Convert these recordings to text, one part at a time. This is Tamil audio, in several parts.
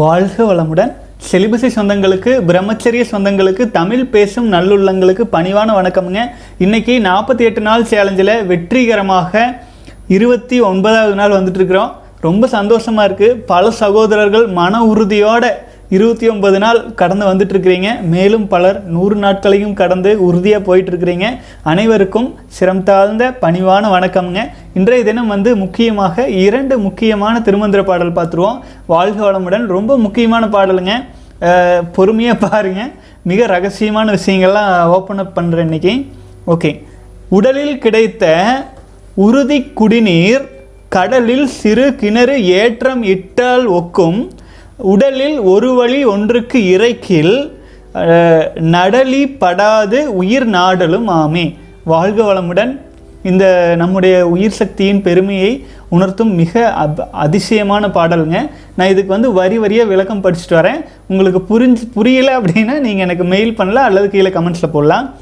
வாழ்க வளமுடன். செலிபசி சொந்தங்களுக்கு பிரம்மச்சரிய சொந்தங்களுக்கு தமிழ் பேசும் நல்லுள்ளங்களுக்கு பணிவான வணக்கம்ங்க. இன்றைக்கி நாற்பத்தி எட்டு நாள் சேலஞ்சில் வெற்றிகரமாக இருபத்தி ஒன்பதாவது நாள் வந்துட்டுருக்குறோம் ரொம்ப சந்தோஷமாக இருக்குது பல சகோதரர்கள் மன உறுதியோட இருபத்தி ஒன்பது நாள் கடந்து வந்துட்டு இருக்கிறீங்க மேலும் பலர் நூறு நாட்களையும் கடந்து உறுதியாக போயிட்டு இருக்கிறீங்க அனைவருக்கும் சிரம் தாழ்ந்த பணிவான வணக்கம்ங்க. இன்றைய தினம் வந்து முக்கியமாக இரண்டு முக்கியமான திருமந்திர பாடல் பார்த்துருவோம். வாழ்க வளமுடன். ரொம்ப முக்கியமான பாடலுங்க. பொறுமையாக பாருங்க. மிக ரகசியமான விஷயங்கள்லாம் ஓப்பன் அப் பண்ணுறேன் இன்றைக்கி ஓகே. உடலில் கிடைத்த உறுதி குடிநீர் கடலில் சிறு கிணறு ஏற்றம் இட்டால் ஒக்கும். உடலில் ஒரு வழி ஒன்றுக்கு இறைக்கில் நடலி படாது உயிர் நாடலும் ஆமே. வாழ்க வளமுடன். இந்த நம்முடைய உயிர் சக்தியின் பெருமையை உணர்த்தும் மிக அப் அதிசயமான பாடலுங்க. நான் இதுக்கு வந்து வரி வரியாக விளக்கம் படிச்சுட்டு வரேன். உங்களுக்கு புரிஞ்சு புரியல அப்படின்னா நீங்கள் எனக்கு மெயில் பண்ணலாம் அல்லது கீழே கமெண்ட்ஸில் போடலாம்.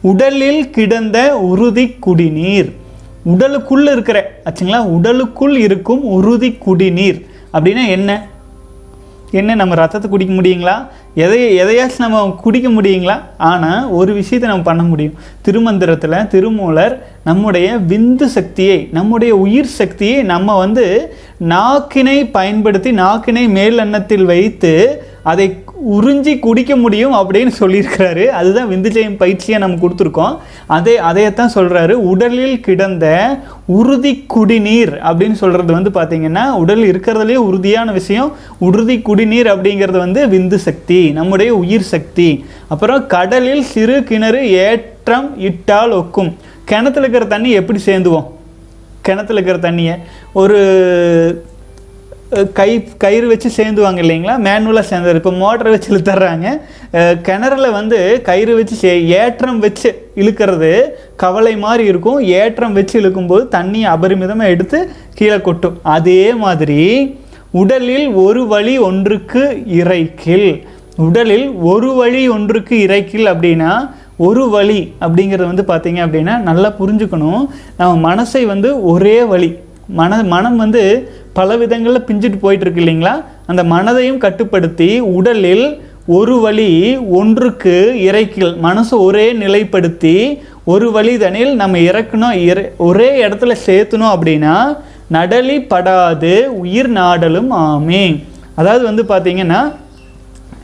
உடலில் கிடந்த உறுதி குடிநீர். உடலுக்குள் இருக்கிற ஆச்சுங்களா? உடலுக்குள் இருக்கும் உறுதி குடிநீர். அப்படின்னா என்ன? என்ன நம்ம ரத்தத்தை குடிக்க முடியுங்களா? எதை எதையாச்சும் நம்ம குடிக்க முடியுங்களா? ஆனால் ஒரு விஷயத்தை நம்ம பண்ண முடியும். திருமந்திரத்தில் திருமூலர் நம்முடைய விந்து சக்தியை நம்முடைய உயிர் சக்தியை நம்ம வந்து நாக்கினை பயன்படுத்தி நாக்கினை மேல் எண்ணத்தில் வைத்து அதை உறிஞ்சி குடிக்க முடியும் அப்படின்னு சொல்லியிருக்கிறாரு. அதுதான் விந்துஜெயம் பயிற்சியை நம்ம கொடுத்துருக்கோம். அதே அதையத்தான் சொல்கிறாரு உடலில் கிடந்த உறுதி குடிநீர் அப்படின்னு சொல்கிறது வந்து பார்த்திங்கன்னா உடல் இருக்கிறதுலே உறுதியான விஷயம். உறுதி குடிநீர் அப்படிங்கிறது வந்து விந்து சக்தி நம்முடைய உயிர் சக்தி. அப்புறம் கடலில் சிறு கிணறு ஏற்றம் இட்டால் ஒக்கும். கிணத்துல இருக்கிற தண்ணி எப்படி சேர்ந்துவோம்? கிணத்துல இருக்கிற தண்ணியை. ஒரு கை கயிறு வச்சு சேர்ந்துவாங்க இல்லைங்களா? மேனுவலாக சேர்ந்தார் இப்போ மோட்டரை வச்சு இழுத்துறாங்க. கிணறுல வந்து கயிறு வச்சு சே ஏற்றம் வச்சு இழுக்கிறது கவலை மாதிரி இருக்கும். ஏற்றம் வச்சு இழுக்கும்போது தண்ணியை அபரிமிதமாக எடுத்து கீழே கொட்டும். அதே மாதிரி உடலில் ஒரு வழி ஒன்றுக்கு இறைக்கில் உடலில் ஒரு வழி ஒன்றுக்கு இறைக்கில் அப்படின்னா ஒரு வழி அப்படிங்கிறது வந்து பார்த்தீங்க அப்படின்னா நல்லா புரிஞ்சுக்கணும். நம்ம மனசை வந்து ஒரே வழி மன மனம் வந்து பல விதங்களில் பிஞ்சிட்டு போயிட்டு இருக்கு இல்லைங்களா? அந்த மனதையும் கட்டுப்படுத்தி உடலில் ஒரு வழி ஒன்றுக்கு இறைக்கல் மனசு ஒரே நிலைப்படுத்தி ஒரு வழிதனில் நம்ம இறக்கணும் இறை ஒரே இடத்துல சேர்த்தணும் அப்படின்னா நடலி படாது உயிர் நாடலும் ஆமே அதாவது வந்து பார்த்தீங்கன்னா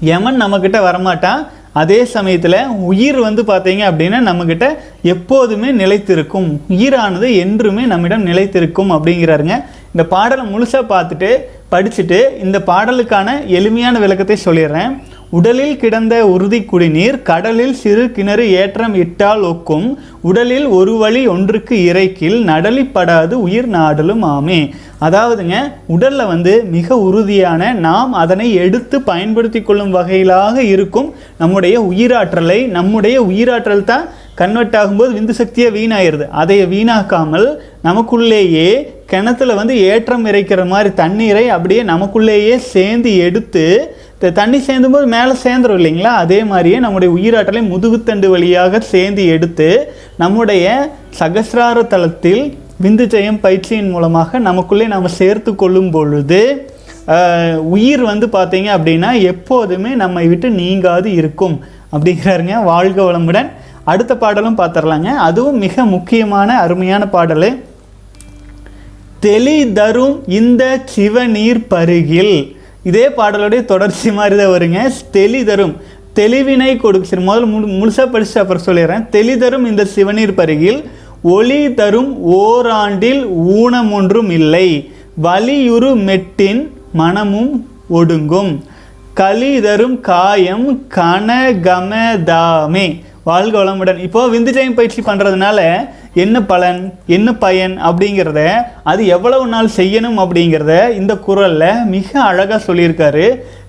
யமன் நம்மக்கிட்ட வரமாட்டான் அதே சமயத்தில் உயிர் வந்து பார்த்தீங்க அப்படின்னா நம்மக்கிட்ட எப்போதுமே நிலைத்திருக்கும். உயிரானது என்றுமே நம்மிடம் நிலைத்திருக்கும் அப்படிங்கிறாருங்க. இந்த பாடலை முழுசாக பார்த்துட்டு படிச்சுட்டு இந்த பாடலுக்கான எளிமையான விளக்கத்தை சொல்லிடுறேன். உடலில் கிடந்த உறுதி குடிநீர் கடலில் சிறு கிணறு ஏற்றம் இட்டால் ஒக்கும். உடலில் ஒரு வழி ஒன்றுக்கு இறைக்கில் நடலிப்படாது உயிர் நாடலும் ஆமே. அதாவதுங்க உடலில் வந்து மிக உறுதியான நாம் அதனை எடுத்து பயன்படுத்தி கொள்ளும் வகையிலாக இருக்கும் நம்முடைய உயிராற்றலை. நம்முடைய உயிராற்றல் தான் கன்வெர்ட் ஆகும்போது விந்து சக்தியை வீணாயிருது. அதை வீணாக்காமல் நமக்குள்ளேயே கிணத்துல வந்து ஏற்றம் இறைக்கிற மாதிரி தண்ணீரை அப்படியே நமக்குள்ளேயே சேர்ந்து எடுத்து தண்ணி சேர்ந்தும் போது மேலே சேர்ந்துரும் இல்லைங்களா? அதே மாதிரியே நம்முடைய உயிராற்றலை முதுகுத்தண்டு வழியாக சேர்ந்து எடுத்து நம்முடைய சகசிரார தளத்தில் விந்து ஜெயம் பயிற்சியின் மூலமாக நமக்குள்ளே நம்ம சேர்த்து கொள்ளும் பொழுது உயிர் வந்து பார்த்தீங்க அப்படின்னா எப்போதுமே நம்மை விட்டு நீங்காது இருக்கும். அப்படிங்கிறாருங்க வாழ்க வளமுடன். அடுத்த பாடலும் பார்த்துடலாங்க அதுவும் மிக முக்கியமான அருமையான பாடல். தெளி தரும் இந்த சிவநீர் பருகில் இதே பாடலுடைய தொடர்ச்சி மாதிரி தான் வருங்க. தெளி தரும் தெளிவினை கொடுக்கு சரி முதல்ல முழு முழுசாக படித்து அப்புறம் சொல்லிடுறேன். தெளி தரும் இந்த சிவநீர் பருகில் ஒளி தரும் ஓராண்டில் ஊனம் ஒன்றும் இல்லை. வலியுறு மெட்டின் மனமும் ஒடுங்கும். களி தரும் காயம் கனகமதாமே. வாழ்க வளமுடன். இப்போ விந்துஜயம் பயிற்சி பண்ணுறதுனால என்ன பலன் என்ன பயன் அப்படிங்கிறத அது எவ்வளவு நாள் செய்யணும் அப்படிங்கிறத இந்த குரலில் மிக அழகாக சொல்லியிருக்காரு.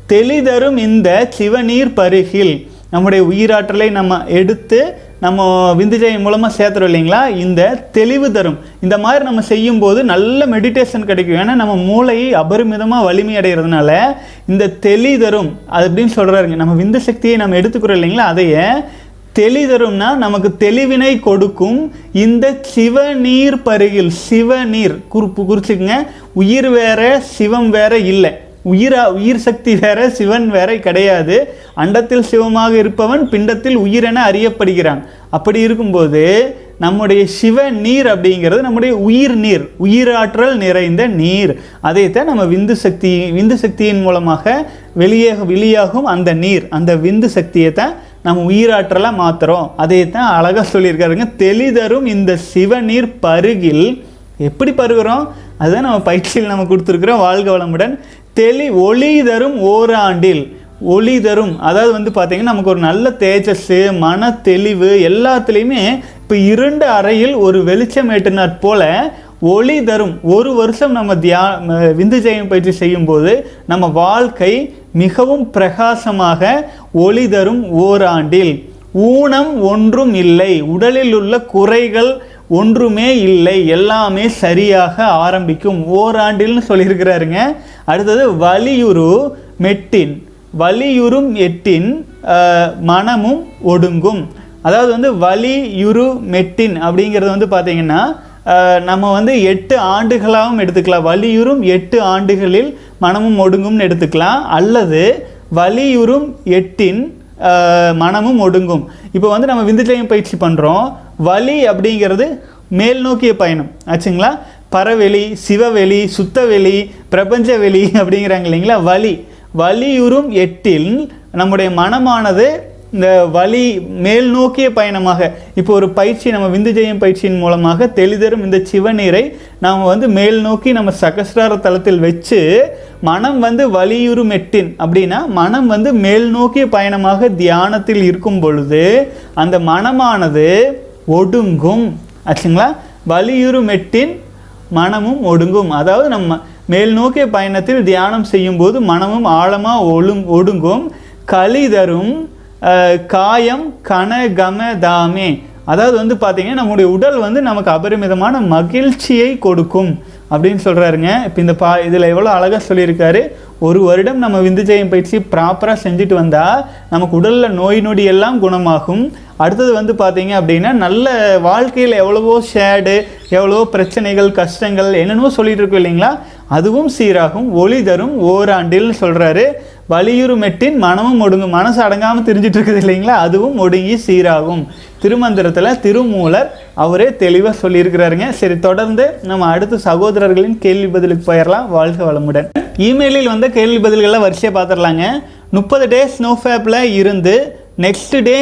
தெளிதரும் இந்த சிவநீர் பருகில். நம்முடைய உயிராற்றலை நம்ம எடுத்து நம்ம விந்துஜெய் மூலமாக சேர்த்துறோம் இல்லைங்களா? இந்த தெளிவு தரும். இந்த மாதிரி நம்ம செய்யும்போது நல்ல மெடிடேஷன் கிடைக்கும். ஏன்னா நம்ம மூளையை அபரிமிதமாக வலிமை அடைகிறதுனால இந்த தெளி தரும் அது அப்படின்னு சொல்கிறாருங்க நம்ம விந்து சக்தியை நம்ம எடுத்துக்கிறோம் இல்லைங்களா? அதையே தெளிதரும்னா நமக்கு தெளிவினை கொடுக்கும் இந்த சிவநீர் பருகில் சிவநீர் குறிப்பு குறிச்சுக்குங்க. உயிர் வேற சிவம் வேற இல்லை. உயிரா உயிர் சக்தி வேற சிவன் வேற கிடையாது. அண்டத்தில் சிவமாக இருப்பவன் பிண்டத்தில் உயிரென அறியப்படுகிறான். அப்படி இருக்கும்போது நம்முடைய சிவ நீர் அப்படிங்கிறது நம்முடைய உயிர் நீர் உயிராற்றல் நிறைந்த நீர். அதைத்தான் நம்ம விந்து சக்தி விந்து சக்தியின் மூலமாக வெளியே வெளியாகும் அந்த நீர். அந்த விந்து சக்தியை தான் நம்ம உயிராற்றலாக மாற்றுறோம் அதைத்தான் அழகாக சொல்லியிருக்காருங்க. தெளிதரும் இந்த சிவநீர் பருகில். எப்படி பருகிறோம்? அதுதான் நம்ம பயிற்சியில் நம்ம கொடுத்துருக்குறோம் வாழ்க வளமுடன். தெளி ஒளி தரும் ஓராண்டில். ஒளி தரும். அதாவது வந்து பார்த்திங்கன்னா நமக்கு ஒரு நல்ல தேஜஸ்ஸு மன தெளிவு எல்லாத்துலேயுமே இப்போ இருண்ட அறையில் ஒரு வெளிச்சம் ஏற்றினாற் போல ஒளி தரும். ஒரு வருஷம் நம்ம தியா விந்து ஜெயம் பயிற்சி செய்யும்போது நம்ம வாழ்க்கை மிகவும் பிரகாசமாக ஒளி தரும் ஓராண்டில். ஊனம் ஒன்றும் இல்லை. உடலில் உள்ள குறைகள் ஒன்றுமே இல்லை. எல்லாமே சரியாக ஆரம்பிக்கும். ஓராண்டில்னு சொல்லியிருக்கிறாருங்க. அடுத்தது வலியுறு மெட்டின். வலியுறும் எட்டின் மனமும் ஒடுங்கும். அதாவது வந்து வலியுறு மெட்டின் அப்படிங்கிறது வந்து பார்த்தீங்கன்னா நம்ம வந்து எட்டு ஆண்டுகளாகவும் எடுத்துக்கலாம். வலியுறும் எட்டு ஆண்டுகளில் மனமும் ஒடுங்கும்னு எடுத்துக்கலாம். அல்லது வலியுறும் எட்டின் மனமும் ஒடுங்கும். இப்போ வந்து நம்ம விந்துஜயம் பயிற்சி பண்ணுறோம் வலி அப்படிங்கிறது மேல் நோக்கிய பயணம். ஆச்சுங்களா? பறவெளி சிவவெளி சுத்தவெளி பிரபஞ்ச வெளி அப்படிங்கிறாங்க இல்லைங்களா? வலி. வலியுறும் எட்டில் நம்முடைய மனமானது இந்த வலி மேல் நோக்கிய பயணமாக இப்போ ஒரு பயிற்சி நம்ம விந்துஜயம் பயிற்சியின் மூலமாக தெளிதரும் இந்த சிவநீரை நாம் வந்து மேல் நோக்கி நம்ம சகஸ்ரார தளத்தில் வச்சு மனம் வந்து வலியுறும் எட்டின் அப்படின்னா மனம் வந்து மேல் நோக்கிய பயணமாக தியானத்தில் இருக்கும் பொழுது அந்த மனமானது ஒடுங்கும். ஆச்சுங்களா? வலியுறும் எட்டின் மனமும் ஒடுங்கும். அதாவது நம்ம மேல் நோக்கிய பயணத்தில் தியானம் செய்யும்போது மனமும் ஆழமாக ஒழுங் ஒடுங்கும். களி தரும் காயம் கன கம தாமே அதாவது வந்து பார்த்தீங்கன்னா நம்முடைய உடல் வந்து நமக்கு அபரிமிதமான மகிழ்ச்சியை கொடுக்கும் அப்படின்னு சொல்கிறாருங்க இப்போ இந்த பா இதில் எவ்வளோ அழகாக சொல்லியிருக்காரு. ஒரு வருடம் நம்ம விந்துஜயம் பயிற்சி ப்ராப்பராக செஞ்சுட்டு வந்தால் நமக்கு உடலில் நோய் நொடி எல்லாம் குணமாகும். அடுத்தது வந்து பார்த்தீங்க அப்படின்னா நல்ல வாழ்க்கையில் எவ்வளவோ ஷேடு எவ்வளவோ பிரச்சனைகள் கஷ்டங்கள் என்னென்னவோ சொல்லிகிட்டு இருக்கோம் இல்லைங்களா? அதுவும் சீராகும் ஒளி தரும் ஓராண்டில்னு சொல்கிறாரு வலியுறுமெட்டின் மனமும் ஒடுங்கும். மனசு அடங்காமல் தெரிஞ்சிட்டு இருக்குது இல்லைங்களா? அதுவும் ஒடுங்கி சீராகும். திருமந்திரத்தில் திருமூலர் அவரே தெளிவாக சொல்லியிருக்கிறாருங்க. சரி தொடர்ந்து நம்ம அடுத்த சகோதரர்களின் கேள்வி பதிலுக்கு போயிடலாம். வாழ்க வளமுடன். இமெயிலில் வந்த கேள்வி பதில்களை வரிசையாக பார்த்துடலாங்க முப்பது டேஸ் ஸ்னோ ஃபேப்பில் இருந்து நெக்ஸ்ட் டே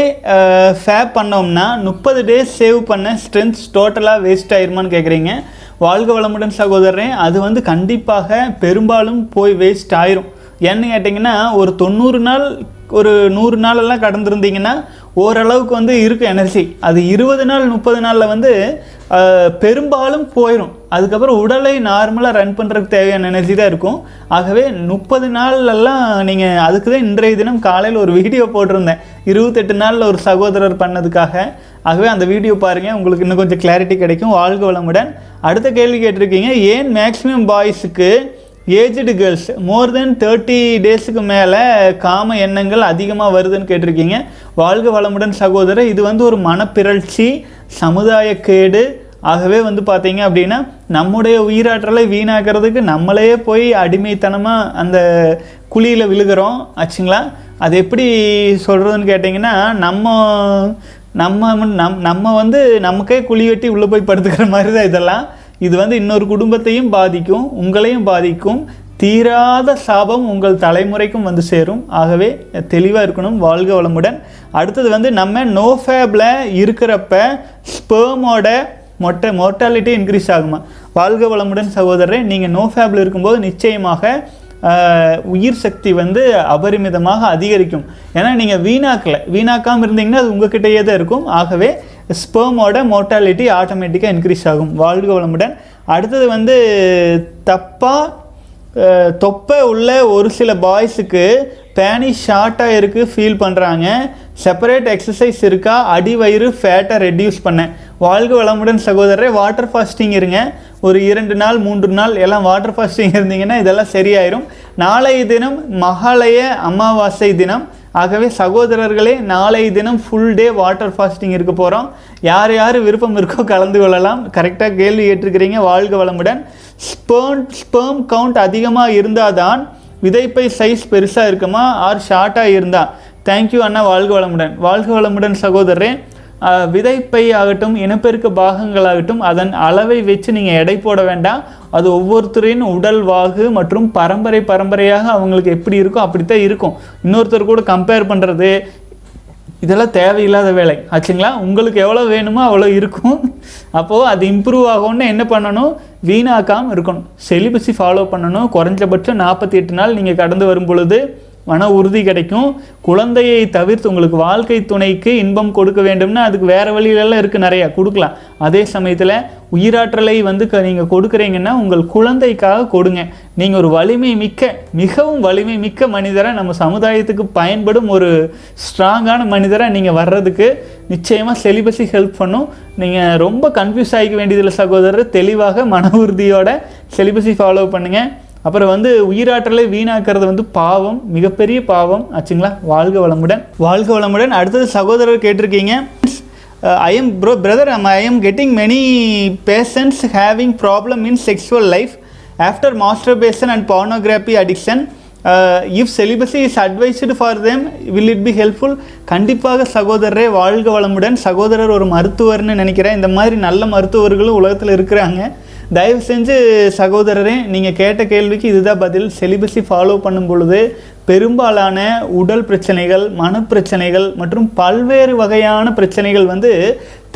ஃபேப் பண்ணோம்னா முப்பது டேஸ் சேவ் பண்ண ஸ்ட்ரென்த் டோட்டலாக வேஸ்ட் ஆயிருமான்னு கேட்குறீங்க வாழ்க வளமுடன் சகோதரன் அது வந்து கண்டிப்பாக பெரும்பாலும் போய் வேஸ்ட் ஆயிரும். ஏன்னு கேட்டிங்கன்னா ஒரு தொண்ணூறு நாள் ஒரு நூறு நாளெல்லாம் கடந்திருந்தீங்கன்னா ஓரளவுக்கு வந்து இருக்கும் எனர்ஜி அது இருபது நாள் முப்பது நாளில் வந்து பெரும்பாலும் போயிடும் அதுக்கப்புறம் உடலை நார்மலாக ரன் பண்ணுறதுக்கு தேவையான எனர்ஜி தான் இருக்கும். ஆகவே முப்பது நாள்லெல்லாம் நீங்கள் அதுக்கு தான் இன்றைய தினம் காலையில் ஒரு வீடியோ போட்டிருந்தேன். இருபத்தெட்டு நாளில் ஒரு சகோதரர் பண்ணதுக்காக. ஆகவே அந்த வீடியோ பாருங்கள் உங்களுக்கு இன்னும் கொஞ்சம் கிளாரிட்டி கிடைக்கும். வாழ்க வளமுடன். அடுத்த கேள்வி கேட்டிருக்கீங்க ஏன் maximum பாய்ஸுக்கு aged girls more than thirty டேஸுக்கு மேலே காம எண்ணங்கள் அதிகமாக வருதுன்னு கேட்டிருக்கீங்க. வாழ்க வளமுடன் சகோதரர் இது வந்து ஒரு மனப்பிறழ்ச்சி சமுதாய கேடு. ஆகவே வந்து பார்த்தீங்க அப்படின்னா நம்முடைய உயிராற்றலை வீணாக்கிறதுக்கு நம்மளே போய் அடிமைத்தனமாக அந்த குழியில் விழுகிறோம். ஆச்சுங்களா? அது எப்படி சொல்கிறதுன்னு கேட்டிங்கன்னா நம்ம நம்ம நம் நம்ம வந்து நமக்கே குழி வெட்டி உள்ளே போய் படுத்துக்கிற மாதிரி தான் இதெல்லாம். இது வந்து இன்னொரு குடும்பத்தையும் பாதிக்கும் உங்களையும் பாதிக்கும். தீராத சாபம் உங்கள் தலைமுறைக்கும் வந்து சேரும். ஆகவே தெளிவாக இருக்கணும் வாழ்க வளமுடன். அடுத்தது வந்து நம்ம நோஃபேபில் இருக்கிறப்ப ஸ்பேமோட மொட்டை மோர்ட்டாலிட்டி இன்க்ரீஸ் ஆகுமா? வாழ்க வளமுடன் சகோதரரை நீங்கள் நோஃபேபில் இருக்கும்போது நிச்சயமாக உயிர் சக்தி வந்து அபரிமிதமாக அதிகரிக்கும். ஏன்னா நீங்கள் வீணாக்கலை. வீணாக்காமல் இருந்தீங்கன்னா அது உங்ககிட்டயே தான் இருக்கும். ஆகவே ஸ்பேமோட மோர்ட்டாலிட்டி ஆட்டோமேட்டிக்காக இன்க்ரீஸ் ஆகும். வாழ்க வளமுடன். அடுத்தது வந்து தப்பாக தொப்பை உள்ள ஒரு சில பாய்ஸுக்கு பேனி ஷார்ட்டாக இருக்குது ஃபீல் பண்ணுறாங்க செப்பரேட் எக்ஸசைஸ் இருக்கா? அடி வயிறு ஃபேட்டை ரெடியூஸ் பண்ணேன் வாழ்க வளமுடன் சகோதரரே வாட்டர் ஃபாஸ்டிங் இருங்க. ஒரு இரண்டு நாள் மூன்று நாள் எல்லாம் வாட்டர் ஃபாஸ்டிங் இருந்தீங்கன்னா இதெல்லாம் சரியாயிரும். நாளைய தினம் மகாலய அமாவாசை தினம். ஆகவே சகோதரர்களே நாளை தினம் ஃபுல் டே வாட்டர் ஃபாஸ்டிங் இருக்க போகிறோம் யார் யார் விருப்பம் இருக்கோ கலந்து கொள்ளலாம். கரெக்டாக கேள்வி ஏற்றுக்கிறீங்க வாழ்க வளமுடன். ஸ்பேம் ஸ்பேம் கவுண்ட் அதிகமாக இருந்தால் தான் விதைப்பை சைஸ் பெருசாக இருக்குமா? ஆர் ஷார்ட்டாக இருந்தால் தேங்க்யூ அண்ணா வாழ்க வளமுடன். வாழ்க வளமுடன் சகோதரரே. விதைப்பை ஆகட்டும் இனப்பெருக்க பாகங்களாகட்டும் அதன் அளவை வச்சு நீங்கள் எடை போட வேண்டாம் அது ஒவ்வொருத்தரின் உடல் வாகு மற்றும் பரம்பரை பரம்பரையாக அவங்களுக்கு எப்படி இருக்கோ அப்படித்தான் இருக்கும். இன்னொருத்தர் கூட கம்பேர் பண்ணுறது இதெல்லாம் தேவையில்லாத வேலை. ஆச்சுங்களா? உங்களுக்கு எவ்வளோ வேணுமோ அவ்வளோ இருக்கும். அப்போது அது இம்ப்ரூவ் ஆகும்னு என்ன பண்ணணும்? வீணாக்காமல் இருக்கணும். செலிபஸி ஃபாலோ பண்ணணும். குறைஞ்சபட்சம் நாற்பத்தி எட்டு நாள் நீங்கள் கடந்து வரும் பொழுது மன உறுதி கிடைக்கும். குழந்தையை தவிர்த்து உங்களுக்கு வாழ்க்கை துணைக்கு இன்பம் கொடுக்க வேண்டும்னா அதுக்கு வேறு வழியிலெல்லாம் இருக்குது நிறையா கொடுக்கலாம். அதே சமயத்தில் உயிராற்றலை வந்து க நீங்கள் கொடுக்குறீங்கன்னா உங்கள் குழந்தைக்காக கொடுங்க. நீங்கள் ஒரு வலிமை மிக்க மிகவும் வலிமை மிக்க மனிதரை நம்ம சமுதாயத்துக்கு பயன்படும் ஒரு ஸ்ட்ராங்கான மனிதராக நீங்கள் வர்றதுக்கு நிச்சயமாக செலிபஸி ஹெல்ப் பண்ணும். நீங்கள் ரொம்ப கன்ஃபியூஸ் ஆகிக்க வேண்டியதில்லை சகோதரர். தெளிவாக மன உறுதியோட செலிபஸி ஃபாலோ பண்ணுங்கள் அப்புறம் வந்து உயிராற்றலை வீணாக்கிறது வந்து பாவம் மிகப்பெரிய பாவம். ஆச்சுங்களா? வாழ்க வளமுடன். வாழ்க வளமுடன். அடுத்தது சகோதரர் கேட்டிருக்கீங்க. I am bro brother I am getting many patients having problem in sexual life after masturbation and pornography addiction if celibacy is advised for them will it be helpful கண்டிப்பாக சகோதரரே வாழ்க வளமுடன். சகோதரர் ஒரு மருத்துவர்னு நினைக்கிறேன். இந்த மாதிரி நல்ல மருத்துவர்களும் உலகத்தில் இருக்கிறாங்க. தயவு செஞ்சு சகோதரரே நீங்கள் கேட்ட கேள்விக்கு இதுதான் பதில். செலிபஸி ஃபாலோ பண்ணும் பொழுது பெரும்பாலான உடல் பிரச்சனைகள் மனப்பிரச்சனைகள் மற்றும் பல்வேறு வகையான பிரச்சனைகள் வந்து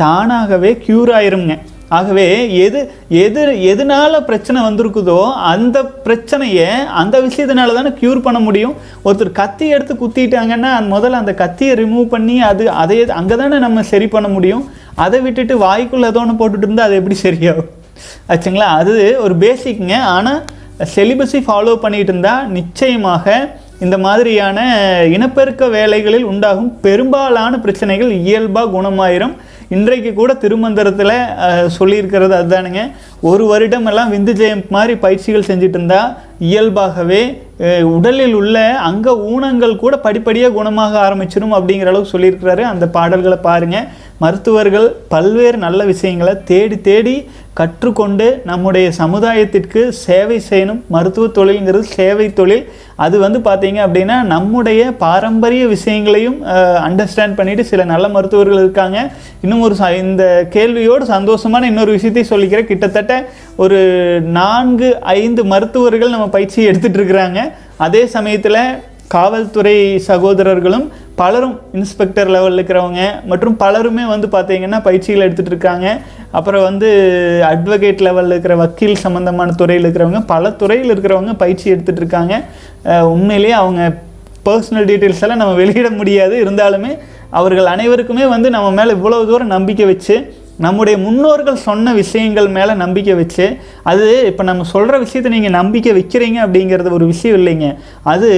தானாகவே க்யூர் ஆயிருங்க ஆகவே எது எது எதனால் பிரச்சனை வந்திருக்குதோ அந்த பிரச்சனையை அந்த விஷயத்தினால தானே க்யூர் பண்ண முடியும். ஒருத்தர் கத்தி எடுத்து குத்திட்டாங்கன்னா முதல்ல அந்த கத்தியை ரிமூவ் பண்ணி அது அதை அங்கே தானே நம்ம சரி பண்ண முடியும். அதை விட்டுட்டு வாய்க்குள்ள ஏதோ ஒன்று போட்டுட்டு இருந்தால் அது எப்படி சரியாகும்? ஆச்சுங்களா? அது ஒரு பேசிக்ங்க ஆனால் செலிபஸை ஃபாலோ பண்ணிட்டு இருந்தால் நிச்சயமாக இந்த மாதிரியான இனப்பெருக்க வேலைகளில் உண்டாகும் பெரும்பாலான பிரச்சனைகள் இயல்பாக குணமாயிரும். இன்றைக்கு கூட திருமந்திரத்தில் சொல்லியிருக்கிறது அதுதானுங்க. ஒரு வருடம் எல்லாம் விந்து ஜெயம் மாதிரி பயிற்சிகள் செஞ்சுட்டு இருந்தால் இயல்பாகவே உடலில் உள்ள அங்க ஊனங்கள் கூட படிப்படியாக குணமாக ஆரம்பிச்சிடும் அப்படிங்கிற அளவுக்கு சொல்லியிருக்கிறாரு அந்த பாடல்களை பாருங்கள் மருத்துவர்கள் பல்வேறு நல்ல விஷயங்களை தேடி தேடி கற்றுக்கொண்டு நம்முடைய சமுதாயத்திற்கு சேவை செய்யணும். மருத்துவ தொழில்ங்கிறது சேவை தொழில். அது வந்து பார்த்தீங்க அப்படின்னா நம்முடைய பாரம்பரிய விஷயங்களையும் அண்டர்ஸ்டாண்ட் பண்ணிவிட்டு சில நல்ல மருத்துவர்கள் இருக்காங்க. இன்னும் ஒரு ச- இந்த கேள்வியோடு சந்தோஷமான இன்னொரு விஷயத்தையும் சொல்லிக்கிறேன். கிட்டத்தட்ட ஒரு நான்கு ஐந்து மருத்துவர்கள் நம்ம பயிற்சி எடுத்துகிட்டு இருக்கிறாங்க. அதே சமயத்தில் காவல்துறை சகோதரர்களும் பலரும் இன்ஸ்பெக்டர் லெவலில் இருக்கிறவங்க மற்றும் பலருமே வந்து பார்த்தீங்கன்னா பயிற்சிகள் எடுத்துகிட்டு இருக்காங்க. அப்புறம் வந்து அட்வொகேட் லெவலில் இருக்கிற வக்கீல் சம்மந்தமான துறையில் இருக்கிறவங்க பல துறையில் இருக்கிறவங்க பயிற்சி எடுத்துகிட்டு இருக்காங்க. உண்மையிலேயே அவங்க பர்சனல் டீட்டெயில்ஸ் எல்லாம் நம்ம வெளியிட முடியாது. இருந்தாலுமே அவர்கள் அனைவருக்குமே வந்து நம்ம மேலே இவ்வளோ தூரம் நம்பிக்கை வச்சு நம்முடைய முன்னோர்கள் சொன்ன விஷயங்கள் மேலே நம்பிக்கை வச்சு அது இப்போ நம்ம சொல்கிற விஷயத்தை நீங்கள் நம்பிக்கை வைக்கிறீங்க அப்படிங்கிறது ஒரு விஷயம் இல்லைங்க. அது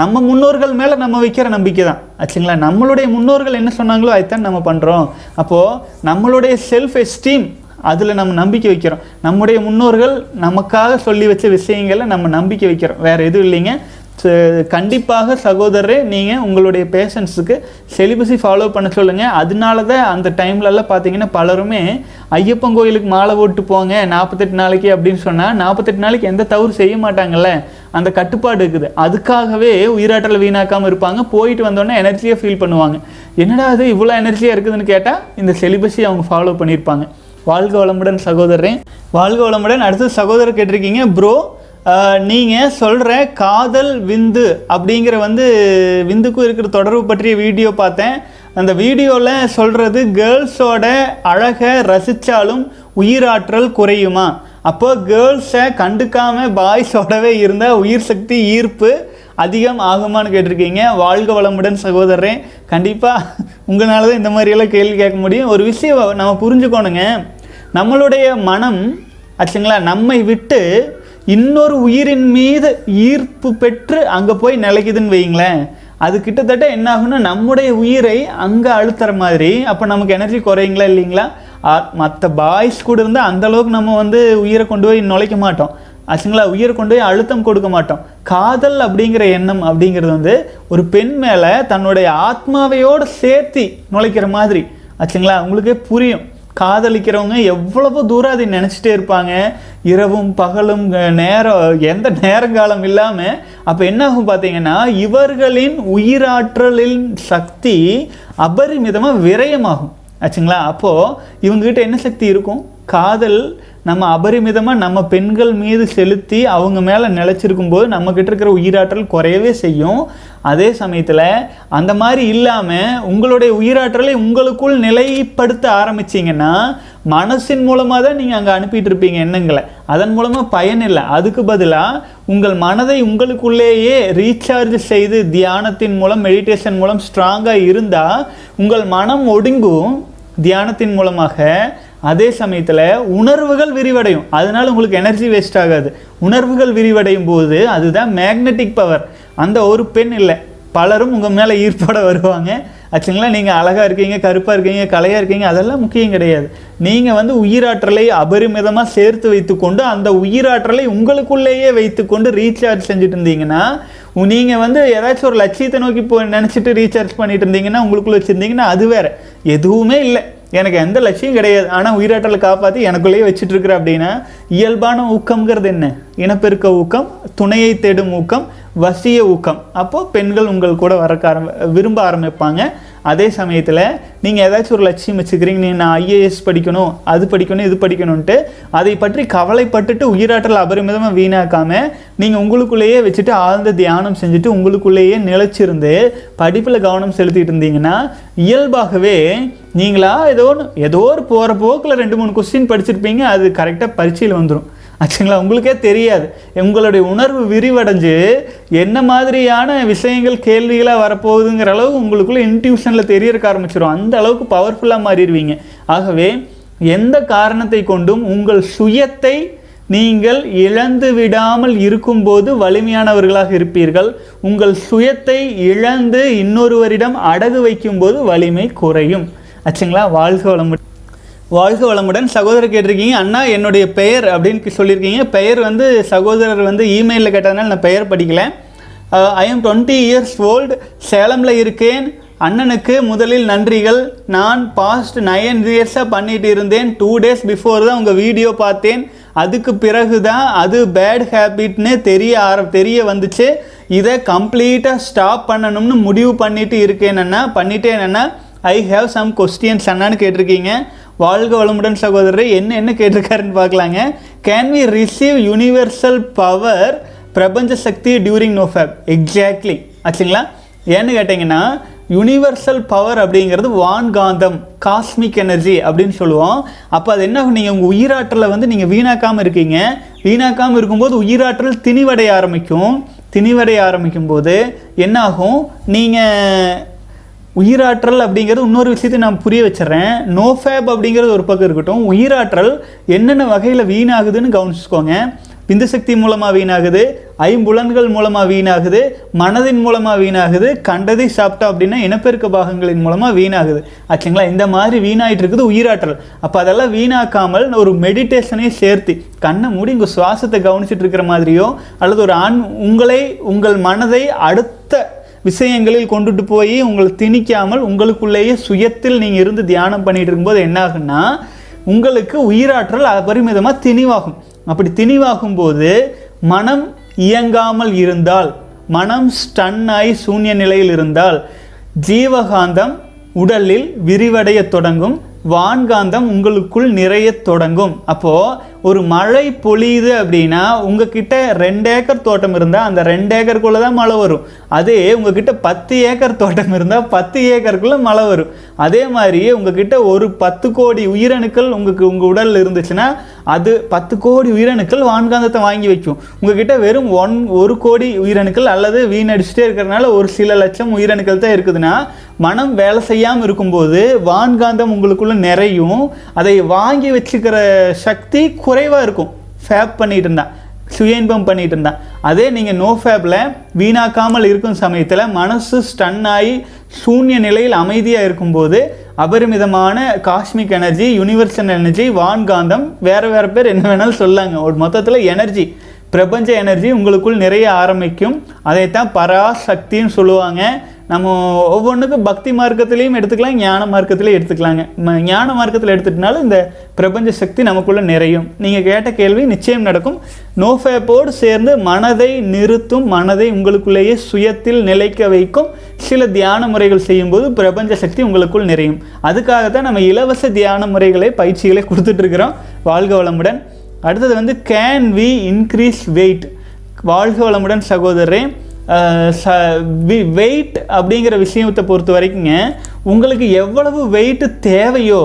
நம்ம முன்னோர்கள் மேலே நம்ம வைக்கிற நம்பிக்கை தான். ஆச்சுங்களா? நம்மளுடைய முன்னோர்கள் என்ன சொன்னாங்களோ அதைத்தான் நம்ம பண்ணுறோம் அப்போது நம்மளுடைய செல்ஃப் எஸ்டீம் அதில் நம்ம நம்பிக்கை வைக்கிறோம். நம்முடைய முன்னோர்கள் நமக்காக சொல்லி வச்ச விஷயங்களை நம்ம நம்பிக்கை வைக்கிறோம். வேறு எதுவும் இல்லைங்க. கண்டிப்பாக சகோதரரே நீங்கள் உங்களுடைய பேஷண்ட்ஸுக்கு செலிபஸை ஃபாலோ பண்ண சொல்லுங்கள் அதனால தான் அந்த டைம்லலாம் பார்த்தீங்கன்னா பலருமே ஐயப்பன் கோயிலுக்கு மாலை போட்டு போங்க நாற்பத்தெட்டு நாளைக்கு அப்படின்னு சொன்னால் நாற்பத்தெட்டு நாளைக்கு எந்த தவறு செய்ய மாட்டாங்கல்ல. அந்த கட்டுப்பாடு இருக்குது. அதுக்காகவே உயிராற்றல் வீணாக்காமல் இருப்பாங்க. போயிட்டு வந்தோடனே எனர்ஜியாக ஃபீல் பண்ணுவாங்க. என்னடா அது இவ்வளோ எனர்ஜியாக இருக்குதுன்னு கேட்டால் இந்த செலிபஸை அவங்க ஃபாலோ பண்ணியிருப்பாங்க. வாழ்க வளமுடன் சகோதரன் வாழ்க வளமுடன். அடுத்து சகோதரர் கேட்டிருக்கீங்க ப்ரோ நீங்கள் சொல்கிற காதல் விந்து அப்படிங்கிற வந்து விந்துக்கும் இருக்கிற தொடர்பு பற்றிய வீடியோ பார்த்தேன். அந்த வீடியோவில் சொல்கிறது கேர்ள்ஸோட அழகை ரசித்தாலும் உயிராற்றல் குறையுமா? அப்போ கேர்ள்ஸை கண்டுக்காமல் பாய்ஸோடவே இருந்தால் உயிர் சக்தி ஈர்ப்பு அதிகம் ஆகுமான்னு கேட்டிருக்கீங்க. வாழ்க வளமுடன் சகோதரரே. கண்டிப்பாக உங்களால் தான் இந்த மாதிரியெல்லாம் கேள்வி கேட்க முடியும். ஒரு விஷயம் நம்ம புரிஞ்சுக்கணுங்க. நம்மளுடைய மனம் ஆச்சுங்களா நம்மை விட்டு இன்னொரு உயிரின் மீது ஈர்ப்பு பெற்று அங்கே போய் நிலைக்குதுன்னு வைங்களேன் அது கிட்டத்தட்ட என்ன ஆகும்னா நம்முடைய உயிரை அங்கே அழுத்துற மாதிரி அப்போ நமக்கு எனர்ஜி குறையுங்களா இல்லைங்களா? மற்ற பாய்ஸ் கூட இருந்தால் அந்த அளவுக்கு நம்ம வந்து உயிரை கொண்டு போய் நுழைக்க மாட்டோம். ஆச்சுங்களா? உயிரை கொண்டு போய் அழுத்தம் கொடுக்க மாட்டோம். காதல் அப்படிங்கிற எண்ணம் அப்படிங்கிறது வந்து ஒரு பெண் மேலே தன்னுடைய ஆத்மாவையோடு சேர்த்தி நுழைக்கிற மாதிரி. ஆச்சுங்களா? உங்களுக்கே புரியும். காதலிக்கிறவங்க எவ்வளவு தூரம் அதை நினச்சிட்டே இருப்பாங்க? இரவும் பகலும் நேரம் எந்த நேரங்காலம் இல்லாமல் அப்போ என்னாகும் பார்த்தீங்கன்னா இவர்களின் உயிராற்றலின் சக்தி அபரிமிதமாக விரயமாகும். ஆச்சுங்களா? அப்போது இவங்ககிட்ட என்ன சக்தி இருக்கும்? காதல் நம்ம அபரிமிதமாக நம்ம பெண்கள் மீது செலுத்தி அவங்க மேலே நிலச்சிருக்கும் போது நம்மக்கிட்ட இருக்கிற உயிராற்றல் குறையவே செய்யும். அதே சமயத்தில் அந்த மாதிரி இல்லாமல் உங்களுடைய உயிராற்றலை உங்களுக்குள் நிலைப்படுத்த ஆரம்பிச்சிங்கன்னா மனசின் மூலமாக தான் நீங்கள் அங்கே அனுப்பிட்டு இருப்பீங்க எண்ணங்களை. அதன் மூலமாக பயன் இல்லை. அதுக்கு பதிலாக உங்கள் மனதை உங்களுக்குள்ளேயே ரீசார்ஜ் செய்து தியானத்தின் மூலம் மெடிடேஷன் மூலம் ஸ்ட்ராங்காக இருந்தால் உங்கள் மனம் ஒடுங்கும். தியானத்தின் மூலமாக அதே சமயத்தில் உணர்வுகள் விரிவடையும். அதனால் உங்களுக்கு எனர்ஜி வேஸ்ட் ஆகாது. உணர்வுகள் விரிவடையும் போது அதுதான் மேக்னெட்டிக் பவர் அந்த ஒரு பெண் இல்லை. பலரும் உங்கள் மேலே ஈர்ப்போட வருவாங்க. ஆச்சுங்களா நீங்கள் அழகாக இருக்கீங்க கருப்பாக இருக்கீங்க கலையாக இருக்கீங்க அதெல்லாம் முக்கியம் கிடையாது. நீங்கள் வந்து உயிராற்றலை அபரிமிதமாக சேர்த்து வைத்துக்கொண்டு அந்த உயிராற்றலை உங்களுக்குள்ளேயே வைத்துக்கொண்டு ரீசார்ஜ் செஞ்சுட்டு இருந்தீங்கன்னா நீங்கள் வந்து ஏதாச்சும் ஒரு லட்சியத்தை நோக்கி போ நினச்சிட்டு ரீசார்ஜ் பண்ணிட்டு இருந்தீங்கன்னா உங்களுக்குள்ளே வச்சுருந்தீங்கன்னா அது வேறு. எதுவுமே இல்லை. எனக்கு எந்த லட்சியம் கிடையாது. ஆனால் உயிராற்றலை காப்பாற்றி எனக்குள்ளேயே வச்சுட்டு இருக்கிற அப்படின்னா இயல்பான ஊக்கம்ங்கிறது என்ன? இனப்பெருக்க ஊக்கம் துணையை தேடும் ஊக்கம் வசிய ஊக்கம். அப்போது பெண்கள் உங்கள் கூட வரக்க ஆரம்பி விரும்ப ஆரம்பிப்பாங்க. அதே சமயத்தில் நீங்கள் ஏதாச்சும் ஒரு லட்சியம் வச்சுக்கிறீங்க. நீ நான் ஐஏஎஸ் படிக்கணும் அது படிக்கணும் இது படிக்கணும்ன்ட்டு அதை பற்றி கவலைப்பட்டுட்டு உயிராற்றல் அபரிமிதமாக வீணாக்காமல் நீங்கள் உங்களுக்குள்ளேயே வச்சுட்டு ஆழ்ந்த தியானம் செஞ்சுட்டு உங்களுக்குள்ளேயே நிலைச்சிருந்து படிப்பில் கவனம் செலுத்திட்டு இருந்தீங்கன்னா இயல்பாகவே நீங்களா ஏதோ ஒன்று ஏதோ ஒரு போகிற போக்கில் ரெண்டு மூணு கொஸ்டின் படிச்சிருப்பீங்க. அது கரெக்டாக பரீட்சையில் வந்துடும் ஆச்சுங்களா? உங்களுக்கே தெரியாது. உங்களுடைய உணர்வு விரிவடைஞ்சு என்ன மாதிரியான விஷயங்கள் கேள்விகளாக வரப்போகுதுங்கிற அளவு உங்களுக்குள்ளே இன்ட்யூஷனில் தெரியறக்க ஆரம்பிச்சிடும் அந்த அளவுக்கு பவர்ஃபுல்லாக மாறிடுவீங்க. ஆகவே எந்த காரணத்தை கொண்டும் உங்கள் சுயத்தை நீங்கள் இழந்து விடாமல் இருக்கும்போது வலிமையானவர்களாக இருப்பீர்கள். உங்கள் சுயத்தை இழந்து இன்னொருவரிடம் அடகு வைக்கும்போது வலிமை குறையும். ஆச்சுங்களா? வாழ்க வளமுடன். வாழ்க வளமுடன் சகோதரர் கேட்டிருக்கீங்க. அண்ணா என்னுடைய பெயர் அப்படின்னு சொல்லியிருக்கீங்க. பெயர் வந்து சகோதரர் வந்து இமெயிலில் கேட்டதுனால நான் பெயர் படிக்கல. I am twenty years old சேலமில் இருக்கேன். அண்ணனுக்கு முதலில் நன்றிகள். நான் பாஸ்ட் நைன் இயர்ஸாக பண்ணிட்டு இருந்தேன். டூ டேஸ் பிஃபோர் தான் உங்கள் வீடியோ பார்த்தேன். அதுக்கு பிறகு தான் அது பேட் ஹேபிட்னு தெரிய ஆர தெரிய வந்துச்சு. இதை கம்ப்ளீட்டாக ஸ்டாப் பண்ணணும்னு முடிவு பண்ணிட்டு இருக்கேன் அண்ணா. பண்ணிட்டேன் அண்ணா. ஐ ஹேவ் சம் கொஸ்டின்ஸ் அண்ணான்னு கேட்டிருக்கீங்க. வாழ்க வளமுடன் சகோதரர் என்ன என்ன கேட்டிருக்காருன்னு பார்க்கலாங்க. Can we receive universal power பிரபஞ்ச சக்தி டியூரிங் நோ ஃபேப் எக்ஸாக்ட்லி ஆச்சுங்களா? ஏன்னு கேட்டிங்கன்னா யூனிவர்சல் பவர் அப்படிங்கிறது வான்காந்தம் காஸ்மிக் எனர்ஜி அப்படின்னு சொல்லுவோம். அப்போ அது என்ன நீங்கள் உங்கள் உயிராற்றலை வந்து நீங்கள் வீணாக்காமல் இருக்கீங்க. வீணாக்காமல் இருக்கும்போது உயிராற்றல் திணிவடைய ஆரம்பிக்கும். திணிவடைய ஆரம்பிக்கும் போது என்னாகும்? நீங்கள் உயிராற்றல் அப்படிங்கிறது இன்னொரு விஷயத்தை நான் புரிய வச்சுடுறேன். நோ ஃபேப் அப்படிங்கிறது ஒரு பக்கம் இருக்கட்டும். உயிராற்றல் என்னென்ன வகையில் வீணாகுதுன்னு கவனிச்சுக்கோங்க. பிந்து சக்தி மூலமாக வீணாகுது ஐம்புலன்கள் மூலமாக வீணாகுது மனதின் மூலமாக வீணாகுது கண்டதை சாப்பிட்டா அப்படின்னா இனப்பெருக்க பாகங்களின் மூலமாக வீணாகுது. ஆச்சுங்களா? இந்த மாதிரி வீணாயிட்டு இருக்குது உயிராற்றல். அப்போ அதெல்லாம் வீணாக்காமல் ஒரு மெடிடேஷனையும் சேர்த்து கண்ணை மூடி உங்கள் சுவாசத்தை கவனிச்சிட்டு இருக்கிற மாதிரியோ அல்லது ஒரு ஆண் உங்களை உங்கள் மனதை அடுத்த விஷயங்களில் கொண்டுட்டு போய் உங்களை திணிக்காமல் உங்களுக்குள்ளேயே சுயத்தில் நீங்கள் இருந்து தியானம் பண்ணிட்டு இருக்கும்போது என்னாகுன்னா உங்களுக்கு உயிராற்றல் அபரிமிதமாக திணிவாகும். அப்படி திணிவாகும் போது மனம் இயங்காமல் இருந்தால் மனம் ஸ்டன் ஆகி சூன்ய நிலையில் இருந்தால் ஜீவகாந்தம் உடலில் விரிவடைய தொடங்கும் வான்காந்தம் உங்களுக்குள் நிறைய தொடங்கும். அப்போது ஒரு மழை பொழியுது அப்படின்னா உங்ககிட்ட ரெண்டு ஏக்கர் தோட்டம் இருந்தால் அந்த ரெண்டு ஏக்கருக்குள்ளே தான் மழை வரும். அதே உங்ககிட்ட பத்து ஏக்கர் தோட்டம் இருந்தால் பத்து ஏக்கருக்குள்ளே மழை வரும். அதே மாதிரி உங்ககிட்ட ஒரு பத்து கோடி உயிரணுக்கள் உங்களுக்கு உங்கள் உடலில் இருந்துச்சுன்னா அது பத்து கோடி உயிரணுக்கள் வான்காந்தத்தை வாங்கி வைக்கும். உங்ககிட்ட வெறும் ஒன் ஒரு கோடி உயிரணுக்கள் அல்லது வீணடிச்சுட்டே இருக்கிறனால ஒரு சில லட்சம் உயிரணுக்கள் தான் இருக்குதுன்னா மனம் வேலை செய்யாமல் இருக்கும்போது வான்காந்தம் உங்களுக்குள்ளே நிறையும். அதை வாங்கி வச்சுக்கிற சக்தி குறைவாக இருக்கும். ஃபேப் பண்ணிகிட்டு இருந்தான் சுய இன்பம் பண்ணிகிட்டு இருந்தான் அதே நீங்கள் நோ ஃபேப்பில் வீணாக்காமல் இருக்கும் சமயத்தில் மனசு ஸ்டன் ஆகி சூன்ய நிலையில் அமைதியாக இருக்கும்போது அபரிமிதமான காஸ்மிக் எனர்ஜி யூனிவர்சல் எனர்ஜி வான்காந்தம் வேறு வேறு பேர் என்ன வேணாலும் சொல்லாங்க. ஒரு மொத்தத்தில் எனர்ஜி பிரபஞ்ச எனர்ஜி உங்களுக்குள் நிறைய ஆரம்பிக்கும். அதைத்தான் பராசக்தின்னு சொல்லுவாங்க. நம்ம ஒவ்வொன்றுக்கும் பக்தி மார்க்கத்திலையும் எடுத்துக்கலாம் ஞான மார்க்கத்திலையும் எடுத்துக்கலாங்க. ம- ஞான மார்க்கத்தில் எடுத்துட்டனால இந்த பிரபஞ்ச சக்தி நமக்குள்ளே நிறையும். நீங்கள் கேட்ட கேள்வி நிச்சயம் நடக்கும். நோஃபேப்போடு சேர்ந்து மனதை நிறுத்தும் மனதை உங்களுக்குள்ளேயே சுயத்தில் நிலைக்க வைக்கும் சில தியான முறைகள் செய்யும்போது பிரபஞ்ச சக்தி உங்களுக்குள் நிறையும். அதுக்காக தான் நம்ம இலவச தியான முறைகளை பயிற்சிகளை கொடுத்துட்ருக்குறோம். வாழ்க வளமுடன். அடுத்தது வந்து கேன் வி இன்க்ரீஸ் வெயிட் வாழ்க வளமுடன் சகோதரரே. ச வெயிட் அப்படிங்கிற விஷயத்தை பொறுத்த வரைக்குங்க உங்களுக்கு எவ்வளவு வெயிட் தேவையோ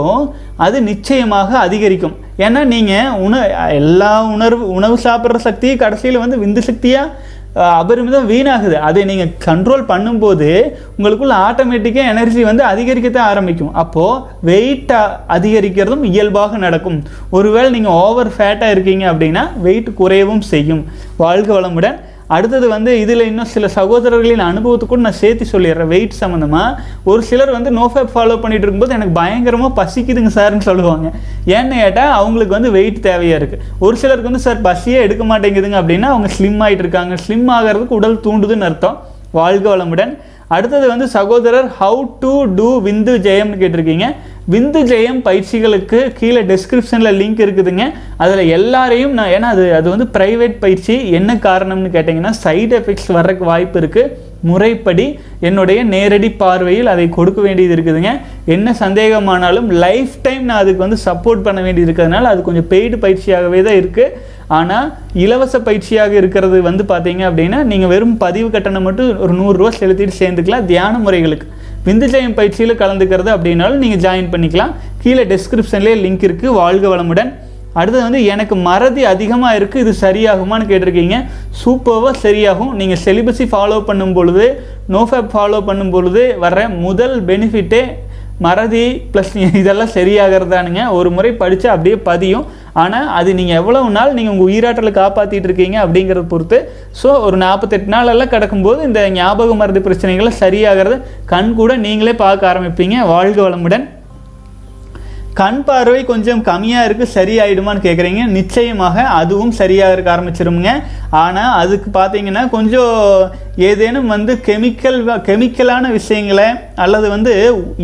அது நிச்சயமாக அதிகரிக்கும். ஏன்னா நீங்கள் உண எல்லா உணர்வு உணவு சாப்பிட்ற சக்தி கடைசியில் வந்து விந்து சக்தியாக அபரிமிதம் வீணாகுது. அதை நீங்கள் கண்ட்ரோல் பண்ணும்போது உங்களுக்குள்ள ஆட்டோமேட்டிக்காக எனர்ஜி வந்து அதிகரிக்கத்தான் ஆரம்பிக்கும். அப்போது வெயிட்டாக அதிகரிக்கிறதும் இயல்பாக நடக்கும். ஒருவேளை நீங்கள் ஓவர் ஃபேட்டாக இருக்கீங்க அப்படின்னா வெயிட் குறையவும் செய்யும். வாழ்க வளமுடன். அடுத்தது வந்து இதில் இன்னும் சில சகோதரர்களின் அனுபவத்துக்கும் நான் சேர்த்து சொல்லிடுறேன். வெயிட் சம்மந்தமாக ஒரு சிலர் வந்து நோஃபேப் ஃபாலோ பண்ணிட்டு இருக்கும்போது எனக்கு பயங்கரமாக பசிக்குதுங்க சார்னு சொல்லுவாங்க. ஏன்னு கேட்டால் அவங்களுக்கு வந்து வெயிட் தேவையாக இருக்குது ஒரு சிலருக்கு வந்து சார் பசியே எடுக்க மாட்டேங்குதுங்க அப்படின்னா அவங்க ஸ்லிம் ஆகிட்டு இருக்காங்க. ஸ்லிம் ஆகிறதுக்கு உடல் தூண்டுதுன்னு அர்த்தம். வாழ்க வளமுடன். அடுத்தது வந்து சகோதரர் ஹவு டு டூ விந்து ஜெயம்னு கேட்டிருக்கீங்க. விந்து ஜெயம் பயிற்சிகளுக்கு கீழே டெஸ்கிரிப்ஷனில் லிங்க் இருக்குதுங்க. அதில் எல்லாரையும் நான் ஏன்னா அது அது வந்து ப்ரைவேட் பயிற்சி. என்ன காரணம்னு கேட்டிங்கன்னா சைடு எஃபெக்ட்ஸ் வர்றதுக்கு வாய்ப்பு இருக்குது முறைப்படி என்னுடைய நேரடி பார்வையில் அதை கொடுக்க வேண்டியது இருக்குதுங்க. என்ன சந்தேகமானாலும் லைஃப் டைம் நான் அதுக்கு வந்து சப்போர்ட் பண்ண வேண்டியது இருக்கிறதுனால அது கொஞ்சம் பெய்டு பயிற்சியாகவே தான் இருக்குது ஆனால் இலவச பயிற்சியாக இருக்கிறது வந்து பார்த்தீங்க அப்படின்னா நீங்கள் வெறும் பதிவு கட்டணம் மட்டும் ஒரு நூறுரூவா செலுத்திட்டு சேர்ந்துக்கலாம். தியான முறைகளுக்கு. விந்துஜயம் பயிற்சியில் கலந்துக்கிறது அப்படின்னாலும் நீங்கள் ஜாயின் பண்ணிக்கலாம். கீழே டிஸ்கிரிப்ஷன்லேயே லிங்க் இருக்குது வாழ்க வளமுடன். அடுத்தது வந்து எனக்கு மறதி அதிகமாக இருக்குது இது சரியாகுமான்னு கேட்டிருக்கீங்க. சூப்பராக சரியாகும். நீங்கள் செலிபஸி ஃபாலோ பண்ணும் பொழுது நோஃபேப் ஃபாலோ பண்ணும் பொழுது வர்ற முதல் பெனிஃபிட்டே மறதி ப்ளஸ் இதெல்லாம் சரியாகிறதானுங்க. ஒரு முறை படித்தா அப்படியே பதியும். ஆனால் அது நீங்கள் எவ்வளவு நாள் நீங்கள் உங்கள் உயிராற்றலை காப்பாற்றிட்டு இருக்கீங்க அப்படிங்கிறத பொறுத்து ஸோ ஒரு நாற்பத்தெட்டு நாளெல்லாம் கிடக்கும்போது இந்த ஞாபக மருந்து பிரச்சனைகளை சரியாகிறது கண் கூட நீங்களே பார்க்க ஆரம்பிப்பீங்க. வாழ்க வளமுடன். கண் பார்வை கொஞ்சம் கம்மியாக இருக்குது சரியாயிடுமான்னு கேட்குறீங்க நிச்சயமாக அதுவும் சரியாக இருக்க ஆரம்பிச்சிருமுங்க. ஆனால் அதுக்கு பார்த்தீங்கன்னா கொஞ்சம் ஏதேனும் வந்து கெமிக்கல் கெமிக்கலான விஷயங்களை அல்லது வந்து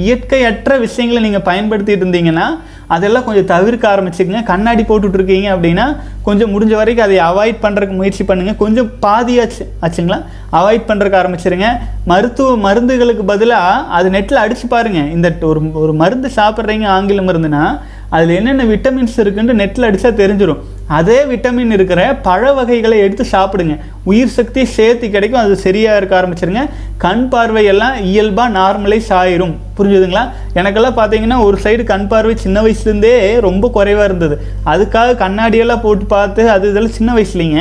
இயற்கையற்ற விஷயங்களை நீங்கள் பயன்படுத்திட்டு இருந்தீங்கன்னா அதெல்லாம் கொஞ்சம் தவிர்க்க ஆரம்பிச்சுக்கங்க. கண்ணாடி போட்டுட்ருக்கீங்க அப்படின்னா கொஞ்சம் முடிஞ்ச வரைக்கும் அதை அவாய்ட் பண்ணுறதுக்கு முயற்சி பண்ணுங்கள் கொஞ்சம் பாதியாச்சு ஆச்சுங்களா? அவாய்ட் பண்ணுறதுக்கு ஆரம்பிச்சிருங்க. மருத்துவ மருந்துகளுக்கு பதிலாக அது நெட்டில் அடித்து பாருங்கள் இந்த ஒரு ஒரு மருந்து சாப்பிட்றீங்க ஆங்கில மருந்துனா அதில் என்னென்ன விட்டமின்ஸ் இருக்குன்னு நெட்டில் அடித்தா தெரிஞ்சிடும் அதே விட்டமின் இருக்கிற பழ வகைகளை எடுத்து சாப்பிடுங்க. உயிர் சக்தி சேர்த்து கிடைக்கும். அது சரியாக இருக்க ஆரம்பிச்சிருங்க. கண் பார்வையெல்லாம் இயல்பாக நார்மலைஸ் ஆயிரும். புரிஞ்சுதுங்களா? எனக்கெல்லாம் பார்த்தீங்கன்னா ஒரு சைடு கண் பார்வை சின்ன வயசுலேருந்தே ரொம்ப குறைவாக இருந்தது. அதுக்காக கண்ணாடியெல்லாம் போட்டு பார்த்து அது இதெல்லாம் சின்ன வயசுலிங்க.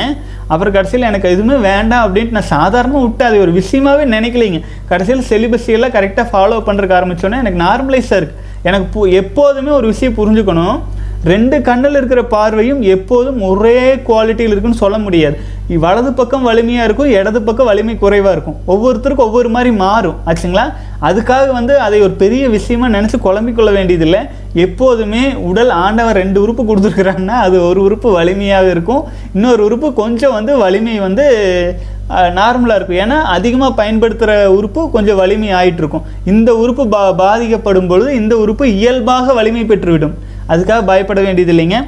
அப்புறம் கடைசியில் எனக்கு எதுவுமே வேண்டாம் அப்படின்ட்டு நான் சாதாரணமாக விட்டு அது ஒரு விஷயமாவே நினைக்கலைங்க. கடைசியில் செலிபஸியெல்லாம் கரெக்டாக ஃபாலோ பண்ணுறதுக்கு ஆரம்பித்தோன்னே எனக்கு நார்மலைஸாக இருக்குது எனக்கு பு எப்போதுமே ஒரு விஷயம் புரிஞ்சுக்கணும். ரெண்டு கண்ணில் இருக்கிற பார்வையும் எப்போதும் ஒரே குவாலிட்டியில் இருக்குன்னு சொல்ல முடியாது. வலது பக்கம் வலிமையாக இருக்கும் இடது பக்கம் வலிமை குறைவாக இருக்கும். ஒவ்வொருத்தருக்கும் ஒவ்வொரு மாதிரி மாறும் ஆச்சுங்களா? அதுக்காக வந்து அதை ஒரு பெரிய விஷயமா நினச்சி குழம்பிக்கொள்ள வேண்டியதில்லை. எப்போதுமே உடல் ஆண்டவன் ரெண்டு உறுப்பு கொடுத்துருக்குறாங்கன்னா அது ஒரு உறுப்பு வலிமையாக இருக்கும். இன்னொரு உறுப்பு கொஞ்சம் வந்து வலிமை வந்து நார்மலாக இருக்கும். ஏன்னா அதிகமாக பயன்படுத்துகிற உறுப்பு கொஞ்சம் வலிமை ஆகிட்டு இருக்கும் இந்த உறுப்பு பா பாதிக்கப்படும் பொழுது இந்த உறுப்பு இயல்பாக வலிமை பெற்றுவிடும். அதுக்காக பயப்பட வேண்டியது இல்லைங்க.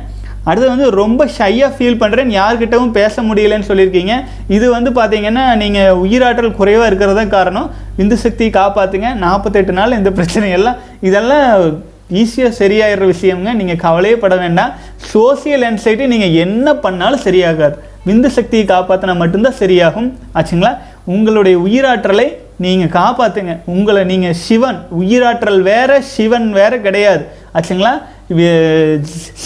அடுத்து வந்து ரொம்ப ஷையாக ஃபீல் பண்ணுறேன் யார்கிட்டவும் பேச முடியலன்னு சொல்லியிருக்கீங்க. இது வந்து பார்த்தீங்கன்னா நீங்கள் உயிராற்றல் குறைவாக இருக்கிறதா காரணம். இந்து சக்தியை காப்பாற்றுங்க நாற்பத்தெட்டு நாள் இந்த பிரச்சனையெல்லாம் இதெல்லாம் ஈஸியாக சரியாயிடுற விஷயம்ங்க. நீங்கள் கவலையே பட வேண்டாம். சோசியல் என்சைட்டி நீங்கள் என்ன பண்ணாலும் சரியாகாது. விந்து சக்தியை காப்பாற்றினா மட்டும்தான் சரியாகும். ஆச்சுங்களா? உங்களுடைய உயிராற்றலை நீங்கள் காப்பாற்றுங்க உங்களை நீங்கள் சிவன் உயிராற்றல் வேற சிவன் வேற கிடையாது. ஆச்சுங்களா?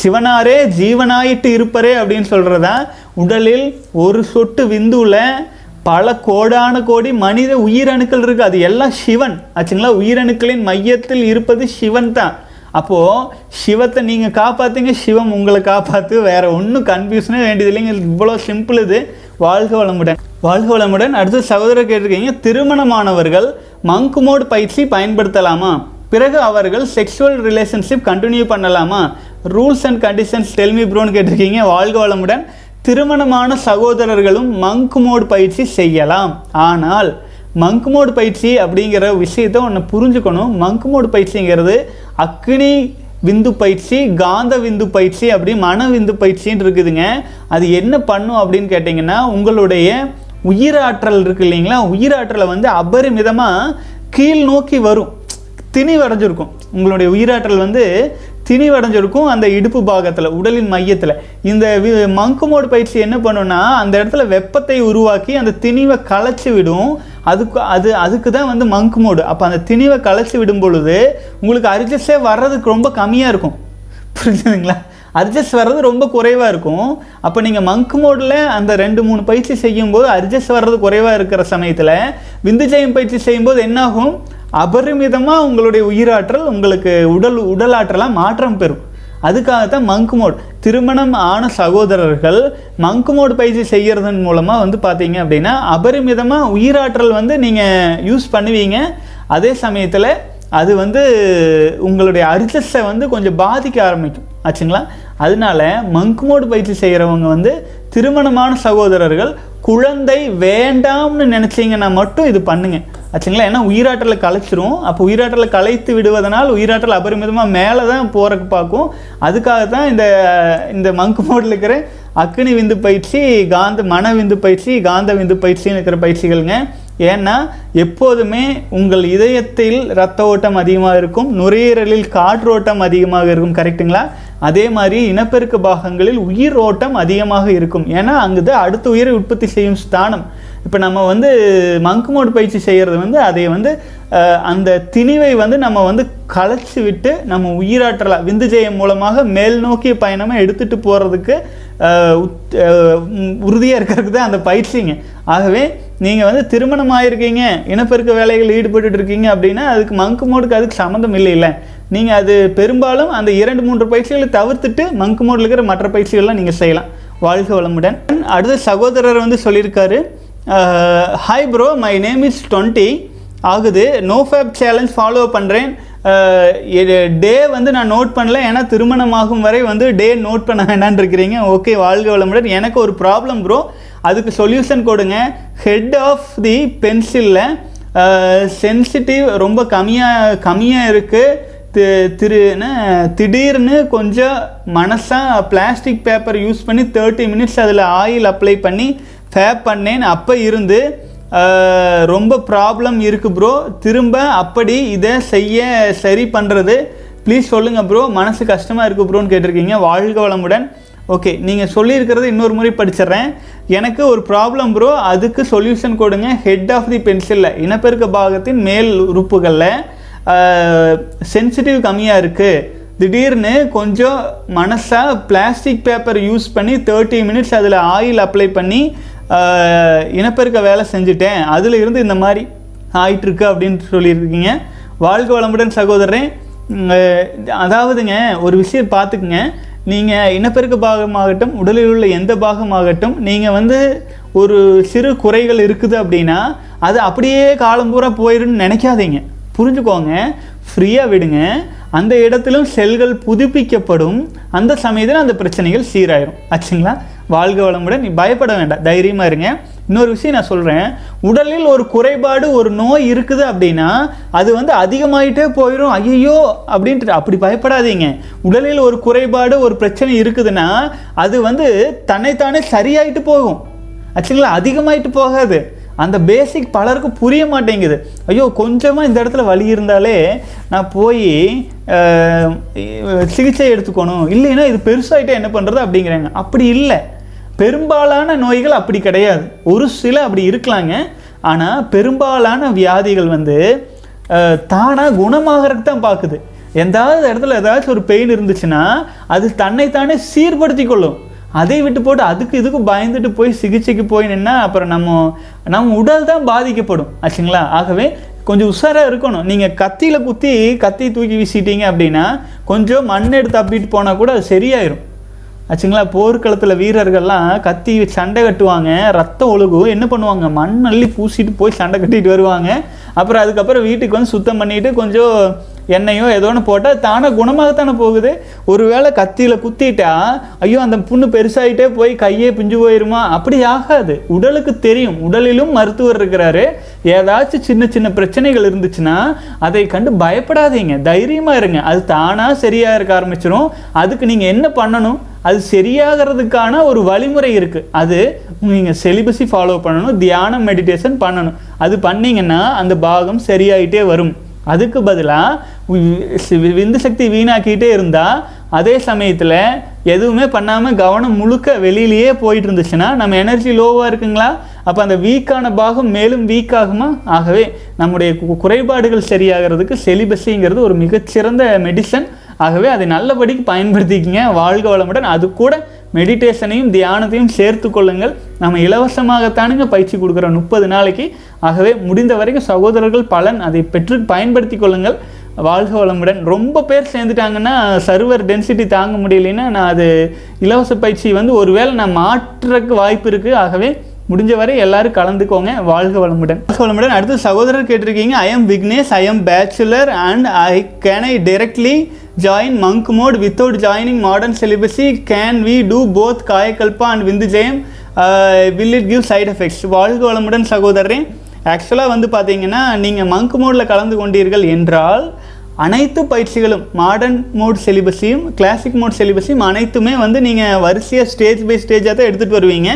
சிவனாரே ஜீவனாயிட்டு இருப்பரே அப்படின்னு சொல்கிறதா உடலில் ஒரு சொட்டு விந்துவில் பல கோடான கோடி மனித உயிரணுக்கள் இருக்குது அது எல்லாம் சிவன். ஆச்சுங்களா? உயிரணுக்களின் மையத்தில் இருப்பது சிவன் தான். அப்போது சிவத்தை நீங்கள் காப்பாற்றுங்க சிவம் உங்களை காப்பாற்று வேறு ஒன்றும் கன்ஃபியூஷனே வேண்டியது இல்லைங்க. இவ்வளோ சிம்பிள் இது. வாழ்க வளமுடன். வாழ்க வளமுடன். அடுத்து சகோதரர் கேட்டிருக்கீங்க திருமணமானவர்கள் மங்குமோடு பயிற்சி பயன்படுத்தலாமா? பிறகு அவர்கள் செக்ஷுவல் ரிலேஷன்ஷிப் கண்டினியூ பண்ணலாமா? Rules and conditions tell me ப்ரோன்னு கேட்டிருக்கீங்க. வாழ்க வளமுடன். திருமணமான சகோதரர்களும் மங்க் மோட் பயிற்சி செய்யலாம். ஆனால் மங்க் மோடு பயிற்சி அப்படிங்கிற விஷயத்தை ஒன்று புரிஞ்சுக்கணும். மங்க் மோடு பயிற்சிங்கிறது அக்னி விந்து பயிற்சி காந்த விந்து பயிற்சி அப்படி மன விந்து பயிற்சின்னு இருக்குதுங்க. அது என்ன பண்ணும் அப்படின்னு கேட்டிங்கன்னா உங்களுடைய உயிராற்றல் இருக்கு இல்லைங்களா? உயிராற்றலை வந்து அபரிமிதமாக கீழ் நோக்கி வரும். திணிவடைஞ்சிருக்கும். உங்களுடைய உயிராற்றல் வந்து திணிவடைஞ்சிருக்கும் அந்த இடுப்பு பாகத்தில் உடலின் மையத்தில். இந்த வி- மங்கு மோடு பயிற்சி என்ன பண்ணுன்னா அந்த இடத்துல வெப்பத்தை உருவாக்கி அந்த திணிவை களைச்சி விடும். அதுக்கு அது அதுக்கு தான் வந்து மங்கு மோடு. அப்போ அந்த திணிவை களைச்சி விடும் பொழுது உங்களுக்கு அரிஜஸ்டே வர்றதுக்கு ரொம்ப கம்மியாக இருக்கும். புரிஞ்சுதுங்களா? அட்ஜஸ்ட் வர்றது ரொம்ப குறைவாக இருக்கும். அப்போ நீங்கள் மங்க் மோடில் அந்த ரெண்டு மூணு பயிற்சி செய்யும்போது அட்ஜஸ்ட் வர்றது குறைவாக இருக்கிற சமயத்தில் விந்துஜயம் பயிற்சி செய்யும்போது என்னாகும்? அபரிமிதமாக உங்களுடைய உயிராற்றல் உங்களுக்கு உடல் உடலாற்றலாக மாற்றம் பெறும். அதுக்காகத்தான் மங்க் மோட் திருமணம் ஆன சகோதரர்கள் மங்க் மோட் பயிற்சி செய்கிறதன் மூலமாக வந்து பார்த்தீங்க அப்படின்னா அபரிமிதமாக உயிராற்றல் வந்து நீங்கள் யூஸ் பண்ணுவீங்க. அதே சமயத்தில் அது வந்து உங்களுடைய அரிசஸை வந்து கொஞ்சம் பாதிக்க ஆரம்பிக்கும். ஆச்சுங்களா? அதனால மங்குமோடு பயிற்சி செய்கிறவங்க வந்து திருமணமான சகோதரர்கள் குழந்தை வேண்டாம்னு நினச்சிங்கன்னா மட்டும் இது பண்ணுங்க. ஆச்சுங்களா? ஏன்னா உயிராற்றலை கலைச்சிரும். அப்போ உயிராற்றலை கலைத்து விடுவதனால் உயிராற்றல் அபரிமிதமாக மேலே தான் போகிறக்கு பார்க்கும். அதுக்காக தான் இந்த இந்த மங்கு மோடில் இருக்கிற அக்னி விந்து பயிற்சி காந்த மன விந்து பயிற்சி காந்த விந்து பயிற்சின்னு இருக்கிற பயிற்சிகளுங்க. ஏன்னா எப்போதுமே உங்கள் இதயத்தில் ரத்த ஓட்டம் அதிகமாக இருக்கும் நுரையீரலில் காற்றோட்டம் அதிகமாக இருக்கும் கரெக்ட்டுங்களா? அதே மாதிரி இனப்பெருக்க பாகங்களில் உயிர் ஓட்டம் அதிகமாக இருக்கும். ஏன்னா அங்குது அடுத்த உயிரை உற்பத்தி செய்யும் ஸ்தானம். இப்போ நம்ம வந்து மங்குமோடு பயிற்சி செய்கிறது வந்து அதை வந்து அந்த திணிவை வந்து நம்ம வந்து களைச்சி விட்டு நம்ம உயிராற்றலாம் விந்துஜெயம் மூலமாக மேல் நோக்கிய பயணமாக எடுத்துகிட்டு போகிறதுக்கு உறுதியாக இருக்கிறதுக்கு தான் அந்த பயிற்சிங்க. ஆகவே நீங்கள் வந்து திருமணம் ஆயிருக்கீங்க இனப்பெருக்க வேலைகள் ஈடுபட்டு இருக்கீங்க அப்படின்னா அதுக்கு மங்கு மோடுக்கு அதுக்கு சம்மந்தம் இல்லை இல்லை நீங்கள் அது பெரும்பாலும் அந்த இரண்டு மூன்று பயிற்சிகளை தவிர்த்துட்டு மங்கு மோடில் இருக்கிற மற்ற பயிற்சிகள்லாம் நீங்கள் செய்யலாம். வாழ்க வளமுடன். அடுத்த சகோதரர் வந்து சொல்லியிருக்காரு hi bro my name is twenty ஆகுது. நோ ஃபேப் சேலஞ்ச் ஃபாலோ பண்ணுறேன் டே வந்து நான் நோட் பண்ணல. ஏன்னா திருமணமாகும் வரை வந்து டே நோட் பண்ண வேண்டாம்னு இருக்கிறீங்க. ஓகே வாழ்க வளமுடன். எனக்கு ஒரு ப்ராப்ளம் ப்ரோ அதுக்கு சொல்யூஷன் கொடுங்க. ஹெட் ஆஃப் தி பென்சிலில் சென்சிட்டிவ் ரொம்ப கம்மியாக கம்மியாக இருக்குது தி- திடீர்னு கொஞ்சம் மனசாக பிளாஸ்டிக் பேப்பர் யூஸ் பண்ணி தேர்ட்டி மினிட்ஸ் அதில் ஆயில் அப்ளை பண்ணி ஃபேப் பண்ணேன். அப்போ இருந்து ரொம்ப ப்ராப்ளம் இருக்குது ப்ரோ திரும்ப அப்படி இதை செய்ய சரி பண்ணுறது ப்ளீஸ் சொல்லுங்கள் ப்ரோ மனசு கஷ்டமாக இருக்குது ப்ரோன்னு கேட்டிருக்கீங்க. வாழ்க வளமுடன். ஓகே நீங்கள் சொல்லியிருக்கிறத இன்னொரு முறை படிச்சிடுறேன். எனக்கு ஒரு ப்ராப்ளம் ப்ரோ அதுக்கு சொல்யூஷன் கொடுங்க. ஹெட் ஆஃப் தி பென்சிலில் இனப்பெருக்க பாகத்தின் மேல் உறுப்புகளில் சென்சிட்டிவ் கம்மியாக இருக்குது திடீர்னு கொஞ்சம் மனசாக பிளாஸ்டிக் பேப்பர் யூஸ் பண்ணி தேர்ட்டி மினிட்ஸ் அதில் ஆயில் அப்ளை பண்ணி இனப்பெருக்க வேலை செஞ்சுட்டேன். அதில் இருந்து இந்த மாதிரி ஆயிட்டுருக்கு அப்படின்னு சொல்லியிருக்கீங்க. வாழ்க வளமுடன் சகோதரன் அதாவதுங்க ஒரு விஷயம் பார்த்துக்குங்க. நீங்கள் இனப்பெருக்க பாகமாகட்டும் உடலில் உள்ள எந்த பாகமாகட்டும் நீங்கள் வந்து ஒரு சிறு குறைகள் இருக்குது அப்படின்னா அது அப்படியே காலம் பூரா போயிடும்னு நினைக்காதீங்க. புரிஞ்சுக்கோங்க. ஃப்ரீயாக விடுங்க. அந்த இடத்திலும் செல்கள் புதுப்பிக்கப்படும். அந்த சமயத்தில் அந்த பிரச்சனைகள் சீராயிரும். ஆச்சுங்களா? வாழ்க வளமுடன். நீ பயப்பட வேண்டாம். தைரியமாக இருங்க. இன்னொரு விஷயம் நான் சொல்கிறேன் உடலில் ஒரு குறைபாடு ஒரு நோய் இருக்குது அப்படின்னா அது வந்து அதிகமாயிட்டே போயிடும் ஐயோ அப்படின்ட்டு அப்படி பயப்படாதீங்க. உடலில் ஒரு குறைபாடு ஒரு பிரச்சனை இருக்குதுன்னா அது வந்து தன்னைத்தானே சரியாயிட்டு போகும். ஆச்சுங்களா அதிகமாயிட்டு போகாது. அந்த பேசிக் பலருக்கும் புரிய மாட்டேங்குது. ஐயோ கொஞ்சமாக இந்த இடத்துல வலி இருந்தாலே நான் போய் சிகிச்சை எடுத்துக்கணும். இல்லைன்னா இது பெருசாகிட்டே என்ன பண்ணுறது அப்படிங்கிறாங்க. அப்படி இல்லை. பெரும்பாலான நோய்கள் அப்படி கிடையாது. ஒரு சில அப்படி இருக்கலாங்க. ஆனால் பெரும்பாலான வியாதிகள் வந்து தானாக குணமாகறதுக்கு தான் பார்க்குது எந்தாவது இடத்துல ஏதாச்சும் ஒரு பெயின் இருந்துச்சுன்னா அது தன்னைத்தானே சீர்படுத்தி கொள்ளும். அதை விட்டு போட்டு அதுக்கு இதுக்கு பயந்துட்டு போய் சிகிச்சைக்கு போய் நின்னா அப்புறம் நம்ம நம்ம உடல் தான் பாதிக்கப்படும். ஆச்சுங்களா? ஆகவே கொஞ்சம் உஷாராக இருக்கணும். நீங்கள் கத்தியில் குத்தி கத்தி தூக்கி வீசிட்டீங்க அப்படின்னா கொஞ்சம் மண் எடுத்து அப்பிட்டு போனால் கூட அது சரியாயிரும். ஆச்சுங்களா? போர்க்களத்தில் வீரர்கள்லாம் கத்தி சண்டை கட்டுவாங்க ரத்தம் ஒழுகும் என்ன பண்ணுவாங்க? மண் அள்ளி பூசிட்டு போய் சண்டை கட்டிட்டு வருவாங்க. அப்புறம் அதுக்கப்புறம் வீட்டுக்கு வந்து சுத்தம் பண்ணிட்டு கொஞ்சம் எண்ணெயோ ஏதோ ஒன்று போட்டால் தானே குணமாகத்தானே போகுது? ஒருவேளை கத்தியில் குத்திட்டா ஐயோ அந்த புண்ணு பெருசாயிட்டே போய் கையே பிஞ்சு போயிருமா? அப்படி ஆகாது. உடலுக்கு தெரியும். உடலிலும் மருத்துவர் இருக்கிறாரு. ஏதாச்சும் சின்ன சின்ன பிரச்சனைகள் இருந்துச்சுன்னா அதை கண்டு பயப்படாதீங்க. தைரியமாக இருங்க. அது தானாக சரியாக இருக்க ஆரம்பிச்சிடும் அதுக்கு நீங்கள் என்ன பண்ணணும்? அது சரியாகிறதுக்கான ஒரு வழிமுறை இருக்குது அது நீங்கள் செலிபஸி ஃபாலோ பண்ணணும். தியானம் மெடிடேஷன் பண்ணணும். அது பண்ணிங்கன்னா அந்த பாகம் சரியாயிட்டே வரும். அதுக்கு பதிலாக விந்து சக்தி வீணாக்கிட்டே இருந்தால் அதே சமயத்தில் எதுவுமே பண்ணாமல் கவனம் முழுக்க வெளியிலேயே போயிட்டு இருந்துச்சுன்னா நம்ம எனர்ஜி லோவாக இருக்குங்களா? அப்போ அந்த வீக்கான பாகம் மேலும் வீக் ஆகுமா ஆகவே நம்முடைய கு- குறைபாடுகள் சரியாகிறதுக்கு செலிபஸிங்கிறது ஒரு மிகச்சிறந்த மெடிசன் ஆகவே அதை நல்லபடிக்கு பயன்படுத்திக்கிங்க. வாழ்க வளமுடன். அது கூட மெடிடேஷனையும் தியானத்தையும் சேர்த்து கொள்ளுங்கள். நம்ம இலவசமாகத்தானுங்க பயிற்சி கொடுக்குறோம். முப்பது நாளைக்கு. ஆகவே முடிந்த வரைக்கும் சகோதரர்கள் பலன் அதை பெற்று பயன்படுத்தி கொள்ளுங்கள். வாழ்க வளமுடன். ரொம்ப பேர் சேர்ந்துட்டாங்கன்னா சர்வர் டென்சிட்டி தாங்க முடியலைன்னா நான் அது இலவச பயிற்சி வந்து ஒருவேளை நான் மாற்றுறதுக்கு வாய்ப்பு இருக்குது ஆகவே முடிஞ்ச வரை எல்லாரும் கலந்துக்கோங்க. வாழ்க வளமுடன். வாழ்க வளமுடன். அடுத்து சகோதரர் கேட்டிருக்கீங்க. I am Vignesh I am bachelor and I can I directly join monk mode without joining modern celibacy can we do both Kayakalpa and விந்து ஜெயம் will it give side effects வாழ்க வளமுடன் சகோதரரே. ஆக்சுவலாக வந்து பார்த்தீங்கன்னா நீங்கள் மங்க் மோடில் கலந்து கொண்டீர்கள் என்றால் அனைத்து பயிற்சிகளும் மாடர்ன் மோட் சிலிபஸையும் கிளாசிக் மோட் சிலிபஸையும் அனைத்துமே வந்து நீங்கள் வரிசையாக ஸ்டேஜ் பை ஸ்டேஜாக தான் எடுத்துகிட்டு வருவீங்க.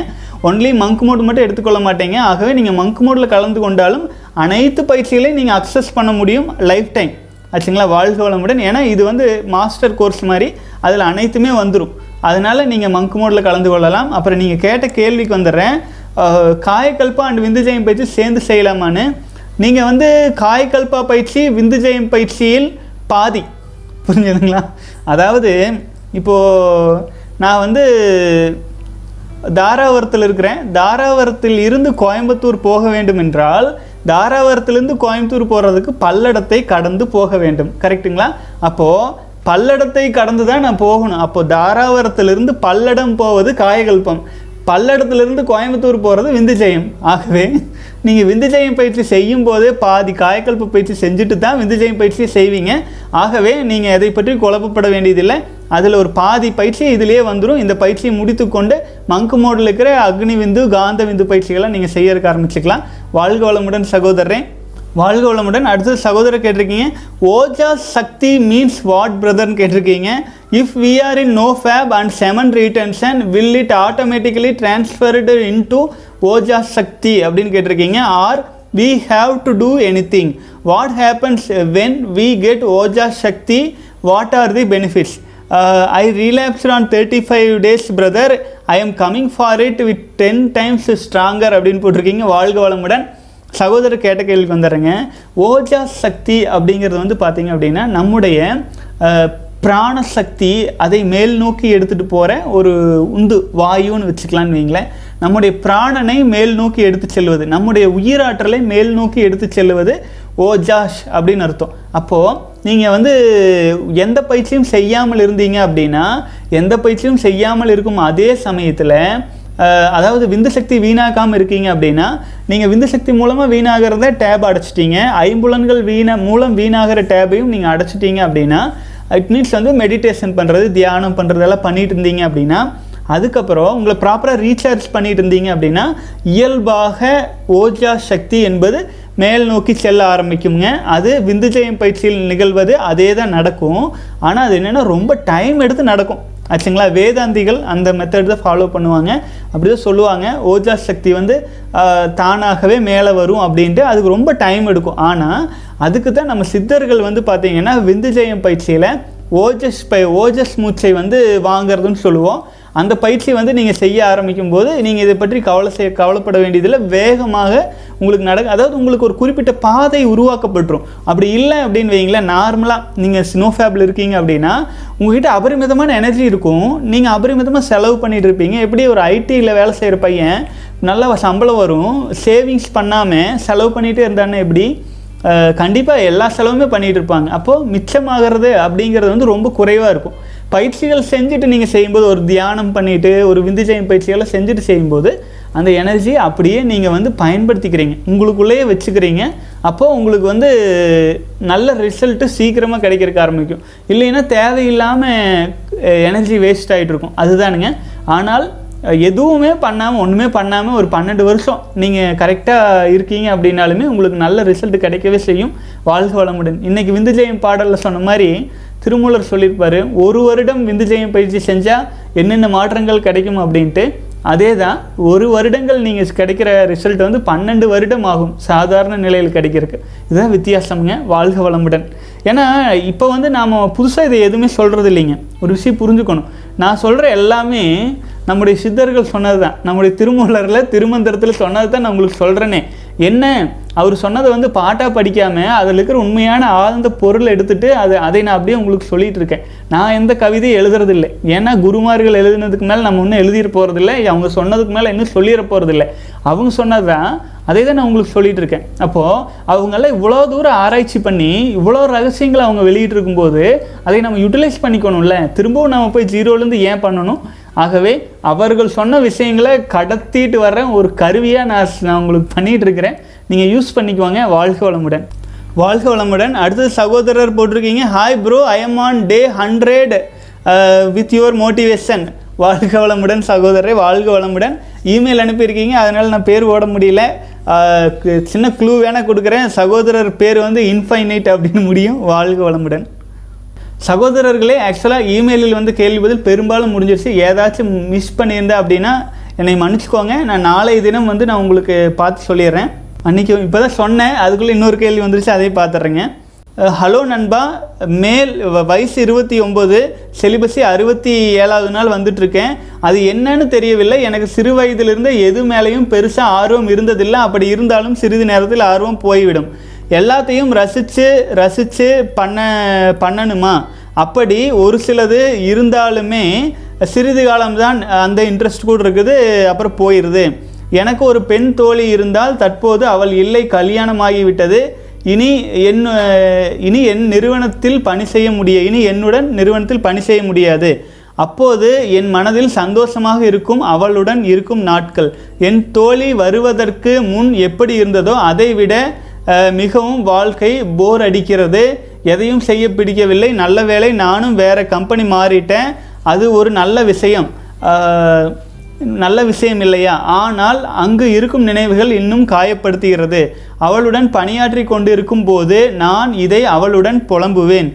ஒன்லி மங்க் மோட் மட்டும் எடுத்துக்கொள்ள மாட்டீங்க. ஆகவே நீங்கள் மங்க் மோடில் கலந்து கொண்டாலும் அனைத்து பயிற்சிகளையும் நீங்கள் அக்சஸ் பண்ண முடியும் லைஃப் டைம் ஆச்சுங்களா? வாழ்க வளமுடன். ஏன்னா இது வந்து மாஸ்டர் கோர்ஸ் மாதிரி அதில் அனைத்துமே வந்துடும் அதனால் நீங்கள் மங்க் மோடில் கலந்து கொள்ளலாம். அப்புறம் நீங்கள் கேட்ட கேள்விக்கு வந்துடுறேன். காயக்கல்பா அண்ட் விந்துஜெயம் பயிற்சி சேர்ந்து செய்யலாமான்னு? நீங்கள் வந்து காயக்கல்பா பயிற்சி விந்துஜெயம் பயிற்சியில் பாதி. புரிஞ்சுதுங்களா? அதாவது இப்போது நான் வந்து தாராவரத்தில் இருக்கிறேன். தாராவரத்தில் இருந்து கோயம்புத்தூர் போக வேண்டும் என்றால் தாராவரத்திலிருந்து கோயம்புத்தூர் போகிறதுக்கு பல்லடத்தை கடந்து போக வேண்டும். கரெக்ட்டுங்களா? அப்போது பல்லடத்தை கடந்து தான் நான் போகணும். அப்போ தாராவரத்திலிருந்து பல்லடம் போவது காயகல்பம். பல்லடத்திலிருந்து கோயம்புத்தூர் போகிறது விந்துஜெயம். ஆகவே நீங்கள் விந்துஜயம் பயிற்சி செய்யும் போதே பாதி காயக்கல்பு பயிற்சி செஞ்சுட்டு தான் விந்துஜயம் பயிற்சியை செய்வீங்க. ஆகவே நீங்கள் எதை பற்றி குழப்பப்பட வேண்டியதில்லை. அதில் ஒரு பாதி பயிற்சி இதிலேயே வந்துடும் இந்த பயிற்சியை முடித்துக்கொண்டு மங்கு மோடில் இருக்கிற அக்னி விந்து காந்த விந்து பயிற்சிகளை நீங்கள் செய்யறதுக்கு ஆரம்பிச்சுக்கலாம். வாழ்க வளமுடன் சகோதரரே. வாழ்க வளமுடன். அடுத்தது சகோதரர் கேட்டிருக்கீங்க. ஓஜா சக்தி மீன்ஸ் வாட் பிரதர்னு கேட்டிருக்கீங்க. If we are in no fap and semen retention will it automatically transferred into ouija சக்தி அப்படின்னு கேட்டிருக்கீங்க. Are we have to do anything what happens when we get ouija Sakthi what are the benefits I i relapsed on 35 days brother. I am coming for it with 10 times stronger அப்படின்னு போட்டிருக்கீங்க. வாழ்க வளமுடன். சகோதரர் கேட்ட கேள்விக்கு வந்துடுறேங்க. ஓஜா சக்தி அப்படிங்கிறது வந்து பார்த்தீங்க அப்படின்னா நம்முடைய uh, பிராண சக்தி அதை மேல் நோக்கி எடுத்துகிட்டு போகிற ஒரு உந்து வாயுன்னு வச்சுக்கலான்னு வைங்களேன். நம்முடைய பிராணனை மேல் நோக்கி எடுத்து செல்வது நம்முடைய உயிராற்றலை மேல் நோக்கி எடுத்து செல்வது ஓஜாஷ் அப்படின்னு அர்த்தம். அப்போது நீங்கள் வந்து எந்த பயிற்சியும் செய்யாமல் இருந்தீங்க அப்படின்னா எந்த பயிற்சியும் செய்யாமல் இருக்கும் அதே சமயத்தில் அதாவது விந்து சக்தி வீணாக்காமல் இருக்கீங்க அப்படின்னா நீங்கள் விந்து சக்தி மூலமாக வீணாகிறத டேப் அடைச்சிட்டீங்க. ஐம்புலன்கள் வீண மூலம் வீணாகிற டேபையும் நீங்கள் அடைச்சிட்டீங்க அப்படின்னா இட் மீன்ஸ் வந்து மெடிடேஷன் பண்ணுறது தியானம் பண்ணுறதெல்லாம் பண்ணிட்டு இருந்தீங்க அப்படின்னா அதுக்கப்புறம் உங்களை ப்ராப்பராக ரீசார்ஜ் பண்ணிட்டு இருந்தீங்க அப்படின்னா இயல்பாக ஓஜா சக்தி என்பது மேல் நோக்கி செல்ல ஆரம்பிக்குங்க அது விந்துஜயம் பயிற்சியில் நிகழ்வது அதே தான் நடக்கும். ஆனால் அது என்னென்னா ரொம்ப டைம் எடுத்து நடக்கும். ஆச்சுங்களா? வேதாந்திகள் அந்த மெத்தட் தான் ஃபாலோ பண்ணுவாங்க. அப்படி தான் சொல்லுவாங்க. ஓஜா சக்தி வந்து தானாகவே மேலே வரும் அப்படின்ட்டு அதுக்கு ரொம்ப டைம் எடுக்கும். ஆனால் அதுக்கு தான் நம்ம சித்தர்கள் வந்து பார்த்தீங்கன்னா விந்துஜயம் பயிற்சியில் ஓஜஸ் பை ஓஜஸ் மூச்சை வந்து வாங்கிறதுன்னு சொல்லுவோம். அந்த பயிற்சி வந்து நீங்கள் செய்ய ஆரம்பிக்கும் போது நீங்கள் இதை பற்றி கவலை செய்ய கவலைப்பட வேண்டியதில்லை. வேகமாக உங்களுக்கு நடக்க அதாவது உங்களுக்கு ஒரு குறிப்பிட்ட பாதை உருவாக்கப்பட்டுரும். அப்படி இல்லை அப்படின்னு வைங்களேன் நார்மலாக நீங்கள் ஸ்னோஃபேபில் இருக்கீங்க அப்படின்னா உங்ககிட்ட அபரிமிதமான எனர்ஜி இருக்கும். நீங்கள் அபரிமிதமாக செலவு பண்ணிட்டு இருப்பீங்க. எப்படி ஒரு ஐடியில் வேலை செய்கிற பையன் நல்லா சம்பளம் வரும் சேவிங்ஸ் பண்ணாமல் செலவு பண்ணிகிட்டே இருந்தானே எப்படி? கண்டிப்பாக எல்லா செலவுமே பண்ணிகிட்டு இருப்பாங்க அப்போது மிச்சமாகிறது அப்படிங்கிறது வந்து ரொம்ப குறைவாக இருக்கும். பயிற்சிகள் செஞ்சுட்டு நீங்கள் செய்யும்போது ஒரு தியானம் பண்ணிவிட்டு ஒரு விந்துஜயம் பயிற்சிகளை செஞ்சுட்டு செய்யும்போது அந்த எனர்ஜி அப்படியே நீங்கள் வந்து பயன்படுத்திக்கிறீங்க. உங்களுக்குள்ளேயே வச்சுக்கிறீங்க. அப்போது உங்களுக்கு வந்து நல்ல ரிசல்ட்டு சீக்கிரமாக கிடைக்கிறதுக்கு ஆரம்பிக்கும். இல்லைன்னா தேவையில்லாமல் எனர்ஜி வேஸ்ட் ஆகிட்டு இருக்கும் அதுதானுங்க. ஆனால் எதுவுமே பண்ணாமல் ஒன்றுமே பண்ணாமல் ஒரு பன்னெண்டு வருஷம் நீங்கள் கரெக்டாக இருக்கீங்க அப்படின்னாலுமே உங்களுக்கு நல்ல ரிசல்ட் கிடைக்கவே செய்யும். வாழ்க வளமுடன். இன்றைக்கி விந்துஜெயம் பாடலில் சொன்ன மாதிரி திருமூலர் சொல்லியிருப்பார் ஒரு வருடம் விந்துஜெயம் பயிற்சி செஞ்சால் என்னென்ன மாற்றங்கள் கிடைக்கும்? அப்படின்ட்டு. அதே தான் ஒரு வருடங்கள் நீங்கள் கிடைக்கிற ரிசல்ட் வந்து பன்னெண்டு வருடம் ஆகும் சாதாரண நிலையில் கிடைக்கிறதுக்கு. இதுதான் வித்தியாசம்ங்க. வாழ்க வளமுடன். ஏன்னா இப்போ வந்து நாம் புதுசாக இதை எதுவுமே சொல்கிறது இல்லைங்க ஒரு விஷயம் புரிஞ்சுக்கணும். நான் சொல்கிற எல்லாமே நம்முடைய சித்தர்கள் சொன்னது தான் நம்முடைய திருமூலரில் திருமந்திரத்தில் சொன்னது தான் நான் உங்களுக்கு சொல்கிறேனே என்ன? அவர் சொன்னதை வந்து பாட்டாக படிக்காமல் அதில் இருக்கிற உண்மையான ஆழ்ந்த பொருள் எடுத்துட்டு அதை அதை நான் அப்படியே உங்களுக்கு சொல்லிகிட்டு இருக்கேன் நான் எந்த கவிதையும் எழுதுறதில்லை. ஏன்னா குருமார்கள் எழுதினதுக்கு மேலே நம்ம இன்னும் எழுதிட போகிறதில்ல அவங்க சொன்னதுக்கு மேலே இன்னும் சொல்லிட போகிறதில்ல அவங்க சொன்னது தான் அதே தான் நான் உங்களுக்கு சொல்லிகிட்டு இருக்கேன் அப்போது அவங்களாம் இவ்வளோ தூரம் ஆராய்ச்சி பண்ணி இவ்வளோ ரகசியங்களை அவங்க வெளியிட்டு இருக்கும்போது அதை நம்ம யூட்டிலைஸ் பண்ணிக்கணும்ல. திரும்பவும் நம்ம போய் ஜீரோலேருந்து ஏன் பண்ணணும்? ஆகவே அவர்கள் சொன்ன விஷயங்களை கடத்திட்டு வர ஒரு கருவியாக நான் நான் உங்களுக்கு பண்ணிகிட்ருக்கிறேன் நீங்கள் யூஸ் பண்ணிக்குவாங்க வாழ்க வளமுடன். வாழ்க வளமுடன். அடுத்தது சகோதரர் போட்டிருக்கீங்க. Hi bro I am on day hundred with your motivation வாழ்க வளமுடன் சகோதரரை வாழ்க வளமுடன். இமெயில் அனுப்பியிருக்கீங்க. அதனால் நான் பேர் ஓட முடியல. Uh, சின்ன க்ளூ வேணால் கொடுக்குறேன். சகோதரர் பேர் வந்து இன்ஃபைனைட் அப்படின்னு முடியும். வாழ்க வளமுடன். சகோதரர்களே ஆக்சுவலாக இமெயிலில் வந்து கேள்வி பதில் பெரும்பாலும் முடிஞ்சிருச்சு. ஏதாச்சும் மிஸ் பண்ணியிருந்தேன் அப்படின்னா என்னை மன்னிச்சுக்கோங்க. நான் நாளைய தினம் வந்து நான் உங்களுக்கு பார்த்து சொல்லிடுறேன். அன்றைக்கி இப்போ தான் சொன்னேன். அதுக்குள்ளே இன்னொரு கேள்வி வந்துருச்சு. அதையும் பார்த்துட்றேங்க. ஹலோ நண்பா மேல் வ- வயசு இருபத்தி ஒம்பது செலிபஸி அறுபத்தி ஏழாவது நாள் வந்துட்டுருக்கேன். அது என்னன்னு தெரியவில்லை. எனக்கு சிறு வயதிலிருந்து எது மேலேயும் பெருசாக ஆர்வம் இருந்ததில்லை. அப்படி இருந்தாலும் சிறிது நேரத்தில் ஆர்வம் போய்விடும். எல்லாத்தையும் ரசித்து ரசித்து பண்ண பண்ணணுமா? அப்படி ஒரு சிலது இருந்தாலுமே சிறிது காலம்தான் அந்த இன்ட்ரெஸ்ட் கூட இருக்குது அப்புறம் போயிடுது எனக்கு ஒரு பெண் தோழி இருந்தால் தற்போது அவள் இல்லை கல்யாணமாகிவிட்டது. இனி என் இனி என் நிறுவனத்தில் பணி செய்ய முடிய இனி என்னுடன் நிறுவனத்தில் பணி செய்ய முடியாது. அப்போது என் மனதில் சந்தோஷமாக இருக்கும் அவளுடன் இருக்கும் நாட்கள். என் தோழி வருவதற்கு முன் எப்படி இருந்ததோ அதை விட மிகவும் வாழ்க்கை போர் அடிக்கிறது. எதையும் செய்ய பிடிக்கவில்லை. நல்ல வேளை நானும் வேறு கம்பெனி மாறிட்டேன். அது ஒரு நல்ல விஷயம். நல்ல விஷயம் இல்லையா? ஆனால் அங்கு இருக்கும் நினைவுகள் இன்னும் காயப்படுத்துகிறது. அவளுடன் பணியாற்றி கொண்டிருக்கும் போது நான் இதை அவளுடன் புலம்புவேன்.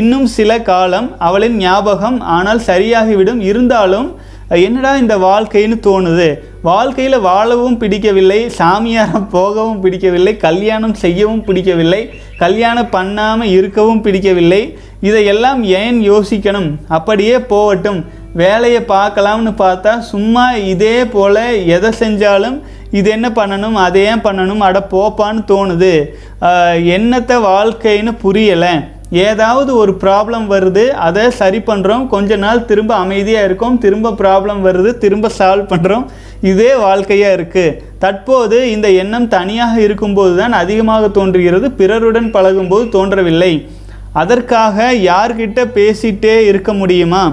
இன்னும் சில காலம் அவளின் ஞாபகம் ஆனால் சரியாகிவிடும். இருந்தாலும் என்னடா இந்த வாழ்க்கைன்னு தோணுது. வாழ்க்கையில் வாழவும் பிடிக்கவில்லை சாமியாரம் போகவும் பிடிக்கவில்லை கல்யாணம் செய்யவும் பிடிக்கவில்லை கல்யாணம் பண்ணாமல் இருக்கவும் பிடிக்கவில்லை. இதையெல்லாம் ஏன் யோசிக்கணும்? அப்படியே போகட்டும். வேலையை பார்க்கலாம்னு பார்த்தா சும்மா இதே போல் எதை செஞ்சாலும் இது என்ன பண்ணணும் அதை ஏன் பண்ணணும் அட போப்பான்னு தோணுது. என்னத்தை என்னத்த வாழ்க்கைன்னு புரியலை. ஏதாவது ஒரு ப்ராப்ளம் வருது அதை சரி பண்ணுறோம் கொஞ்ச நாள் திரும்ப அமைதியாக இருக்கும். திரும்ப ப்ராப்ளம் வருது திரும்ப சால்வ் பண்ணுறோம் இதே வாழ்க்கையாக இருக்குது தற்போது இந்த எண்ணம் தனியாக இருக்கும்போது தான் அதிகமாக தோன்றுகிறது. பிறருடன் பழகும்போது தோன்றவில்லை. அதற்காக யார்கிட்ட பேசிட்டே இருக்க முடியுமா?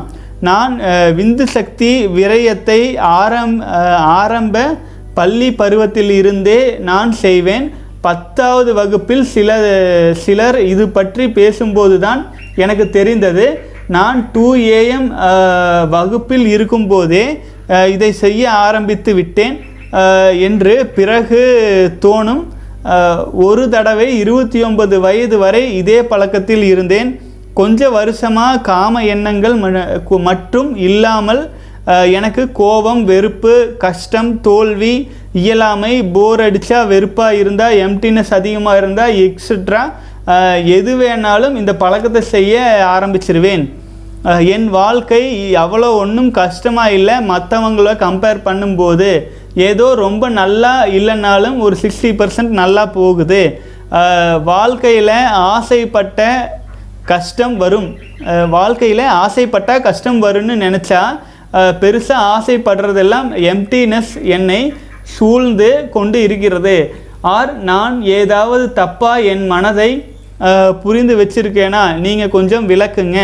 நான் விந்து சக்தி விரயத்தை ஆரம் ஆரம்ப பள்ளி பருவத்தில் இருந்தே நான் செய்வேன். பத்தாவது வகுப்பில் சில சிலர் இது பற்றி பேசும்போது தான் எனக்கு தெரிந்தது. நான் டூ ஏஎம் வகுப்பில் இருக்கும்போதே இதை செய்ய ஆரம்பித்து விட்டேன். என்று பிறகு தோணும். ஒரு தடவை இருபத்தி ஒன்பது வயது வரை இதே பழக்கத்தில் இருந்தேன். கொஞ்ச வருஷமாக காம எண்ணங்கள் மற்றும் இல்லாமல் எனக்கு கோபம் வெறுப்பு கஷ்டம் தோல்வி இயலாமை போர் அடித்தா வெறுப்பாக இருந்தால் எம்டினஸ் அதிகமாக இருந்தால் எக்ஸட்ரா எது வேணாலும் இந்த பழக்கத்தை செய்ய ஆரம்பிச்சிருவேன். என் வாழ்க்கை அவ்வளோ ஒன்றும் கஷ்டமாக இல்லை. மற்றவங்கள கம்பேர் பண்ணும்போது ஏதோ ரொம்ப நல்லா இல்லைனாலும் ஒரு சிக்ஸ்டி பர்சன்ட் நல்லா போகுது. வாழ்க்கையில் ஆசைப்பட்ட கஷ்டம் வரும். வாழ்க்கையில் ஆசைப்பட்டால் கஷ்டம் வரும்னு நினச்சா பெருசாக ஆசைப்படுறதெல்லாம் எம்டினஸ் என்னை சூழ்ந்து கொண்டு இருக்கிறது. ஆர் நான் ஏதாவது தப்பாக என் மனதை புரிந்து வச்சிருக்கேனா? நீங்கள் கொஞ்சம் விளக்குங்க.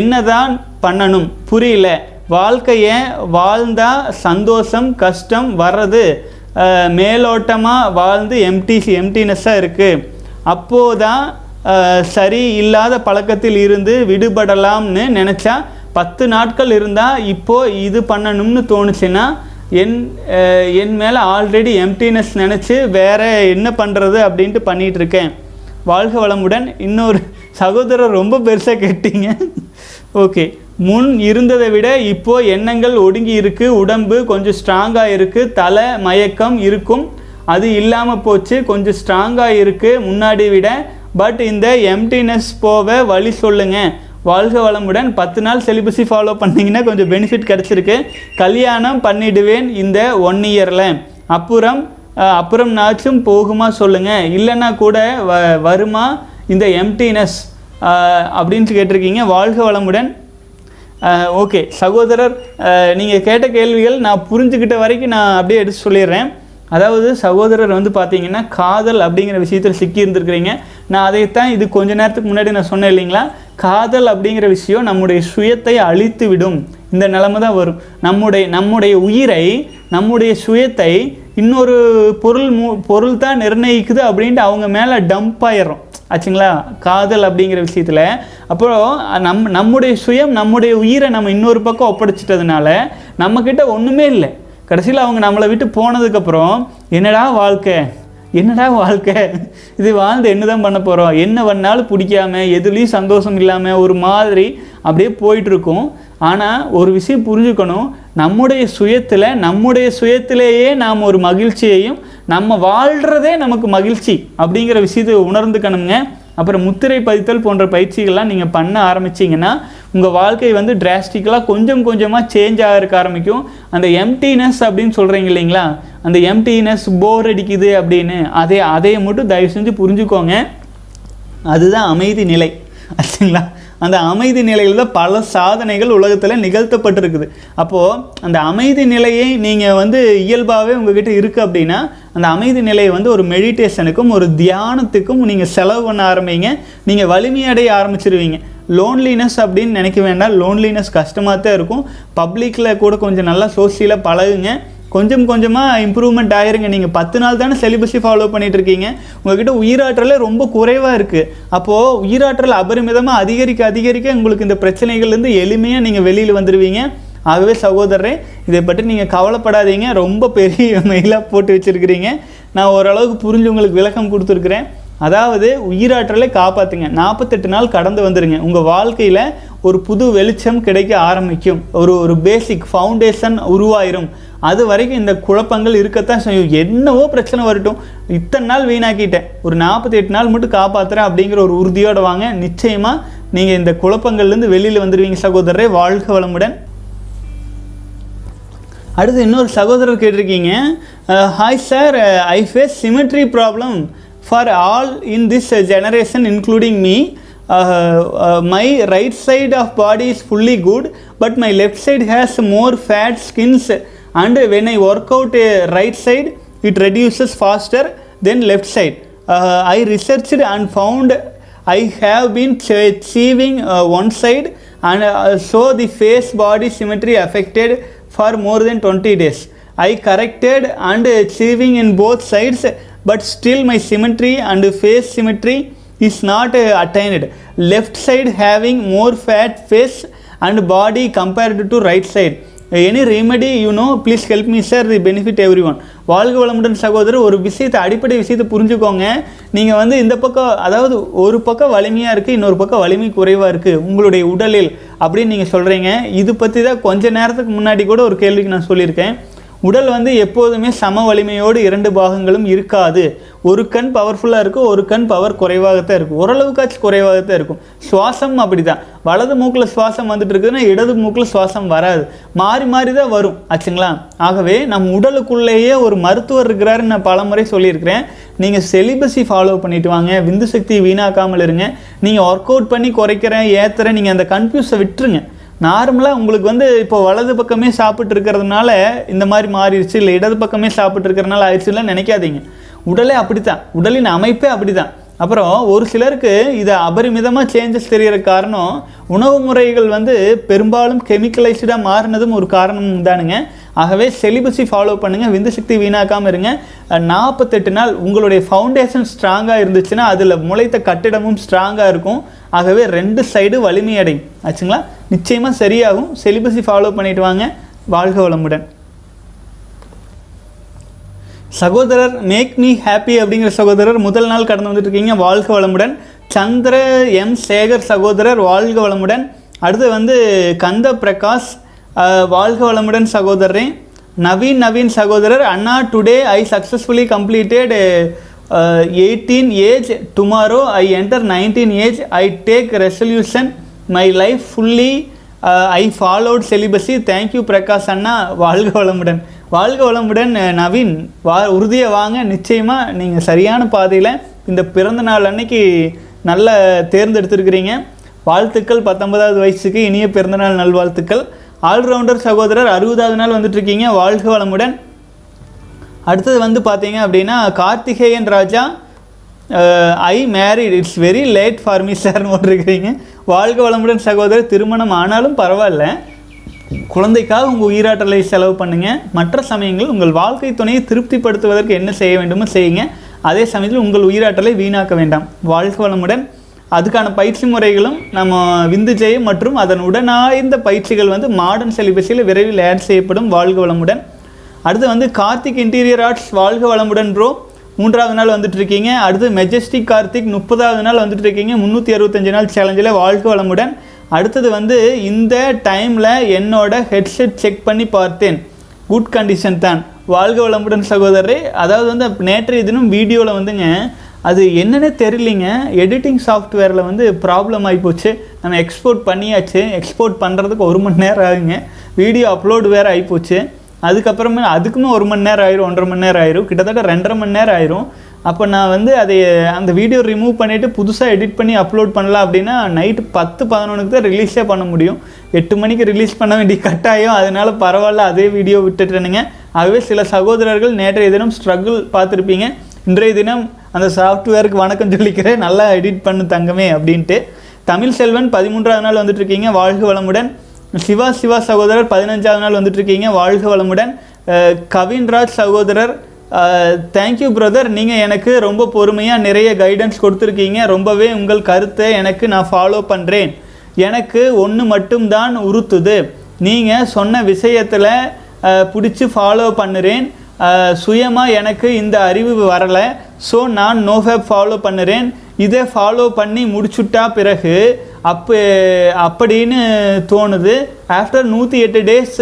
என்னதான் பண்ணணும்? புரியல. வாழ்க்கையை வாழ்ந்தால் சந்தோஷம் கஷ்டம் வர்றது மேலோட்டமாக வாழ்ந்து எம்டிசி எம்டினஸ்ஸாக இருக்குது அப்போதான் சரி இல்லாத பழக்கத்தில் இருந்து விடுபடலாம்னு நினச்சா பத்து நாட்கள் இருந்தால் இப்போது இது பண்ணணும்னு தோணுச்சுன்னா என் என் மேலே ஆல்ரெடி எம்டினஸ் நினச்சி வேறு என்ன பண்ணுறது அப்படின்ட்டு பண்ணிகிட்ருக்கேன் இருக்கேன் வாழ்க வளமுடன். இன்னொரு சகோதரர் ரொம்ப பெருசாக கேட்டீங்க. ஓகே. முன் இருந்ததை விட இப்போது எண்ணங்கள் ஒடுங்கி இருக்குது உடம்பு கொஞ்சம் ஸ்ட்ராங்காக இருக்குது தலை மயக்கம் இருக்கும். அது இல்லாமல் போச்சு. கொஞ்சம் ஸ்ட்ராங்காக இருக்குது முன்னாடி விட. பட் இந்த எம்டினஸ் போக வழி சொல்லுங்கள் வாழ்க வளமுடன். பத்து நாள் செலிபஸி ஃபாலோ பண்ணிங்கன்னா கொஞ்சம் பெனிஃபிட் கிடச்சிருக்கு. கல்யாணம் பண்ணிடுவேன் இந்த ஒன் இயரில் அப்புறம் அப்புறம் நாச்சும் போகுமா சொல்லுங்கள் இல்லைன்னா கூட வ வருமா? இந்த எம்டினஸ் அப்படின்னு கேட்டிருக்கீங்க. வாழ்க வளமுடன். ஓகே சகோதரர் நீங்கள் கேட்ட கேள்விகள் நான் புரிஞ்சுக்கிட்ட வரைக்கும் நான் அப்படியே எடுத்து சொல்லிடுறேன். அதாவது சகோதரர் வந்து பார்த்தீங்கன்னா காதல் அப்படிங்கிற விஷயத்தில் சிக்கி இருந்திருக்கிறீங்க நான் அதைத்தான் இது கொஞ்ச நேரத்துக்கு முன்னாடி நான் சொன்னேன் இல்லைங்களா? காதல் அப்படிங்கிற விஷயம் நம்முடைய சுயத்தை அழித்து விடும் இந்த நிலைமை தான் வரும். நம்முடைய நம்முடைய உயிரை நம்முடைய சுயத்தை இன்னொரு பொருள் மு பொருள் தான் நிர்ணயிக்குது அப்படின்ட்டு அவங்க மேலே டம்ப் ஆயிடுறோம். ஆச்சுங்களா? காதல் அப்படிங்கிற விஷயத்தில். அப்புறம் நம் நம்முடைய சுயம் நம்முடைய உயிரை நம்ம இன்னொரு பக்கம் ஒப்படைச்சிட்டதுனால நம்மக்கிட்ட ஒன்றுமே இல்லை. கடைசியில் அவங்க நம்மளை விட்டு போனதுக்கப்புறம் என்னடா வாழ்க்கை? என்னடா வாழ்க்கை? இது வாழ்ந்து என்னதான் பண்ண போகிறோம் என்ன பண்ணாலும் பிடிக்காம எதுலேயும் சந்தோஷம் இல்லாமல் ஒரு மாதிரி அப்படியே போயிட்டுருக்கும். ஆனால் ஒரு விஷயம் புரிஞ்சுக்கணும். நம்முடைய சுயத்தில் நம்முடைய சுயத்திலேயே நாம் ஒரு மகிழ்ச்சியையும் நம்ம வாழ்கிறதே நமக்கு மகிழ்ச்சி அப்படிங்கிற விஷயத்தை உணர்ந்துக்கணுங்க. அப்புறம் முத்திரை பதித்தல் போன்ற பயிற்சிகள்லாம் நீங்கள் பண்ண ஆரம்பிச்சிங்கன்னா உங்கள் வாழ்க்கை வந்து டிராஸ்டிக்கலாக கொஞ்சம் கொஞ்சமாக சேஞ்ச் ஆகிறதுக்கு ஆரம்பிக்கும். அந்த எம்டினஸ் அப்படின்னு சொல்கிறீங்க இல்லைங்களா? அந்த எம்டினஸ் போர் அடிக்குது அப்படின்னு அதே அதை மட்டும் தயவு செஞ்சு புரிஞ்சுக்கோங்க. அதுதான் அமைதி நிலை. ஆச்சுங்களா அந்த அமைதி நிலையில் தான் பல சாதனைகள் உலகத்தில் நிகழ்த்தப்பட்டிருக்குது. அப்போது அந்த அமைதி நிலையை நீங்கள் வந்து இயல்பாகவே உங்ககிட்ட இருக்குது அப்படின்னா அந்த அமைதி நிலையை வந்து ஒரு மெடிடேஷனுக்கும் ஒரு தியானத்துக்கும் நீங்கள் செலவு பண்ண ஆரம்பிங்க. நீங்கள் வலிமையடைய ஆரம்பிச்சிருவீங்க. லோன்லினஸ் அப்படின்னு நினைக்க வேண்டாம். லோன்லினஸ் கஷ்டமாக தான் இருக்கும். பப்ளிக்கில் கூட கொஞ்சம் நல்லா சோசியலாக பழகுங்க. கொஞ்சம் கொஞ்சமாக இம்ப்ரூவ்மெண்ட் ஆயிருங்க. நீங்கள் பத்து நாள் தானே செலிபஸை ஃபாலோ பண்ணிகிட்டு இருக்கீங்க. உங்ககிட்ட உயிராற்றலே ரொம்ப குறைவாக இருக்குது அப்போது உயிராற்றல் அபரிமிதமாக அதிகரிக்க அதிகரிக்க உங்களுக்கு இந்த பிரச்சனைகள்லேருந்து எளிமையாக நீங்கள் வெளியில் வந்துடுவீங்க ஆகவே சகோதரரே இதை பற்றி நீங்கள் கவலைப்படாதீங்க. ரொம்ப பெரிய மெயிலாக போட்டு வச்சுருக்கிறீங்க. நான் ஓரளவுக்கு புரிஞ்சு உங்களுக்கு விளக்கம் கொடுத்துருக்குறேன். அதாவது உயிராற்றலை காப்பாற்றுங்க நாற்பத்தெட்டு நாள் கடந்து வந்துடுங்க உங்கள் வாழ்க்கையில் ஒரு புது வெளிச்சம் கிடைக்க ஆரம்பிக்கும். ஒரு ஒரு பேசிக் ஃபவுண்டேஷன் உருவாயிரும். அது வரைக்கும் இந்த குழப்பங்கள் இருக்கத்தான் செய்யும். என்னவோ பிரச்சனை வரட்டும். இத்தனை நாள் வீணாக்கிட்டேன். ஒரு நாற்பத்தி எட்டு நாள் மட்டும் காப்பாற்றுறேன் அப்படிங்கிற ஒரு உறுதியோடு வாங்க. நிச்சயமாக நீங்கள் இந்த குழப்பங்கள்லேருந்து வெளியில் வந்துடுவீங்க சகோதரரே. வாழ்க வளமுடன். அடுத்து இன்னொரு சகோதரர் கேட்டிருக்கீங்க. Hi sir I face symmetry problem for all in this uh, generation including me uh, uh, my right side of body is fully good but my left side has more fat skins and when I work out a right side it reduces faster than left side. Uh, I researched and found I have been achieving one side and so the face body symmetry affected for more than 20 days. I corrected and achieving in both sides but still my symmetry and face symmetry is not uh, attained. Left side having more fat face and body compared to right side. Any remedy you know please help me sir the benefit everyone வாழ்க வளமுடன் சகோதரர் ஒரு விஷயத்தை அடிப்படை விஷயத்தை புரிஞ்சுக்கோங்க. நீங்கள் வந்து இந்த பக்கம் அதாவது ஒரு பக்கம் வலிமையாக இருக்குது இன்னொரு பக்கம் வலிமை குறைவாக இருக்குது உங்களுடைய உடலில் அப்படின்னு நீங்கள் சொல்கிறீங்க இது பற்றி தான் கொஞ்ச நேரத்துக்கு முன்னாடி கூட ஒரு கேள்விக்கு நான் சொல்லியிருக்கேன். உடல் வந்து எப்போதுமே சம வலிமையோடு இரண்டு பாகங்களும் இருக்காது. ஒரு கண் பவர்ஃபுல்லாக இருக்கும் ஒரு கண் பவர் குறைவாகத்தான் இருக்கும். ஓரளவுக்காச்சும் குறைவாகத்தான் இருக்கும். சுவாசம் அப்படி தான் வலது மூக்கில் சுவாசம் வந்துட்டு இருக்குதுன்னா இடது மூக்கில் சுவாசம் வராது. மாறி மாறி தான் வரும். ஆச்சுங்களா? ஆகவே நம் உடலுக்குள்ளேயே ஒரு மருத்துவர் இருக்கிறாருன்னு நான் பலமுறை சொல்லியிருக்கிறேன். நீங்கள் செலிபஸி ஃபாலோ பண்ணிட்டு வாங்க. விந்து சக்தி வீணாக்காமல் இருங்க. நீங்கள் ஒர்க் அவுட் பண்ணி குறைக்கிறேன் ஏற்றுறேன் நீங்கள் அந்த கன்ஃபியூஸை விட்டுருங்க. நார்மலாக உங்களுக்கு வந்து இப்போ வலது பக்கமே சாப்பிட்டு இருக்கிறதுனால இந்த மாதிரி மாறிடுச்சு இல்லை இடது பக்கமே சாப்பிட்டு இருக்கிறனால ஆயிடுச்சுலாம் நினைக்காதீங்க. உடலே அப்படித்தான். உடலின் அமைப்பே அப்படிதான் அப்புறம் ஒரு சிலருக்கு இது அபரிமிதமாக சேஞ்சஸ் தெரிகிற காரணம் உணவு முறைகள் வந்து பெரும்பாலும் கெமிக்கலைஸ்டாக மாறினதும் ஒரு காரணம் தானுங்க. ஆகவே செலிபஸி ஃபாலோ பண்ணுங்கள் விந்து சக்தி வீணாக்காமல் இருங்க. நாற்பத்தெட்டு நாள் உங்களுடைய ஃபவுண்டேஷன் ஸ்ட்ராங்காக இருந்துச்சுன்னா அதில் முளைத்த கட்டிடமும் ஸ்ட்ராங்காக இருக்கும். ஆகவே ரெண்டு சைடு வலிமையடையும். ஆச்சுங்களா? நிச்சயமாக சரியாகும். செலிபஸை ஃபாலோ பண்ணிட்டு வாங்க. வாழ்க வளமுடன். சகோதரர் மேக் மீ ஹாப்பி அப்படிங்கிற சகோதரர் முதல் நாள் கடந்து வந்துட்டு இருக்கீங்க. வாழ்க வளமுடன். சந்திர எம் சேகர் சகோதரர் வாழ்க வளமுடன். அடுத்து வந்து கந்த பிரகாஷ் வாழ்க வளமுடன் சகோதரரே. நவீன் நவீன் சகோதரர் அண்ணா today I successfully completed eighteen age tomorrow I enter nineteen age I take resolution my life fully I followed celibacy thank you Prakash அண்ணா வாழ்க வளமுடன். வாழ்க வளமுடன் uh, நவீன். வா உறுதியாக வாங்க. நிச்சயமாக நீங்கள் சரியான பாதையில் இந்த பிறந்த நாள் அன்னைக்கு நல்ல தேர்ந்தெடுத்திருக்கிறீங்க. வாழ்த்துக்கள் பத்தொன்பதாவது வயசுக்கு இனிய பிறந்தநாள் நல்வாழ்த்துக்கள். ஆல்ரவுண்டர் சகோதரர் அறுபதாவது நாள் வந்துட்ருக்கீங்க வாழ்க வளமுடன். அடுத்தது வந்து பார்த்தீங்க அப்படின்னா Karthikeyan Raja. I married it's very late for me சார்னு போட்டிருக்கிறீங்க. வாழ்க வளமுடன் சகோதரர் திருமணம் ஆனாலும் பரவாயில்ல. குழந்தைக்காக உங்கள் உயிராற்றலை செலவு பண்ணுங்கள் மற்ற சமயங்களில் உங்கள் வாழ்க்கை துணையை திருப்திப்படுத்துவதற்கு என்ன செய்ய வேண்டுமோ செய்யுங்க. அதே சமயத்தில் உங்கள் உயிராற்றலை வீணாக்க வேண்டாம். வாழ்க வளமுடன். அதுக்கான பயிற்சி முறைகளும் நம்ம விந்து ஜெயம் மற்றும் அதன் உடனாய்ந்த பயிற்சிகள் வந்து மாடர்ன் செலிபஸில் விரைவில் ஆட் செய்யப்படும். வாழ்க வளமுடன். அடுத்து வந்து கார்த்திக் இன்டீரியர் ஆர்ட்ஸ் வாழ்க வளமுடன் ப்ரோ மூன்றாவது நாள் வந்துட்டு இருக்கீங்க அடுத்து மெஜஸ்டிக் கார்த்திக் முப்பதாவது நாள் வந்துட்டு இருக்கீங்க முந்நூற்றி அறுபத்தஞ்சு நாள் சேலஞ்சில் வாழ்க்கை வளமுடன். அடுத்தது வந்து இந்த டைமில் என்னோட ஹெட்செட் செக் பண்ணி பார்த்தேன். குட் கண்டிஷன் தான். வாழ்க வளமுடன் சகோதரரே. அதாவது வந்து நேற்றைய தினம் வீடியோவில் வந்துங்க அது என்னன்னே தெரியலிங்க. எடிட்டிங் சாஃப்ட்வேரில் வந்து ப்ராப்ளம் ஆகிப்போச்சு நம்ம எக்ஸ்போர்ட் பண்ணியாச்சு. எக்ஸ்போர்ட் பண்ணுறதுக்கு ஒரு மணி நேரம் ஆகுங்க. வீடியோ அப்லோடு வேறு ஆகிப்போச்சு அதுக்கப்புறமே அதுக்குமே ஒரு மணி நேரம் ஆயிரும் ஒன்றரை மணி நேரம் ஆயிரும். கிட்டத்தட்ட ரெண்டரை மணி நேரம் ஆயிரும். அப்போ நான் வந்து அதை அந்த வீடியோ ரிமூவ் பண்ணிவிட்டு புதுசாக எடிட் பண்ணி அப்லோட் பண்ணலாம் அப்படின்னா நைட்டு பத்து பதினொன்றுக்கு தான் ரிலீஸே பண்ண முடியும். எட்டு மணிக்கு ரிலீஸ் பண்ண வேண்டிய கட்டாயம். அதனால பரவாயில்ல அதே வீடியோ விட்டுட்டேனுங்க. ஆகவே சில சகோதரர்கள் நேற்றைய தினம் ஸ்ட்ரகிள் பார்த்துருப்பீங்க. இன்றைய தினம் அந்த சாஃப்ட்வேருக்கு வணக்கம் சொல்லிக்கிறேன். நல்லா எடிட் பண்ணு தங்கமே அப்படின்ட்டு. தமிழ் செல்வன் பதிமூன்றாவது நாள் வந்துட்டு இருக்கீங்க. வாழ்க வளமுடன். சிவா சிவா சகோதரர் பதினஞ்சாவது நாள் வந்துட்டுருக்கீங்க. வாழ்க வளமுடன். கவின்ராஜ் சகோதரர் தேங்க்யூ பிரதர் நீங்கள் எனக்கு ரொம்ப பொறுமையாக நிறைய கைடன்ஸ் கொடுத்துருக்கீங்க. ரொம்பவே உங்கள் கருத்தை எனக்கு நான் ஃபாலோ பண்ணுறேன் எனக்கு ஒன்று மட்டும்தான் உறுத்துது. நீங்கள் சொன்ன விஷயத்தில் பிடிச்சி ஃபாலோ பண்ணுறேன். சுயமாக எனக்கு இந்த அறிவு வரலை. ஸோ நான் நோஃபேப் ஃபாலோ பண்ணுறேன். இதை ஃபாலோ பண்ணி முடிச்சுட்டா பிறகு அப்போ அப்படின்னு தோணுது. ஆஃப்டர் நூற்றி எட்டு டேஸ்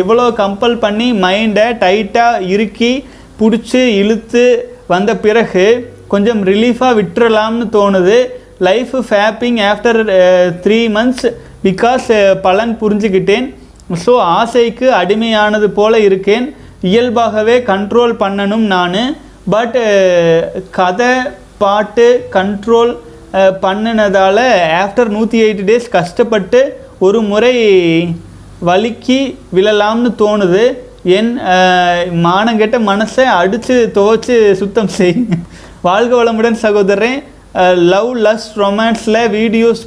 இவ்வளோ கம்பல் பண்ணி மைண்டை டைட்டாக இறுக்கி பிடிச்சி இழுத்து வந்த பிறகு கொஞ்சம் ரிலீஃபாக விட்டுறலாம்னு தோணுது. Life fapping after three months because பலன் புரிஞ்சுக்கிட்டேன் ஸோ ஆசைக்கு அடிமையானது போல இருக்கேன். இயல்பாகவே கண்ட்ரோல் பண்ணணும் நான். பட் கதை பாட்டு கண்ட்ரோல் பண்ணினதால் ஆஃப்டர் நூற்றி எயிட் டேஸ் கஷ்டப்பட்டு ஒரு முறை வலிக்கி விழலாம்னு தோணுது. என் மானங்கெட்ட மனசை அடித்து துவைச்சி சுத்தம் செய். வாழ்க வளமுடன் சகோதரன் லவ் லஸ் ரொமான்ஸில் வீடியோஸ்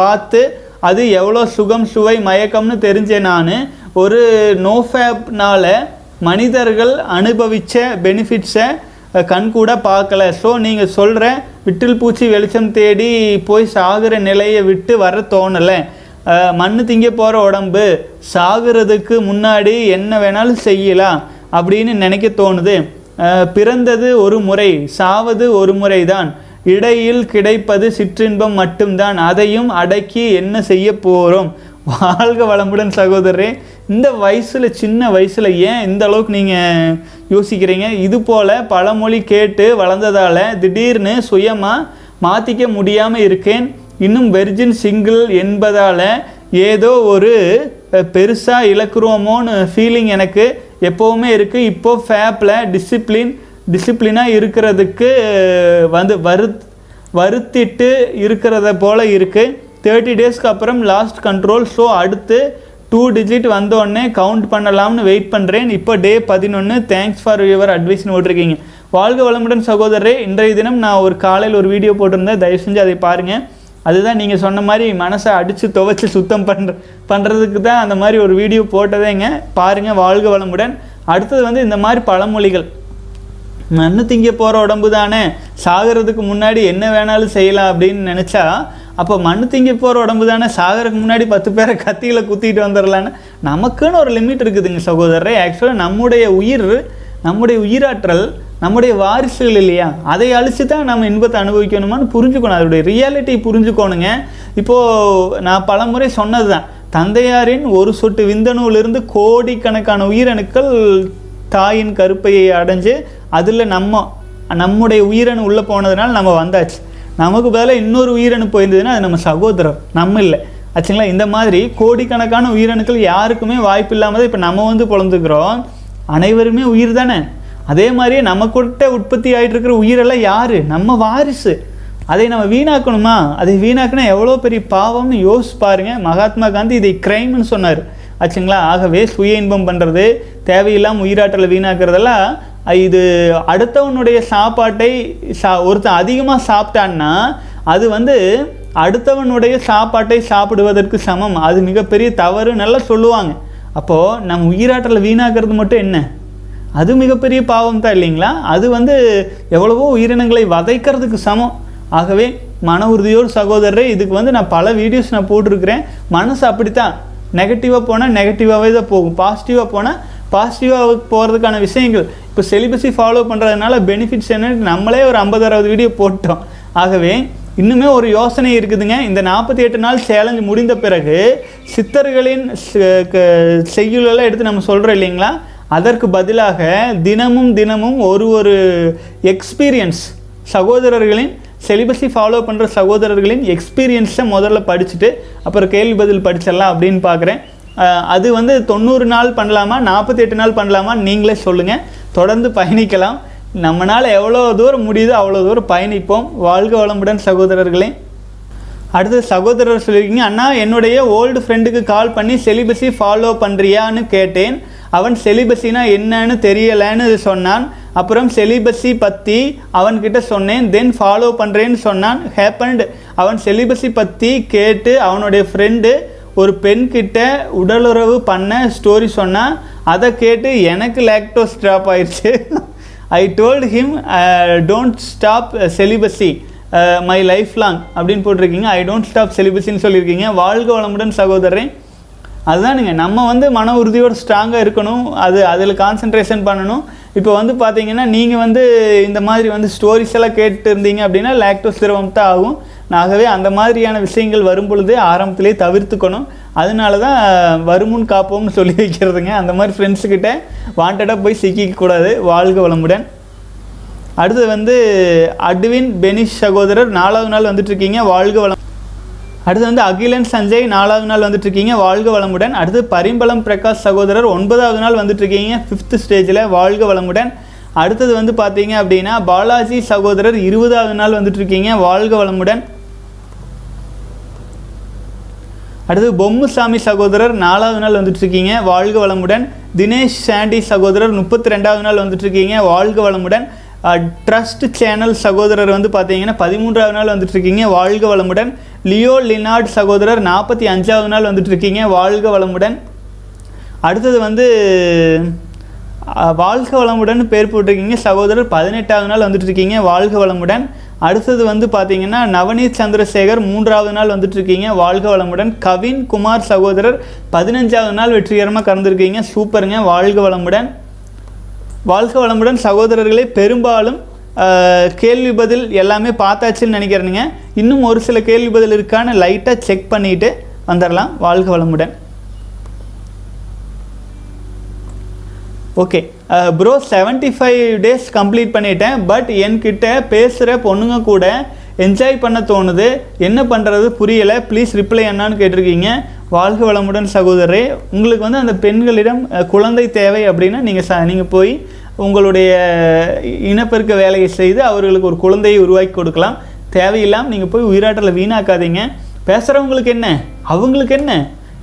பார்த்து அது எவ்வளோ சுகம் சுவை மயக்கம்னு தெரிஞ்சேன் நான். ஒரு நோஃபேப்னால் மனிதர்கள் அனுபவித்த பெனிஃபிட்ஸை கண் கூட பார்க்கல. ஸோ நீங்கள் சொல்கிற விட்டில் பூச்சி வெளிச்சம் தேடி போய் சாகிற நிலையை விட்டு வர தோணலை. மண் திங்க போகிற உடம்பு சாகிறதுக்கு முன்னாடி என்ன வேணாலும் செய்யலாம் அப்படின்னு நினைக்க தோணுது. பிறந்தது ஒரு முறை சாவது ஒரு முறை தான் இடையில் கிடைப்பது சிற்றின்பம் மட்டும்தான். அதையும் அடக்கி என்ன செய்ய போகிறோம் வாழ்க வளமுடன் சகோதரரே. இந்த வயசில் சின்ன வயசில் ஏன் இந்த அளவுக்கு நீங்கள் யோசிக்கிறீங்க? இது போல் பழமொழி கேட்டு வளர்ந்ததால் திடீர்னு சுயமாக மாற்றிக்க முடியாமல் இருக்கேன். இன்னும் வெர்ஜின் சிங்கிள் என்பதால் ஏதோ ஒரு பெருசாக இழக்கிறோமோன்னு ஃபீலிங் எனக்கு எப்போவுமே இருக்குது இப்போது ஃபேப்பில் டிசிப்ளின் டிசிப்ளினாக இருக்கிறதுக்கு வந்து வருத் வருத்திட்டு இருக்கிறத போல் இருக்குது தேர்ட்டி டேஸ்க்கு அப்புறம் லாஸ்ட் கண்ட்ரோல் ஸோ அடுத்து டூ டிஜிட் வந்தோடனே கவுண்ட் பண்ணலாம்னு வெயிட் பண்ணுறேன் இப்போ டே பதினொன்று தேங்க்ஸ் ஃபார் யுவர் அட்வைஸ்னு போட்டிருக்கீங்க. வாழ்க வளமுடன் சகோதரரே. இன்றைய தினம் நான் ஒரு காலையில் ஒரு வீடியோ போட்டிருந்தேன். தயவு செஞ்சு அதை பாருங்கள் அதுதான் நீங்கள் சொன்ன மாதிரி மனசை அடித்து துவைச்சி சுத்தம் பண்ணுற பண்ணுறதுக்கு தான் அந்த மாதிரி ஒரு வீடியோ போட்டதேங்க. பாருங்கள் வாழ்க வளமுடன். அடுத்தது வந்து இந்த மாதிரி பழமொழிகள். மண்ணு திங்க போகிற உடம்பு தானே சாகிறதுக்கு முன்னாடி என்ன வேணாலும் செய்யலாம் அப்படின்னு நினச்சா அப்போ மண்ணு திங்கி போகிற உடம்பு தானே? சாகருக்கு முன்னாடி பத்து பேரை கத்தியில் குத்திட்டு வந்துடலான்னு. நமக்குன்னு ஒரு லிமிட் இருக்குதுங்க சகோதரரே. ஆக்சுவலாக நம்முடைய உயிர் நம்முடைய உயிராற்றல் நம்முடைய வாரிசுகள் இல்லையா? அதை அழிச்சு தான் நம்ம இன்பத்தை அனுபவிக்கணுமான்னு புரிஞ்சுக்கணும். அதோடைய ரியாலிட்டி புரிஞ்சுக்கோணுங்க. இப்போது நான் பலமுறை சொன்னது தான் தந்தையாரின் ஒரு சொட்டு விந்தணுவிலிருந்து கோடிக்கணக்கான உயிரணுக்கள் தாயின் கருப்பையை அடைஞ்சு அதில் நம்ம நம்முடைய உயிரணு உள்ளே போனதுனால நம்ம வந்தாச்சு. நமக்கு பதிலாக இன்னொரு உயிரணு போயிருந்ததுன்னா அது நம்ம சகோதரர் நம்ம இல்லை. ஆச்சுங்களா? இந்த மாதிரி கோடிக்கணக்கான உயிரணுக்கள் யாருக்குமே வாய்ப்பு இல்லாமல் இப்போ நம்ம வந்து பிறந்துக்கிறோம் அனைவருமே உயிர் தானே? அதே மாதிரியே நமக்கிட்ட உற்பத்தி ஆகிட்டு இருக்கிற உயிரெல்லாம் யார்? நம்ம வாரிசு. அதை நம்ம வீணாக்கணுமா? அதை வீணாக்கினா எவ்வளோ பெரிய பாவம்னு யோசிச்சு பாருங்க. மகாத்மா காந்தி இதை கிரைம்னு சொன்னார். ஆச்சுங்களா? ஆகவே சுய இன்பம் பண்ணுறது தேவையில்லாமல் உயிராற்றலை வீணாக்குறதெல்லாம் இது அடுத்தவனுடைய சாப்பாட்டை சா ஒருத்தன் அதிகமாக சாப்பிட்டான்னா அது வந்து அடுத்தவனுடைய சாப்பாட்டை சாப்பிடுவதற்கு சமம். அது மிகப்பெரிய தவறு நல்லா சொல்லுவாங்க. அப்போது நம்ம உயிராற்றலை வீணாக்கிறது மட்டும் என்ன? அது மிகப்பெரிய பாவம் தான் இல்லைங்களா? அது வந்து எவ்வளவோ உயிரினங்களை வதைக்கிறதுக்கு சமம். ஆகவே மன உறுதியோடு சகோதரரே இதுக்கு வந்து நான் பல வீடியோஸ் நான் போட்டிருக்கிறேன். மனசு அப்படித்தான். நெகட்டிவாக போனால் நெகட்டிவாகவே தான் போகும். பாசிட்டிவாக போனால் பாசிட்டிவாக போகிறதுக்கான விஷயங்கள். இப்போ செலிபஸை ஃபாலோ பண்ணுறதுனால பெனிஃபிட்ஸ் என்னன்னு நம்மளே ஒரு ஐம்பது அறுபது வீடியோ போட்டோம். ஆகவே இன்னுமே ஒரு யோசனை இருக்குதுங்க. இந்த நாற்பத்தி எட்டு நாள் சேலஞ்சு முடிந்த பிறகு சித்தர்களின் க- செய்யுளெல்லாம் எடுத்து நம்ம சொல்கிறோம் இல்லைங்களா? அதற்கு பதிலாக தினமும் தினமும் ஒரு ஒரு எக்ஸ்பீரியன்ஸ் சகோதரர்களின் செலிபஸை ஃபாலோ பண்ணுற சகோதரர்களின் எக்ஸ்பீரியன்ஸை முதல்ல படிச்சுட்டு அப்புறம் கேள்வி பதில் படிச்சிடலாம் அப்படின்னு பார்க்குறேன். அது வந்து தொண்ணூறு நாள் பண்ணலாமா நாற்பத்தி எட்டு நாள் பண்ணலாமா நீங்களே சொல்லுங்கள் தொடர்ந்து பயணிக்கலாம். நம்மளால் எவ்வளோ தூரம் முடியுதோ அவ்வளோ தூரம் பயணிப்போம். வாழ்க வளமுடன் சகோதரர்களே. அடுத்து சகோதரர் சொல்லியிருக்கீங்க அண்ணா என்னுடைய ஓல்டு ஃப்ரெண்டுக்கு கால் பண்ணி செலிபஸி ஃபாலோ பண்ணுறியான்னு கேட்டேன். அவன் செலிபஸினா என்னன்னு தெரியலைன்னு சொன்னான். அப்புறம் செலிபஸி பற்றி அவன்கிட்ட சொன்னேன். தென் ஃபாலோ பண்ணுறேன்னு சொன்னான். ஹேப்பன்டு அவன் செலிபஸி பற்றி கேட்டு அவனுடைய ஃப்ரெண்டு ஒரு பெண்கிட்ட உடலுறவு பண்ண ஸ்டோரி சொன்னான் அதை கேட்டு எனக்கு லேக்டோஸ் ஸ்டாப் ஆயிடுச்சு. I told him don't stop celibacy my life long அப்படின்னு போட்டிருக்கீங்க. ஐ டோன்ட் ஸ்டாப் செலிபஸின்னு சொல்லியிருக்கீங்க. வாழ்க வளமுடன் சகோதரன் அதுதானுங்க நம்ம வந்து மன உறுதியோடு ஸ்ட்ராங்காக இருக்கணும். அது அதில் கான்சென்ட்ரேஷன் பண்ணணும். இப்போ வந்து பார்த்தீங்கன்னா நீங்கள் வந்து இந்த மாதிரி வந்து ஸ்டோரிஸ் எல்லாம் கேட்டு இருந்தீங்க அப்படின்னா லேக்டோஸ் திரவம் தான் ஆகும். ஆகவே அந்த மாதிரியான விஷயங்கள் வரும் பொழுது ஆரம்பத்திலே தவிர்த்துக்கணும். அதனால தான் வருமுன் காப்போம்னு சொல்லி வைக்கிறதுங்க. அந்த மாதிரி ஃப்ரெண்ட்ஸுக்கிட்ட வாண்டடாக போய் சிக்கிக்க கூடாது. வாழ்க வளமுடன். அடுத்து வந்து அட்வின் பெனிஷ் சகோதரர் நாலாவது நாள் வந்துட்டுருக்கீங்க. வாழ்க வளம் அடுத்து வந்து அகிலன் சஞ்சய் நாலாவது நாள் வந்துட்டு இருக்கீங்க வாழ்க வளமுடன். அடுத்து பரிம்பளம் பிரகாஷ் சகோதரர் ஒன்பதாவது நாள் வந்துட்டுருக்கீங்க. ஃபிஃப்த்து ஃபிஃப்த் ஸ்டேஜில் வாழ்க வளமுடன். அடுத்தது வந்து பார்த்தீங்க அப்படின்னா பாலாஜி சகோதரர் இருபதாவது நாள் வந்துட்டுருக்கீங்க. வாழ்க வளமுடன். அடுத்து பொம்முசாமி சகோதரர் நாலாவது நாள் வந்துட்டு இருக்கீங்க வாழ்க வளமுடன். தினேஷ் சாண்டி சகோதரர் முப்பத்தி ரெண்டாவது நாள் வந்துட்டு இருக்கீங்க வாழ்க வளமுடன். ட்ரஸ்ட் சேனல் சகோதரர் வந்து பார்த்தீங்கன்னா பதிமூன்றாவது நாள் வந்துட்டு இருக்கீங்க வாழ்க வளமுடன். லியோ லினார்ட் சகோதரர் நாற்பத்தி அஞ்சாவது நாள் வந்துட்டு இருக்கீங்க வாழ்க வளமுடன். அடுத்தது வந்து வாழ்க வளமுடன் பேர் போட்டிருக்கீங்க. சகோதரர் பதினெட்டாவது நாள் வந்துட்டு இருக்கீங்க வாழ்க வளமுடன். அடுத்தது வந்து பார்த்தீங்கன்னா நவநீத் சந்திரசேகர் மூன்றாவது நாள் வந்துட்டுருக்கீங்க. வாழ்க வளமுடன். கவின் குமார் சகோதரர் பதினஞ்சாவது நாள் வெற்றிகரமாக கலந்துருக்கீங்க. சூப்பருங்க. வாழ்க வளமுடன். வாழ்க வளமுடன் சகோதரர்களே பெரும்பாலும் கேள்வி பதில் எல்லாமே பார்த்தாச்சுன்னு நினைக்கிறேனுங்க. இன்னும் ஒரு சில கேள்வி பதில் இருக்கான்னு லைட்டாக செக் பண்ணிட்டு வந்துடலாம் வாழ்க வளமுடன். Okay. Bro seventy five days complete பண்ணிட்டேன் பட் என்கிட்ட பேசுகிற பொண்ணுங்க கூட என்ஜாய் பண்ண தோணுது. என்ன பண்ணுறது புரியலை. ப்ளீஸ் ரிப்ளை என்னான்னு கேட்டிருக்கீங்க. வாழ்க வளமுடன் சகோதரரே. உங்களுக்கு வந்து அந்த பெண்களிடம் குழந்தை தேவை அப்படின்னா நீங்கள் ச நீங்கள் போய் உங்களுடைய இனப்பெருக்க வேலையை செய்து அவர்களுக்கு ஒரு குழந்தையை உருவாக்கி கொடுக்கலாம். தேவையில்லாமல் நீங்கள் போய் உயிராற்றலை வீணாக்காதீங்க. பேசுகிறவங்களுக்கு என்ன? அவங்களுக்கு என்ன?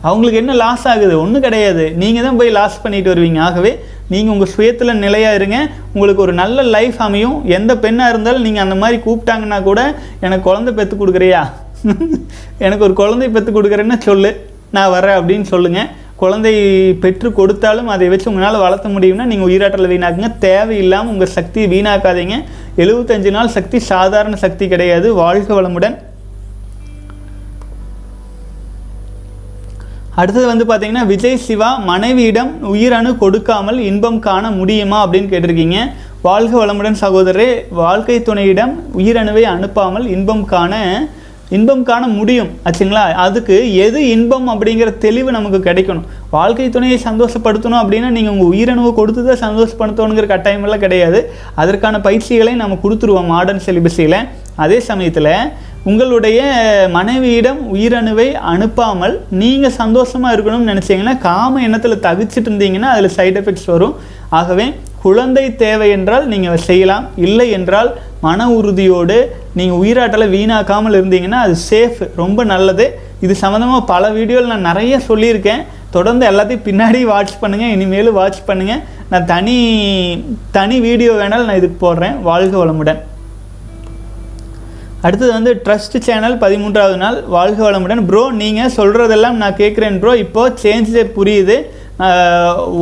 அவங்களுக்கு என்ன லாஸ் ஆகுது? ஒன்றும் கிடையாது. நீங்கள் தான் போய் லாஸ் பண்ணிட்டு வருவீங்க. ஆகவே நீங்கள் உங்கள் சுயத்தில் நிலையாக இருங்க. உங்களுக்கு ஒரு நல்ல லைஃப் அமையும். எந்த பெண்ணாக இருந்தாலும் நீங்கள் அந்த மாதிரி கூப்பிட்டாங்கன்னா கூட எனக்கு குழந்தை பெற்று கொடுக்குறியா? எனக்கு ஒரு குழந்தை பெற்று கொடுக்குறேன்னு சொல்லு. நான் வரேன் அப்படின்னு சொல்லுங்கள் குழந்தை பெற்று கொடுத்தாலும் அதை வச்சு உங்களால் வளர்த்த முடியும்னா நீங்கள் உயிராற்றலை வீணாக்குங்க. தேவையில்லாமல் உங்கள் சக்தியை வீணாக்காதீங்க. எழுபத்தஞ்சு நாள் சக்தி சாதாரண சக்தி கிடையாது. வாழ்க வளமுடன். அடுத்தது வந்து பார்த்தீங்கன்னா விஜய் சிவா மனைவியிடம் உயிரணு கொடுக்காமல் இன்பம் காண முடியுமா அப்படின்னு கேட்டிருக்கீங்க. வாழ்க வளமுடன் சகோதரரே வாழ்க்கை துணையிடம் உயிரணுவை அனுப்பாமல் இன்பம் காண இன்பம் காண முடியும். ஆச்சுங்களா? அதுக்கு எது இன்பம் அப்படிங்கிற தெளிவு நமக்கு கிடைக்கணும். வாழ்க்கை துணையை சந்தோஷப்படுத்தணும் அப்படின்னா நீங்கள் உங்கள் உயிரணுவை கொடுத்து தான் சந்தோஷப்படுத்தணுங்கிற கட்டாயமெல்லாம் கிடையாது. அதற்கான பயிற்சிகளை நம்ம கொடுத்துருவோம் மாடர்ன் சிலிபஸில் அதே சமயத்தில் உங்களுடைய மனைவியிடம் உயிரணுவை அனுப்பாமல் நீங்கள் சந்தோஷமாக இருக்கணும்னு நினச்சிங்கன்னா காம எண்ணத்தில் தவிச்சிட்டு இருந்தீங்கன்னா அதில் சைட் எஃபெக்ட்ஸ் வரும். ஆகவே குழந்தை தேவை என்றால் நீங்கள் செய்யலாம். இல்லை என்றால் மன உறுதியோடு நீங்கள் உயிராட்டலை வீணாக்காமல் இருந்தீங்கன்னா அது சேஃப் ரொம்ப நல்லது. இது சம்மந்தமாக பல வீடியோவில் நான் நிறைய சொல்லியிருக்கேன். தொடர்ந்து எல்லாத்தையும் பின்னாடி வாட்ச் பண்ணுங்கள் இனிமேலும் வாட்ச் பண்ணுங்கள் நான் தனி தனி வீடியோ வேணாலும் நான் இதுக்கு போடுறேன். வாழ்க வளமுடன். அடுத்தது வந்து ட்ரஸ்ட் சேனல் பதிமூன்றாவது நாள் வாழ்க வளமுடன். ப்ரோ நீங்கள் சொல்கிறதெல்லாம் நான் கேட்குறேன் ப்ரோ இப்போது சேஞ்சே புரியுது.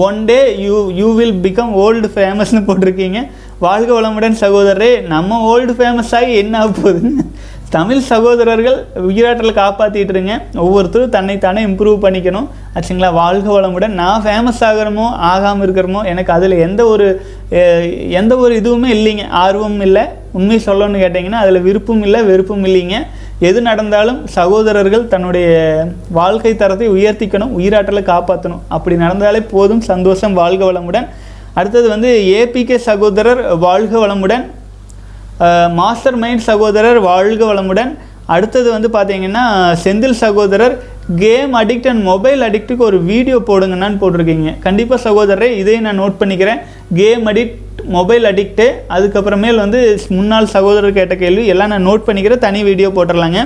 One day you you will become old ஃபேமஸ்னு போட்டிருக்கீங்க. வாழ்க வளமுடன் சகோதரரே நம்ம ஓல்டு ஃபேமஸ் ஆகி என்ன ஆக போகுதுன்னு. தமிழ் சகோதரர்கள் உயிராற்றலை காப்பாற்றிட்டு இருங்க ஒவ்வொருத்தரும் தன்னைத்தானே இம்ப்ரூவ் பண்ணிக்கணும். ஆச்சுங்களா? வாழ்க வளமுடன். நான் ஃபேமஸ் ஆகிறமோ ஆகாமல் இருக்கிறமோ எனக்கு அதில் எந்த ஒரு எந்த ஒரு இதுவுமே இல்லைங்க. ஆர்வம் இல்லை. உண்மை சொல்லணும்னு கேட்டிங்கன்னா அதில் விருப்பம் இல்லை வெறுப்பும் இல்லைங்க. எது நடந்தாலும் சகோதரர்கள் தன்னுடைய வாழ்க்கை தரத்தை உயர்த்திக்கணும் உயிராற்றலை காப்பாற்றணும் அப்படி நடந்தாலே போதும். சந்தோஷம் வாழ்க வளமுடன். அடுத்தது வந்து ஏபிகே சகோதரர் வாழ்க வளமுடன். மாஸ்டர் மைண்ட் சகோதரர் வாழ்க வளமுடன். அடுத்தது வந்து பார்த்தீங்கன்னா செந்தில் சகோதரர் கேம் அடிக்ட் அண்ட் மொபைல் அடிக்ட்டுக்கு ஒரு வீடியோ போடுங்கன்னு போட்டிருக்கீங்க. கண்டிப்பாக சகோதரரே இதையும் நான் நோட் பண்ணிக்கிறேன். கேம் அடிக்ட் மொபைல் அடிக்ட்டு அதுக்கப்புறமேல் வந்து முன்னாள் சகோதரர் கேட்ட கேள்வி எல்லாம் நான் நோட் பண்ணிக்கிறேன். தனி வீடியோ போட்டுடலாங்க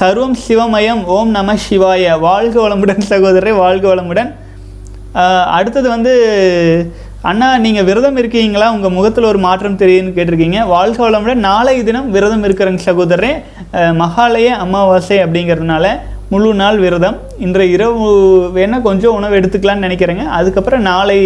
சர்வம் சிவமயம் ஓம் நம சிவாய. வாழ்க வளமுடன் சகோதரரே வாழ்க வளமுடன். அடுத்தது வந்து அண்ணா நீங்கள் விரதம் இருக்கீங்களா? உங்கள் முகத்தில் ஒரு மாற்றம் தெரியுதுன்னு கேட்டிருக்கீங்க. வாழ்க வளமுடன் நாளை தினம் விரதம் இருக்கிறேங்க சகோதரரே. மகாலய அமாவாசை அப்படிங்கிறதுனால முழு நாள் விரதம். இன்றைய இரவு வேணால் கொஞ்சம் உணவு எடுத்துக்கலான்னு நினைக்கிறேங்க. அதுக்கப்புறம் நாளை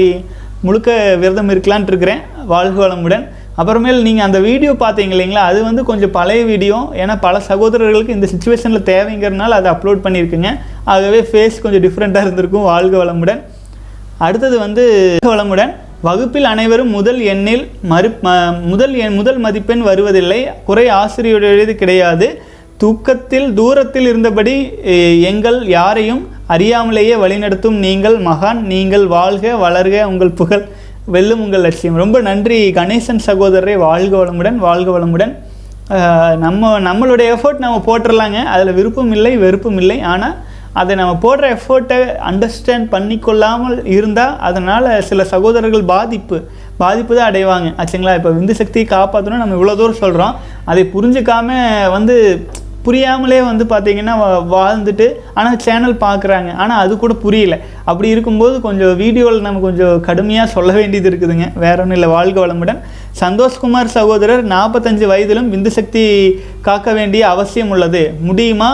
முழுக்க விரதம் இருக்கலான்ட்டு இருக்கிறேன் வாழ்க வளமுடன் அப்புறமேல் நீங்கள் அந்த வீடியோ பார்த்தீங்க இல்லைங்களா? அது வந்து கொஞ்சம் பழைய வீடியோ. ஏன்னா பல சகோதரர்களுக்கு இந்த சுச்சுவேஷனில் தேவைங்கிறதுனால அதை அப்லோட் பண்ணியிருக்குங்க. ஆகவே ஃபேஸ் கொஞ்சம் டிஃப்ரெண்ட்டாக இருந்திருக்கும் வாழ்க வளமுடன் அடுத்தது வந்து வளமுடன் வகுப்பில் அனைவரும் முதல் எண்ணில் மறு முதல் எண் முதல் மதிப்பெண் வருவதில்லை. குறை ஆசிரியருடையது கிடையாது. தூக்கத்தில் தூரத்தில் இருந்தபடி எங்கள் யாரையும் அறியாமலேயே வழிநடத்தும் நீங்கள் மகான். நீங்கள் வாழ்க வளர்க உங்கள் புகழ் வெல்லும் உங்கள் லட்சியம். ரொம்ப நன்றி கணேசன் சகோதரரை. வாழ்க வளமுடன் வாழ்க வளமுடன். நம்ம நம்மளுடைய எஃபோர்ட் நம்ம போட்டுடலாங்க அதில் விருப்பம் இல்லை வெறுப்பும் இல்லை. ஆனால் அதை நம்ம போடுற எஃபோர்ட்டை அண்டர்ஸ்டாண்ட் பண்ணிக்கொள்ளாமல் இருந்தால் அதனால் சில சகோதரர்கள் பாதிப்பு பாதிப்பு தான் அடைவாங்க. ஆச்சுங்களா? இப்போ விந்து சக்தியை காப்பாற்றணும் நம்ம இவ்வளோ தூரம் சொல்கிறோம் அதை புரிஞ்சுக்காம வந்து புரியாமலே வந்து பார்த்தீங்கன்னா வாழ்ந்துட்டு ஆனால் சேனல் பார்க்குறாங்க ஆனால் அது கூட புரியல. அப்படி இருக்கும்போது கொஞ்சம் வீடியோவில் நம்ம கொஞ்சம் கடுமையாக சொல்ல வேண்டியது இருக்குதுங்க. வேற ஒன்றும் இல்லை. வாழ்க வளமுடன். சந்தோஷ்குமார் சகோதரர் நாற்பத்தஞ்சு வயதிலும் விந்து சக்தி காக்க வேண்டிய அவசியம் உள்ளது. முடியுமா?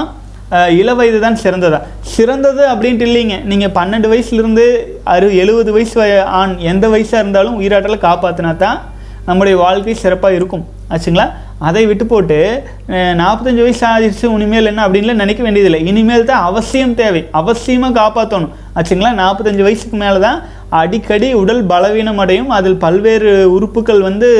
இளவயது இள வயது தான் சிறந்ததா? சிறந்தது அப்படின்ட்டு இல்லைங்க. நீங்கள் பன்னெண்டு வயசுலேருந்து அறு எழுபது வயசு வய- ஆண் எந்த வயசாக இருந்தாலும் உயிராற்றலை காப்பாற்றினா தான் நம்முடைய வாழ்க்கை சிறப்பாக இருக்கும். ஆச்சுங்களா? அதை விட்டு போட்டு நாற்பத்தஞ்சு வயசு ஆயிடுச்சு இனிமேல் என்ன அப்படின்லாம் நினைக்க வேண்டியதில்லை. இனிமேல் தான் அவசியம் தேவை. அவசியமாக காப்பாற்றணும் ஆச்சுங்களா? நாற்பத்தஞ்சு வயசுக்கு மேலே தான் அடிக்கடி உடல் பலவீனம் அடையும் அதில் பல்வேறு உறுப்புகள் வந்து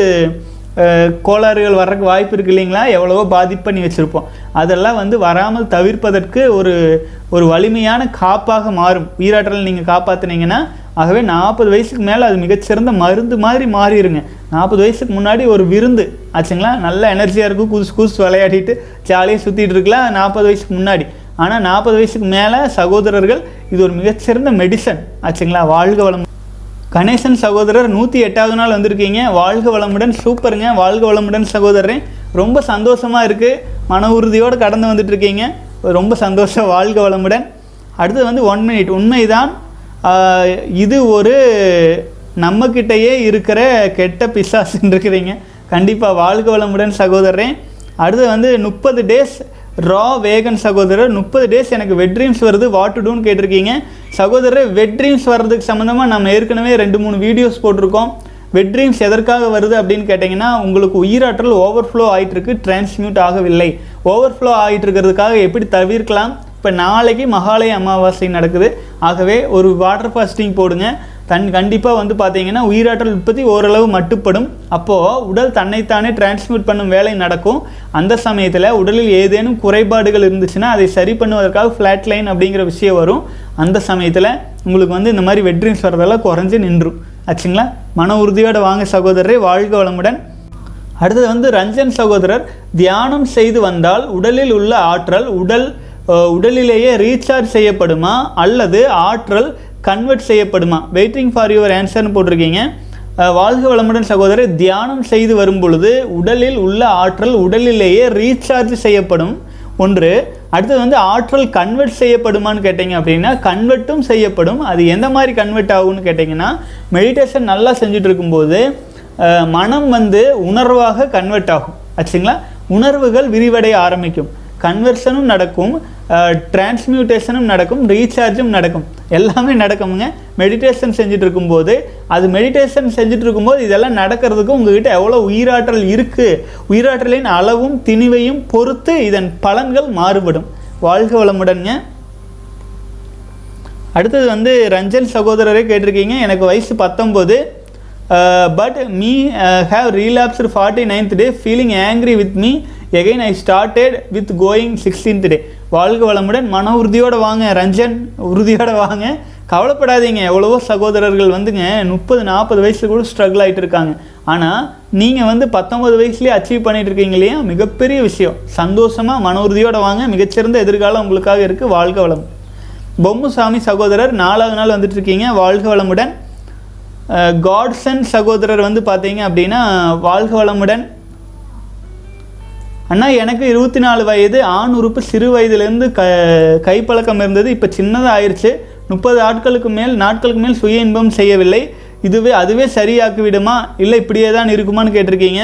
கோளாறுகள் வர்றதுக்கு வாய்ப்பு இருக்கு இல்லைங்களா? எவ்வளவோ பாதிப்பு பண்ணி வச்சுருப்போம். அதெல்லாம் வந்து வராமல் தவிர்ப்பதற்கு ஒரு ஒரு வலிமையான காப்பாக மாறும். உயிராற்றல் நீங்கள் காப்பாற்றுனீங்கன்னா ஆகவே நாற்பது வயசுக்கு மேலே அது மிகச்சிறந்த மருந்து மாதிரி மாறிடுங்க நாற்பது வயசுக்கு முன்னாடி ஒரு விருந்து ஆச்சுங்களா? நல்ல எனர்ஜியாக இருக்கும் குதிச்சு குதிச்சு விளையாடிட்டு ஜாலியாக சுற்றிட்டு இருக்கலாம் நாற்பது வயசுக்கு முன்னாடி. ஆனால் நாற்பது வயசுக்கு மேலே சகோதரர்கள் இது ஒரு மிகச்சிறந்த மெடிசன் ஆச்சுங்களா? வாழ்க வளம். கணேசன் சகோதரர் நூற்றி எட்டாவது நாள் வந்திருக்கீங்க. வாழ்க வளமுடன் சூப்பருங்க. வாழ்க வளமுடன் சகோதரரே. ரொம்ப சந்தோஷமாக இருக்குது மன உறுதியோடு கடந்து வந்துட்டு இருக்கீங்க ரொம்ப சந்தோஷம். வாழ்க வளமுடன். அடுத்தது வந்து ஒன் மினிட் உண்மைதான் இது ஒரு நம்மக்கிட்டேயே இருக்கிற கெட்ட பிசாசுன்னு இருக்கிறீங்க. கண்டிப்பாக வாழ்க வளமுடன் சகோதரரே. அடுத்து வந்து முப்பது டேஸ் ரா வேகன் சகோதரர் முப்பது டேஸ் எனக்கு வெட் ட்ரீம்ஸ் வருது வாட் டு டூன்னு கேட்டிருக்கீங்க. சகோதரர் வெட் ட்ரீம்ஸ் வர்றதுக்கு சம்மந்தமாக நம்ம ஏற்கனவே ரெண்டு மூணு வீடியோஸ் போட்டிருக்கோம். வெட் ட்ரீம்ஸ் எதற்காக வருது அப்படின்னு கேட்டிங்கன்னா உங்களுக்கு உயிராற்றல் ஓவர்ஃப்ளோ ஆகிட்டுருக்கு டிரான்ஸ்மியூட் ஆகவில்லை. ஓவர்ஃப்ளோ ஆகிட்டு இருக்கிறதுக்காக எப்படி தவிர்க்கலாம்? இப்போ நாளைக்கு மகாலய அமாவாசை நடக்குது. ஆகவே ஒரு வாட்டர் ஃபாஸ்டிங் போடுங்க. தன் கண்டிப்பாக வந்து பார்த்தீங்கன்னா உயிராற்றல் உற்பத்தி ஓரளவு மட்டுப்படும். அப்போது உடல் தன்னைத்தானே டிரான்ஸ்மிட் பண்ணும் வேலை நடக்கும். அந்த சமயத்தில் உடலில் ஏதேனும் குறைபாடுகள் இருந்துச்சுன்னா அதை சரி பண்ணுவதற்காக ஃப்ளாட் லைன் அப்படிங்கிற விஷயம் வரும். அந்த சமயத்தில் உங்களுக்கு வந்து இந்த மாதிரி வெட்ரிங்ஸ் வரதெல்லாம் குறைஞ்சு நின்றும். ஆச்சுங்களா? மன உறுதியோடு வாங்க சகோதரரை வாழ்க வளமுடன். அடுத்தது வந்து ரஞ்சன் சகோதரர் தியானம் செய்து வந்தால் உடலில் உள்ள ஆற்றல் உடல் உடலிலேயே ரீசார்ஜ் செய்யப்படுமா? அல்லது ஆற்றல் கன்வெர்ட் செய்யப்படுமா? வெயிட்டிங் ஃபார் யுவர் ஆன்சர்னு போட்டிருக்கீங்க. வாழ்க வளமுடன் சகோதரர் தியானம் செய்து வரும் பொழுது உடலில் உள்ள ஆற்றல் உடலிலேயே ரீசார்ஜ் செய்யப்படும். ஒன்று அடுத்தது வந்து ஆற்றல் கன்வெர்ட் செய்யப்படுமான்னு கேட்டிங்க அப்படின்னா கன்வெர்ட்டும் செய்யப்படும். அது எந்த மாதிரி கன்வெர்ட் ஆகும்னு கேட்டிங்கன்னா மெடிடேஷன் நல்லா செஞ்சுட்டு இருக்கும்போது மனம் வந்து உணர்வாக கன்வெர்ட் ஆகும். ஆச்சுங்களா? உணர்வுகள் விரிவடைய ஆரம்பிக்கும். கன்வர்ஷனும் நடக்கும் டிரான்ஸ்மியூட்டேஷனும் நடக்கும் ரீசார்ஜும் நடக்கும். எல்லாமே நடக்குமுங்க. மெடிடேஷன் செஞ்சுட்டு இருக்கும்போது அது மெடிடேஷன் செஞ்சுட்டு இருக்கும்போது இதெல்லாம் நடக்கிறதுக்கு உங்ககிட்ட எவ்வளோ உயிராற்றல் இருக்குது உயிராற்றலின் அளவும் திணிவையும் பொறுத்து இதன் பலன்கள் மாறுபடும். வாழ்க வளமுடன்ங்க. அடுத்தது வந்து ரஞ்சன் சகோதரரே கேட்டிருக்கீங்க. எனக்கு வயசு பத்தொம்போது. But me have relapsed forty ninth day feeling angry with me again I started with going sixteenth day வாழ்க வளமுடன் மன உறுதியோடு வாங்க ரஞ்சன் உறுதியோடு வாங்க. கவலைப்படாதீங்க எவ்வளவோ சகோதரர்கள் வந்துங்க முப்பது நாற்பது வயசில் கூட ஸ்ட்ரகிள் ஆகிட்டு இருக்காங்க. ஆனால் நீங்கள் வந்து பத்தொன்பது வயசுலேயே அச்சீவ் பண்ணிட்டு இருக்கீங்க இல்லையா? மிகப்பெரிய விஷயம். சந்தோஷமாக மன உறுதியோடு வாங்க மிகச்சிறந்த எதிர்காலம் உங்களுக்காக இருக்குது வாழ்க வளம் பொம்முசாமி சகோதரர் நாலாவது நாள் வந்துட்டு இருக்கீங்க. வாழ்க வளமுடன். காட்ஸன் காட்சன் சகோதரர் வந்து பார்த்தீங்க அப்படின்னா வாழ்க வளமுடன். அண்ணா எனக்கு இருபத்தி நாலு வயது ஆண் உறுப்பு சிறு வயதிலேருந்து க கைப்பழக்கம் இருந்தது. இப்போ சின்னதாக ஆயிடுச்சு முப்பது ஆட்களுக்கு மேல் நாட்களுக்கு மேல் சுய இன்பம் செய்யவில்லை. இதுவே அதுவே சரியாக்கிவிடுமா? இல்லை இப்படியே தான் இருக்குமான்னு கேட்டிருக்கீங்க.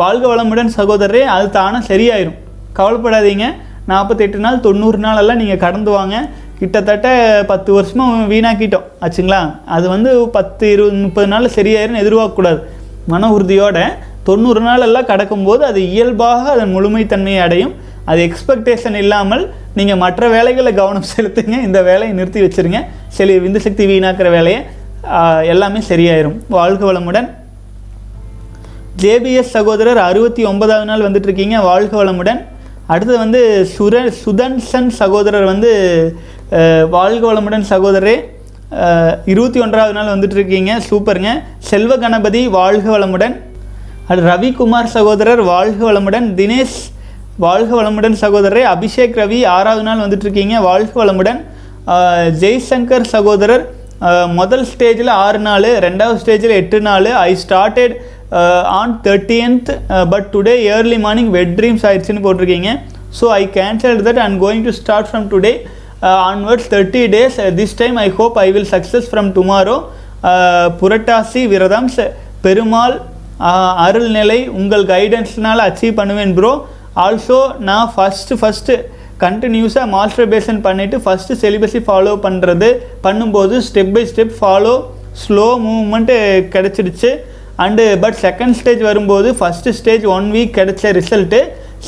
வாழ்க வளமுடன் சகோதரரே அது தானாக சரியாயிரும். கவலைப்படாதீங்க. நாற்பத்தெட்டு நாள் தொண்ணூறு நாளெல்லாம் நீங்கள் கடந்து வாங்க. கிட்டத்தட்ட பத்து வருஷமாக வீணாக்கிட்டோம். ஆச்சுங்களா? அது வந்து பத்து இருபது முப்பது நாளில் சரியாயிரும்னு எதிர்பார்க்கக்கூடாது. மன உறுதியோட தொண்ணூறு நாளெல்லாம் கடக்கும்போது அது இயல்பாக அதன் முழுமைத்தன்மையை அடையும். அது எக்ஸ்பெக்டேஷன் இல்லாமல் நீங்கள் மற்ற வேலைகளை கவனம் செலுத்துங்க. இந்த வேலையை நிறுத்தி வச்சிருங்க. சரி விந்து சக்தி வீணாக்கிற வேலையை எல்லாமே சரியாயிரும். வாழ்க வளமுடன். ஜேபிஎஸ் சகோதரர் அறுபத்தி ஒன்பதாவது நாள் வந்துட்டு இருக்கீங்க வாழ்க வளமுடன். அடுத்தது வந்து சுர சுதன்சன் சகோதரர் வந்து வாழ்க வளமுடன் சகோதரரே. இருபத்தி ஒன்றாவது நாள் வந்துட்டு இருக்கீங்க சூப்பருங்க. செல்வ கணபதி வாழ்க வளமுடன். ரவிக்குமார் சகோதரர் வாழ்க வளமுடன். தினேஷ் வாழ்க வளமுடன் சகோதரரே. அபிஷேக் ரவி ஆறாவது நாள் வந்துட்டுருக்கீங்க. வாழ்க வளமுடன். ஜெய்சங்கர் சகோதரர் முதல் ஸ்டேஜில் ஆறு நாள் ரெண்டாவது ஸ்டேஜில் எட்டு நாள். I started on thirtieth but today early morning wet dreams ஆயிடுச்சுன்னு போட்டிருக்கீங்க. So I cancel that and going to start from today onwards thirty days this time I hope I will success from tomorrow Purattasi விரதம்ஸ் Perumal அருள்நிலை உங்கள் கைடன்ஸ்னால் அச்சீவ் பண்ணுவேன் ப்ரோ ஆல்சோ நான் ஃபஸ்ட்டு ஃபஸ்ட்டு கண்டினியூஸாக மாஸ்டர்பேஷன் பண்ணிவிட்டு ஃபஸ்ட்டு செலிபஸை ஃபாலோ பண்ணுறது பண்ணும்போது step by step follow slow movement கிடச்சிடுச்சு. And but second stage வரும்போது ஃபஸ்ட்டு ஸ்டேஜ் ஒன் வீக் கிடைச்ச ரிசல்ட்டு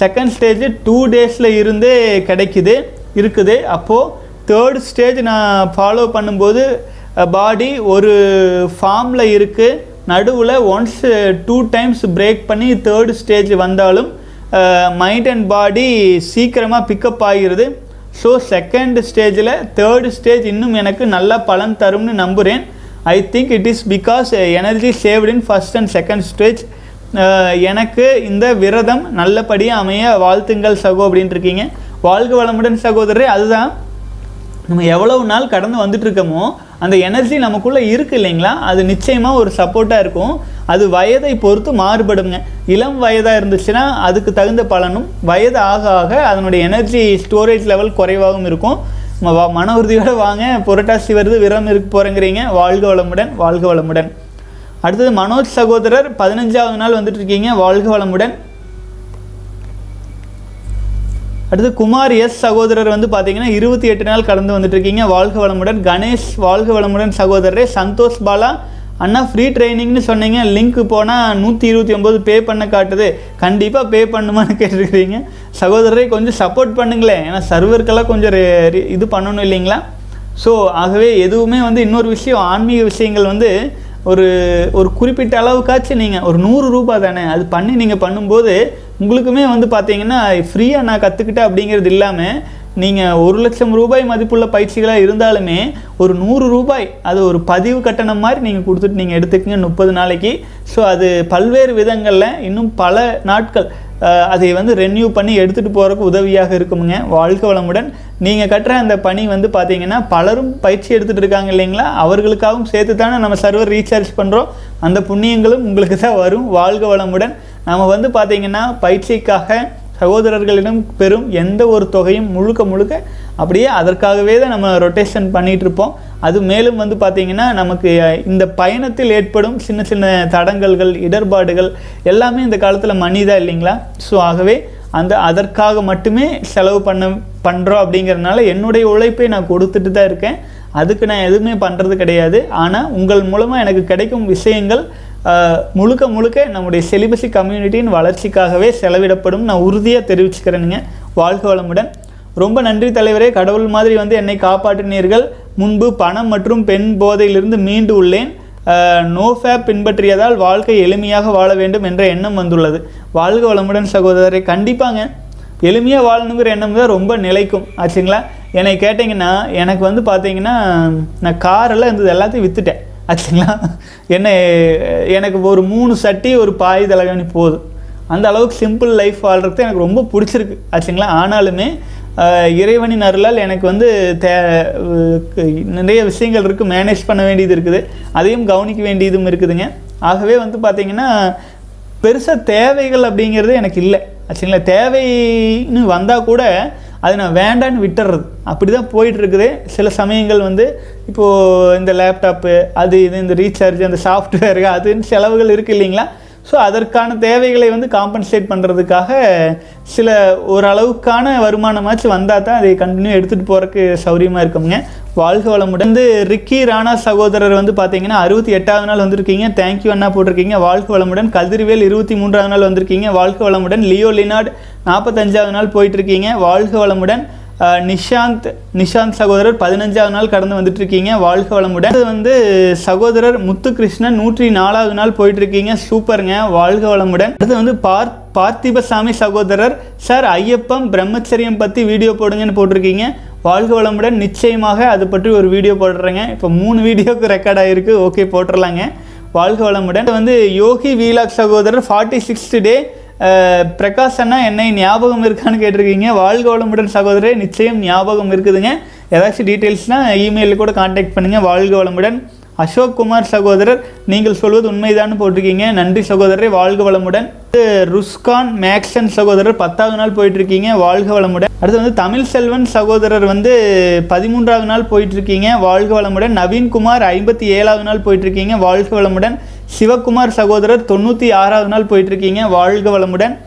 செகண்ட் ஸ்டேஜ் டூ டேஸில் இருந்தே கிடைக்குது இருக்குது. அப்போது தேர்ட் ஸ்டேஜ் நான் ஃபாலோ பண்ணும்போது பாடி ஒரு ஃபார்மில் இருக்குது நடுவில் ஒன்ஸ் டூ டைம்ஸ் பிரேக் பண்ணி தேர்ட் ஸ்டேஜ் வந்தாலும் மைண்ட் அண்ட் பாடி சீக்கிரமாக பிக்கப் ஆகிருது ஸோ செகண்ட் ஸ்டேஜில் தேர்ட் ஸ்டேஜ் இன்னும் எனக்கு நல்ல பலன் தரும்னு நம்புகிறேன் I think it is because energy saved in first and second stage எனக்கு இந்த விரதம் நல்லபடியாக அமைய வாழ்த்துங்கள் சகோ அப்படின்ட்டு இருக்கீங்க. வாழ்க வளமுடன் சகோதரரே அதுதான். நம்ம எவ்வளவு நாள் கடந்து வந்துட்டு இருக்கோமோ அந்த எனர்ஜி நமக்குள்ளே இருக்குது இல்லைங்களா? அது நிச்சயமாக ஒரு சப்போர்ட்டாக இருக்கும். அது வயதை பொறுத்து மாறுபடுங்க. இளம் வயதாக இருந்துச்சுன்னா அதுக்கு தகுந்த பலனும் வயது ஆக ஆக அதனுடைய எனர்ஜி ஸ்டோரேஜ் லெவல் குறைவாகவும் இருக்கும். வா- மன உறுதியோடு வாங்க. புரட்டாசி வருது விரம் இருக்க போகிறேங்கிறீங்க வாழ்க வளமுடன் வாழ்க வளமுடன். அடுத்தது மனோஜ் சகோதரர் பதினஞ்சாவது நாள் வந்துட்டு இருக்கீங்க வாழ்க வளமுடன். அடுத்து குமார் எஸ் சகோதரர் வந்து பார்த்தீங்கன்னா இருபத்தி எட்டு நாள் கடந்து வந்துட்டு இருக்கீங்க வாழ்க வளமுடன். கணேஷ் வாழ்க வளமுடன் சகோதரரே. சந்தோஷ் பாலா. அண்ணா ஃப்ரீ ட்ரைனிங்னு சொன்னீங்க. லிங்க் போனால் நூற்றி இருபத்தி ஒம்பது பே பண்ண காட்டுது. கண்டிப்பாக பே பண்ணுமான்னு கேட்டிருக்கிறீங்க. சகோதரரை கொஞ்சம் சப்போர்ட் பண்ணுங்களேன். ஏன்னா சர்வருக்கெல்லாம் கொஞ்சம் இது பண்ணணும் இல்லைங்களா? ஸோ ஆகவே எதுவுமே வந்து இன்னொரு விஷயம் ஆன்மீக விஷயங்கள் வந்து ஒரு ஒரு குறிப்பிட்ட அளவுக்காச்சும் நீங்கள் ஒரு நூறு ரூபாய் தானே அது பண்ணி நீங்கள் பண்ணும்போது உங்களுக்குமே வந்து பார்த்தீங்கன்னா ஃப்ரீயாக நான் கற்றுக்கிட்டேன் அப்படிங்கிறது இல்லாமல் நீங்கள் ஒரு லட்சம் ரூபாய் மதிப்புள்ள பயிற்சிகளாக இருந்தாலுமே ஒரு நூறு ரூபாய் அது ஒரு பதிவு கட்டணம் மாதிரி நீங்கள் கொடுத்துட்டு நீங்கள் எடுத்துக்கங்க முப்பது நாளைக்கு. ஸோ அது பல்வேறு விதங்களில் இன்னும் பல நாட்கள் அதை வந்து ரென்யூ பண்ணி எடுத்துகிட்டு போகிறதுக்கு உதவியாக இருக்குமுங்க. வாழ்க்கை வளமுடன். நீங்கள் கட்டுற அந்த பணி வந்து பார்த்தீங்கன்னா பலரும் பயிற்சி எடுத்துகிட்டு இருக்காங்க இல்லைங்களா? அவர்களுக்காகவும் சேர்த்து தானே நம்ம சர்வர் ரீசார்ஜ் பண்ணுறோம் அந்த புண்ணியங்களும் உங்களுக்கு தான் வரும். வாழ்க வளமுடன். நம்ம வந்து பார்த்திங்கன்னா பயிற்சிக்காக சகோதரர்களிடம் பெறும் எந்த ஒரு தொகையும் முழுக்க முழுக்க அப்படியே அதற்காகவே தான் நம்ம ரொட்டேஷன் பண்ணிகிட்டு இருப்போம். அது மேலும் வந்து பார்த்திங்கன்னா நமக்கு இந்த பயணத்தில் ஏற்படும் சின்ன சின்ன தடங்கல்கள் இடர்பாடுகள் எல்லாமே இந்த காலத்தில் மணிதான் இல்லைங்களா? ஸோ ஆகவே அந்த அதற்காக மட்டுமே செலவு பண்ண பண்ணுறோம் அப்படிங்கிறதுனால என்னுடைய உழைப்பை நான் கொடுத்துட்டு தான் இருக்கேன். அதுக்கு நான் எதுவுமே பண்ணுறது கிடையாது. ஆனால் உங்கள் மூலமாக எனக்கு கிடைக்கும் விஷயங்கள் முழுக்க முழுக்க நம்முடைய செலிபசி கம்யூனிட்டியின் வளர்ச்சிக்காகவே செலவிடப்படும். நான் உறுதியாக தெரிவிச்சுக்கிறேனுங்க. வாழ்க வளமுடன். ரொம்ப நன்றி தலைவரே. கடவுள் மாதிரி வந்து என்னை காப்பாற்றினீர்கள். முன்பு பணம் மற்றும் பெண் போதையிலிருந்து மீண்டு உள்ளேன். நோஃபேப் பின்பற்றியதால் வாழ்க்கை எளிமையாக வாழ வேண்டும் என்ற எண்ணம் வந்துள்ளது. வாழ்க வளமுடன் சகோதரரை. கண்டிப்பாங்க. எளிமையாக வாழணுங்கிற எண்ணம் தான் ரொம்ப நிலைக்கும். ஆச்சுங்களா? என்னை கேட்டிங்கன்னா எனக்கு வந்து பார்த்தீங்கன்னா நான் காரெல்லாம் இருந்தது எல்லாத்தையும் விற்றுட்டேன் ஆச்சுங்களா? என்ன எனக்கு ஒரு மூணு சட்டி ஒரு பாய் தலைகாணி போதும். அந்த அளவுக்கு சிம்பிள் லைஃப் வாழ்கிறது எனக்கு ரொம்ப பிடிச்சிருக்கு. ஆச்சுங்களா? ஆனாலுமே இறைவனின் அருளால் எனக்கு வந்து தே நிறைய விஷயங்கள் இருக்குது மேனேஜ் பண்ண வேண்டியது இருக்குது. அதையும் கவனிக்க வேண்டியதும் இருக்குதுங்க. ஆகவே வந்து பார்த்திங்கன்னா பெருசாக தேவைகள் அப்படிங்கிறது எனக்கு இல்லை. ஆச்சுங்களா தேவைன்னு வந்தால் கூட அது நான் வேண்டான்னு விட்டுறது. அப்படி தான் போயிட்டுருக்குது. சில சமயங்கள் வந்து இப்போது இந்த லேப்டாப்பு அது இது இந்த ரீசார்ஜ் அந்த சாஃப்ட்வேரு அதுன்னு செலவுகள் இருக்குது இல்லைங்களா? ஸோ அதற்கான தேவைகளை வந்து காம்பன்சேட் பண்ணுறதுக்காக சில ஓரளவுக்கான வருமானமாச்சும் வந்தால் தான் அதை கண்டினியூ எடுத்துகிட்டு போகிறதுக்கு சௌரியமாக இருக்குங்க வாழ்க வளமுடன். வந்து ரிக்கி ராணா சகோதரர் வந்து பார்த்தீங்கன்னா அறுபத்தி எட்டாவது நாள் வந்திருக்கீங்க. தேங்க்யூ அண்ணா போட்டிருக்கீங்க. வாழ்க வளமுடன். கதிர்வேல் இருபத்தி மூன்றாவது நாள் வந்திருக்கீங்க. வாழ்க வளமுடன். லியோ லினார்ட் நாற்பத்தஞ்சாவது நாள் போயிட்டுருக்கீங்க வாழ்க வளமுடன். நிஷாந்த் நிஷாந்த் சகோதரர் பதினஞ்சாவது நாள் கடந்து வந்துட்டு இருக்கீங்க வாழ்க வளமுடன். அது வந்து சகோதரர் முத்துகிருஷ்ணன் நூற்றி நாலாவது நாள் போயிட்டுருக்கீங்க. சூப்பருங்க. வாழ்க வளமுடன். அடுத்து வந்து பார் பார்த்திபசாமி சகோதரர். சார் ஐயப்பம் பிரம்மச்சரியம் பற்றி வீடியோ போடுங்கன்னு போட்டிருக்கீங்க. வாழ்க வளமுடன். நிச்சயமாக அது பற்றி ஒரு வீடியோ போடுறேங்க. இப்போ மூணு வீடியோக்கு ரெக்கார்ட் ஆகிருக்கு ஓகே போட்டுடலாங்க வாழ்க வளமுடன். வந்து யோகி வீலாக் சகோதரர் ஃபார்ட்டி சிக்ஸ்த் டே பிரகாஷ் அண்ணா என்னை ஞாபகம் இருக்கான்னு கேட்டிருக்கீங்க. வாழ்க வளமுடன் சகோதரே நிச்சயம் ஞாபகம் இருக்குதுங்க. ஏதாச்சும் டீட்டெயில்ஸ்னால் இமெயிலில் கூட காண்டாக்ட் பண்ணுங்கள் வாழ்க வளமுடன். அசோக் குமார் சகோதரர் நீங்கள் சொல்வது உண்மைதான்னு போட்டிருக்கீங்க. நன்றி சகோதரரை வாழ்க வளமுடன். ருஸ்கான் மேக்சன் சகோதரர் பத்தாவது நாள் போயிட்டுருக்கீங்க. வாழ்க வளமுடன். அடுத்து வந்து தமிழ் செல்வன் சகோதரர் வந்து பதிமூன்றாவது நாள் போயிட்டுருக்கீங்க. வாழ்க வளமுடன். நவீன்குமார் ஐம்பத்தி ஏழாவது நாள் போயிட்டுருக்கீங்க. வாழ்க வளமுடன். சிவகுமார் சகோதரர் தொண்ணூற்றி ஆறாவது நாள் போயிட்டுருக்கீங்க வாழ்க வளமுடன்.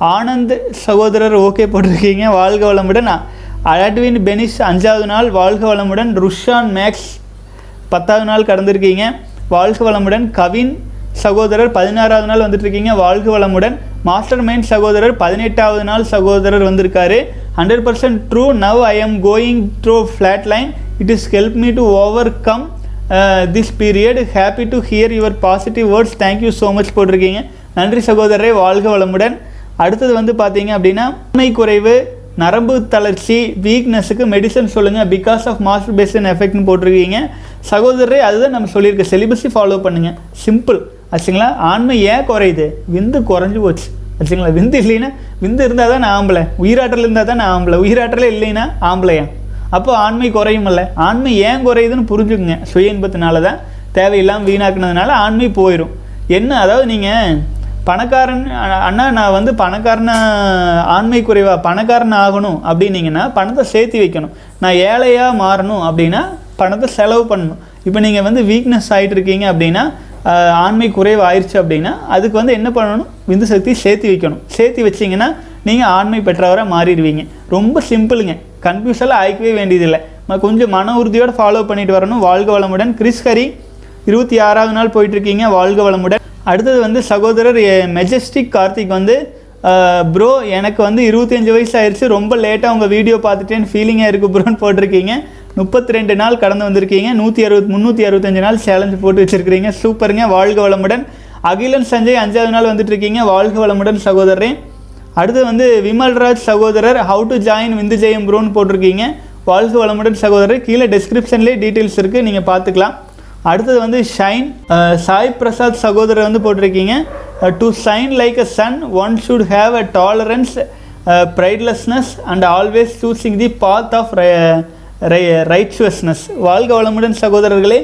ஆனந்த் சகோதரர் ஓகே போட்டிருக்கீங்க வாழ்க வளமுடன். அட்வின் பெனிஸ் அஞ்சாவது நாள் வாழ்க வளமுடன். ருஷான் மேக்ஸ் பத்தாவது நாள் கடந்திருக்கீங்க வாழ்க வளமுடன். கவின் சகோதரர் பதினாறாவது நாள் வந்துட்டுருக்கீங்க வாழ்க வளமுடன். மாஸ்டர் மைண்ட் சகோதரர் பதினெட்டாவது நாள் சகோதரர் வந்திருக்காரு. Hundred percent true now I am going through flat line it is help me to overcome this period happy to hear your positive words thank you so much போட்டிருக்கீங்க. நன்றி சகோதரரே வாழ்க வளமுடன். அடுத்தது வந்து பார்த்தீங்க அப்படின்னா உண்மை குறைவு நரம்பு தளர்ச்சி வீக்னஸுக்கு மெடிசன் சொல்லுங்கள் பிகாஸ் ஆஃப் மாஸ்டர் பேசன் எஃபெக்ட்னு போட்டிருக்கீங்க. சகோதரரே அதுதான் நம்ம சொல்லியிருக்க. செலிபஸை ஃபாலோ பண்ணுங்கள் சிம்பிள் ஆச்சுங்களா? ஆண்மை ஏன் குறையுது? விந்து குறைஞ்சி போச்சு. ஆச்சுங்களா? விந்து இல்லைன்னா விந்து இருந்தால் தான் நான் ஆம்பளை. உயிராற்றல் இருந்தால் தான் நான் ஆம்பளை. உயிராற்றலே இல்லைன்னா ஆம்பளையா? அப்போ ஆண்மை குறையும் இல்லை ஆண்மை ஏன் குறையுதுன்னு புரிஞ்சுக்குங்க. சுய இன்பத்தினால தான் தேவையில்லாமல் வீணாக்குனதுனால ஆண்மை போயிடும் என்ன அதாவது நீங்கள் பணக்காரன் அண்ணா நான் வந்து பணக்காரனா ஆண்மை குறைவாக பணக்காரன் ஆகணும் அப்படின்னீங்கன்னா பணத்தை சேர்த்து வைக்கணும். நான் ஏழையாக மாறணும் அப்படின்னா பணத்தை செலவு பண்ணணும். இப்போ நீங்கள் வந்து வீக்னஸ் ஆகிட்டு இருக்கீங்க அப்படின்னா ஆண்மை குறைவு ஆயிடுச்சு அப்படின்னா அதுக்கு வந்து என்ன பண்ணணும்? விந்து சக்தி சேர்த்து வைக்கணும். சேர்த்து வச்சிங்கன்னா நீங்கள் ஆண்மை பெற்றவராக மாறிடுவீங்க. ரொம்ப சிம்பிளுங்க. கன்ஃபியூஸெல்லாம் ஆயிக்கவே வேண்டியதில்லை. கொஞ்சம் மன உறுதியோடு ஃபாலோ பண்ணிட்டு வரணும். வாழ்க வளமுடன். கிறிஸ் ஹரி இருபத்தி ஆறாவது நாள் போயிட்டுருக்கீங்க. வாழ்க வளமுடன். அடுத்தது வந்து சகோதரர் மெஜஸ்டிக் கார்த்திக் வந்து ப்ரோ எனக்கு வந்து இருபத்தஞ்சி வயசு ஆயிடுச்சு ரொம்ப லேட்டாக உங்கள் வீடியோ பார்த்துட்டேன்னு ஃபீலிங்காக இருக்குது ப்ரோன்னு போட்டிருக்கீங்க. முப்பத்தி ரெண்டு நாள் கடந்து வந்திருக்கீங்க. நூற்றி அறுபத் முந்நூற்றி அறுபத்தஞ்சு நாள் சேலஞ்சு போட்டு வச்சுருக்கிறீங்க. சூப்பருங்க வாழ்க வளமுடன். அகிலன் சஞ்சய் அஞ்சாவது நாள் வந்துட்டு இருக்கீங்க வாழ்க வளமுடன் சகோதரரே. அடுத்து வந்து விமல்ராஜ் சகோதரர் ஹவு டு ஜாயின் விந்து ஜெயம் ப்ரோன்னு போட்டிருக்கீங்க. வாழ்க வளமுடன் சகோதரர் கீழே டிஸ்கிரிப்ஷன்லேயே டீட்டெயில்ஸ் இருக்குது நீங்கள் பார்த்துக்கலாம். அடுத்தது வந்து ஷைன் சாய் பிரசாத் சகோதரர் வந்து போட்டிருக்கீங்க. To shine like a sun one should have a tolerance pridelessness and always choosing the path of righteousness வாழ்க வளமுடன் சகோதரர்களே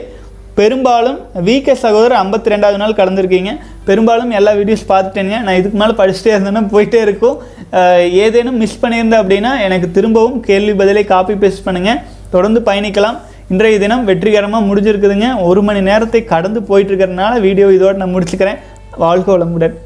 பெரும்பாலும் வீக்க சகோதரர் ஐம்பத்தி ரெண்டாவது நாள் கடந்திருக்கீங்க. பெரும்பாலும் எல்லா வீடியோஸ் பார்த்துட்டேங்க நான் இதுக்கு மேலே படிச்சுட்டே இருந்தேன்னா போயிட்டே இருக்கும். ஏதேனும் மிஸ் பண்ணியிருந்தேன் அப்படின்னா எனக்கு திரும்பவும் கேள்வி பதிலை காப்பி பேஸ்ட் பண்ணுங்கள் தொடர்ந்து பயணிக்கலாம். இன்றைய தினம் வெற்றிகரமாக முடிஞ்சிருக்குதுங்க. ஒரு மணி நேரத்தை கடந்து போயிட்டு இருக்கிறதுனால வீடியோ இதோடு நான் முடிச்சுக்கிறேன். வாழ்க வளமுடன்.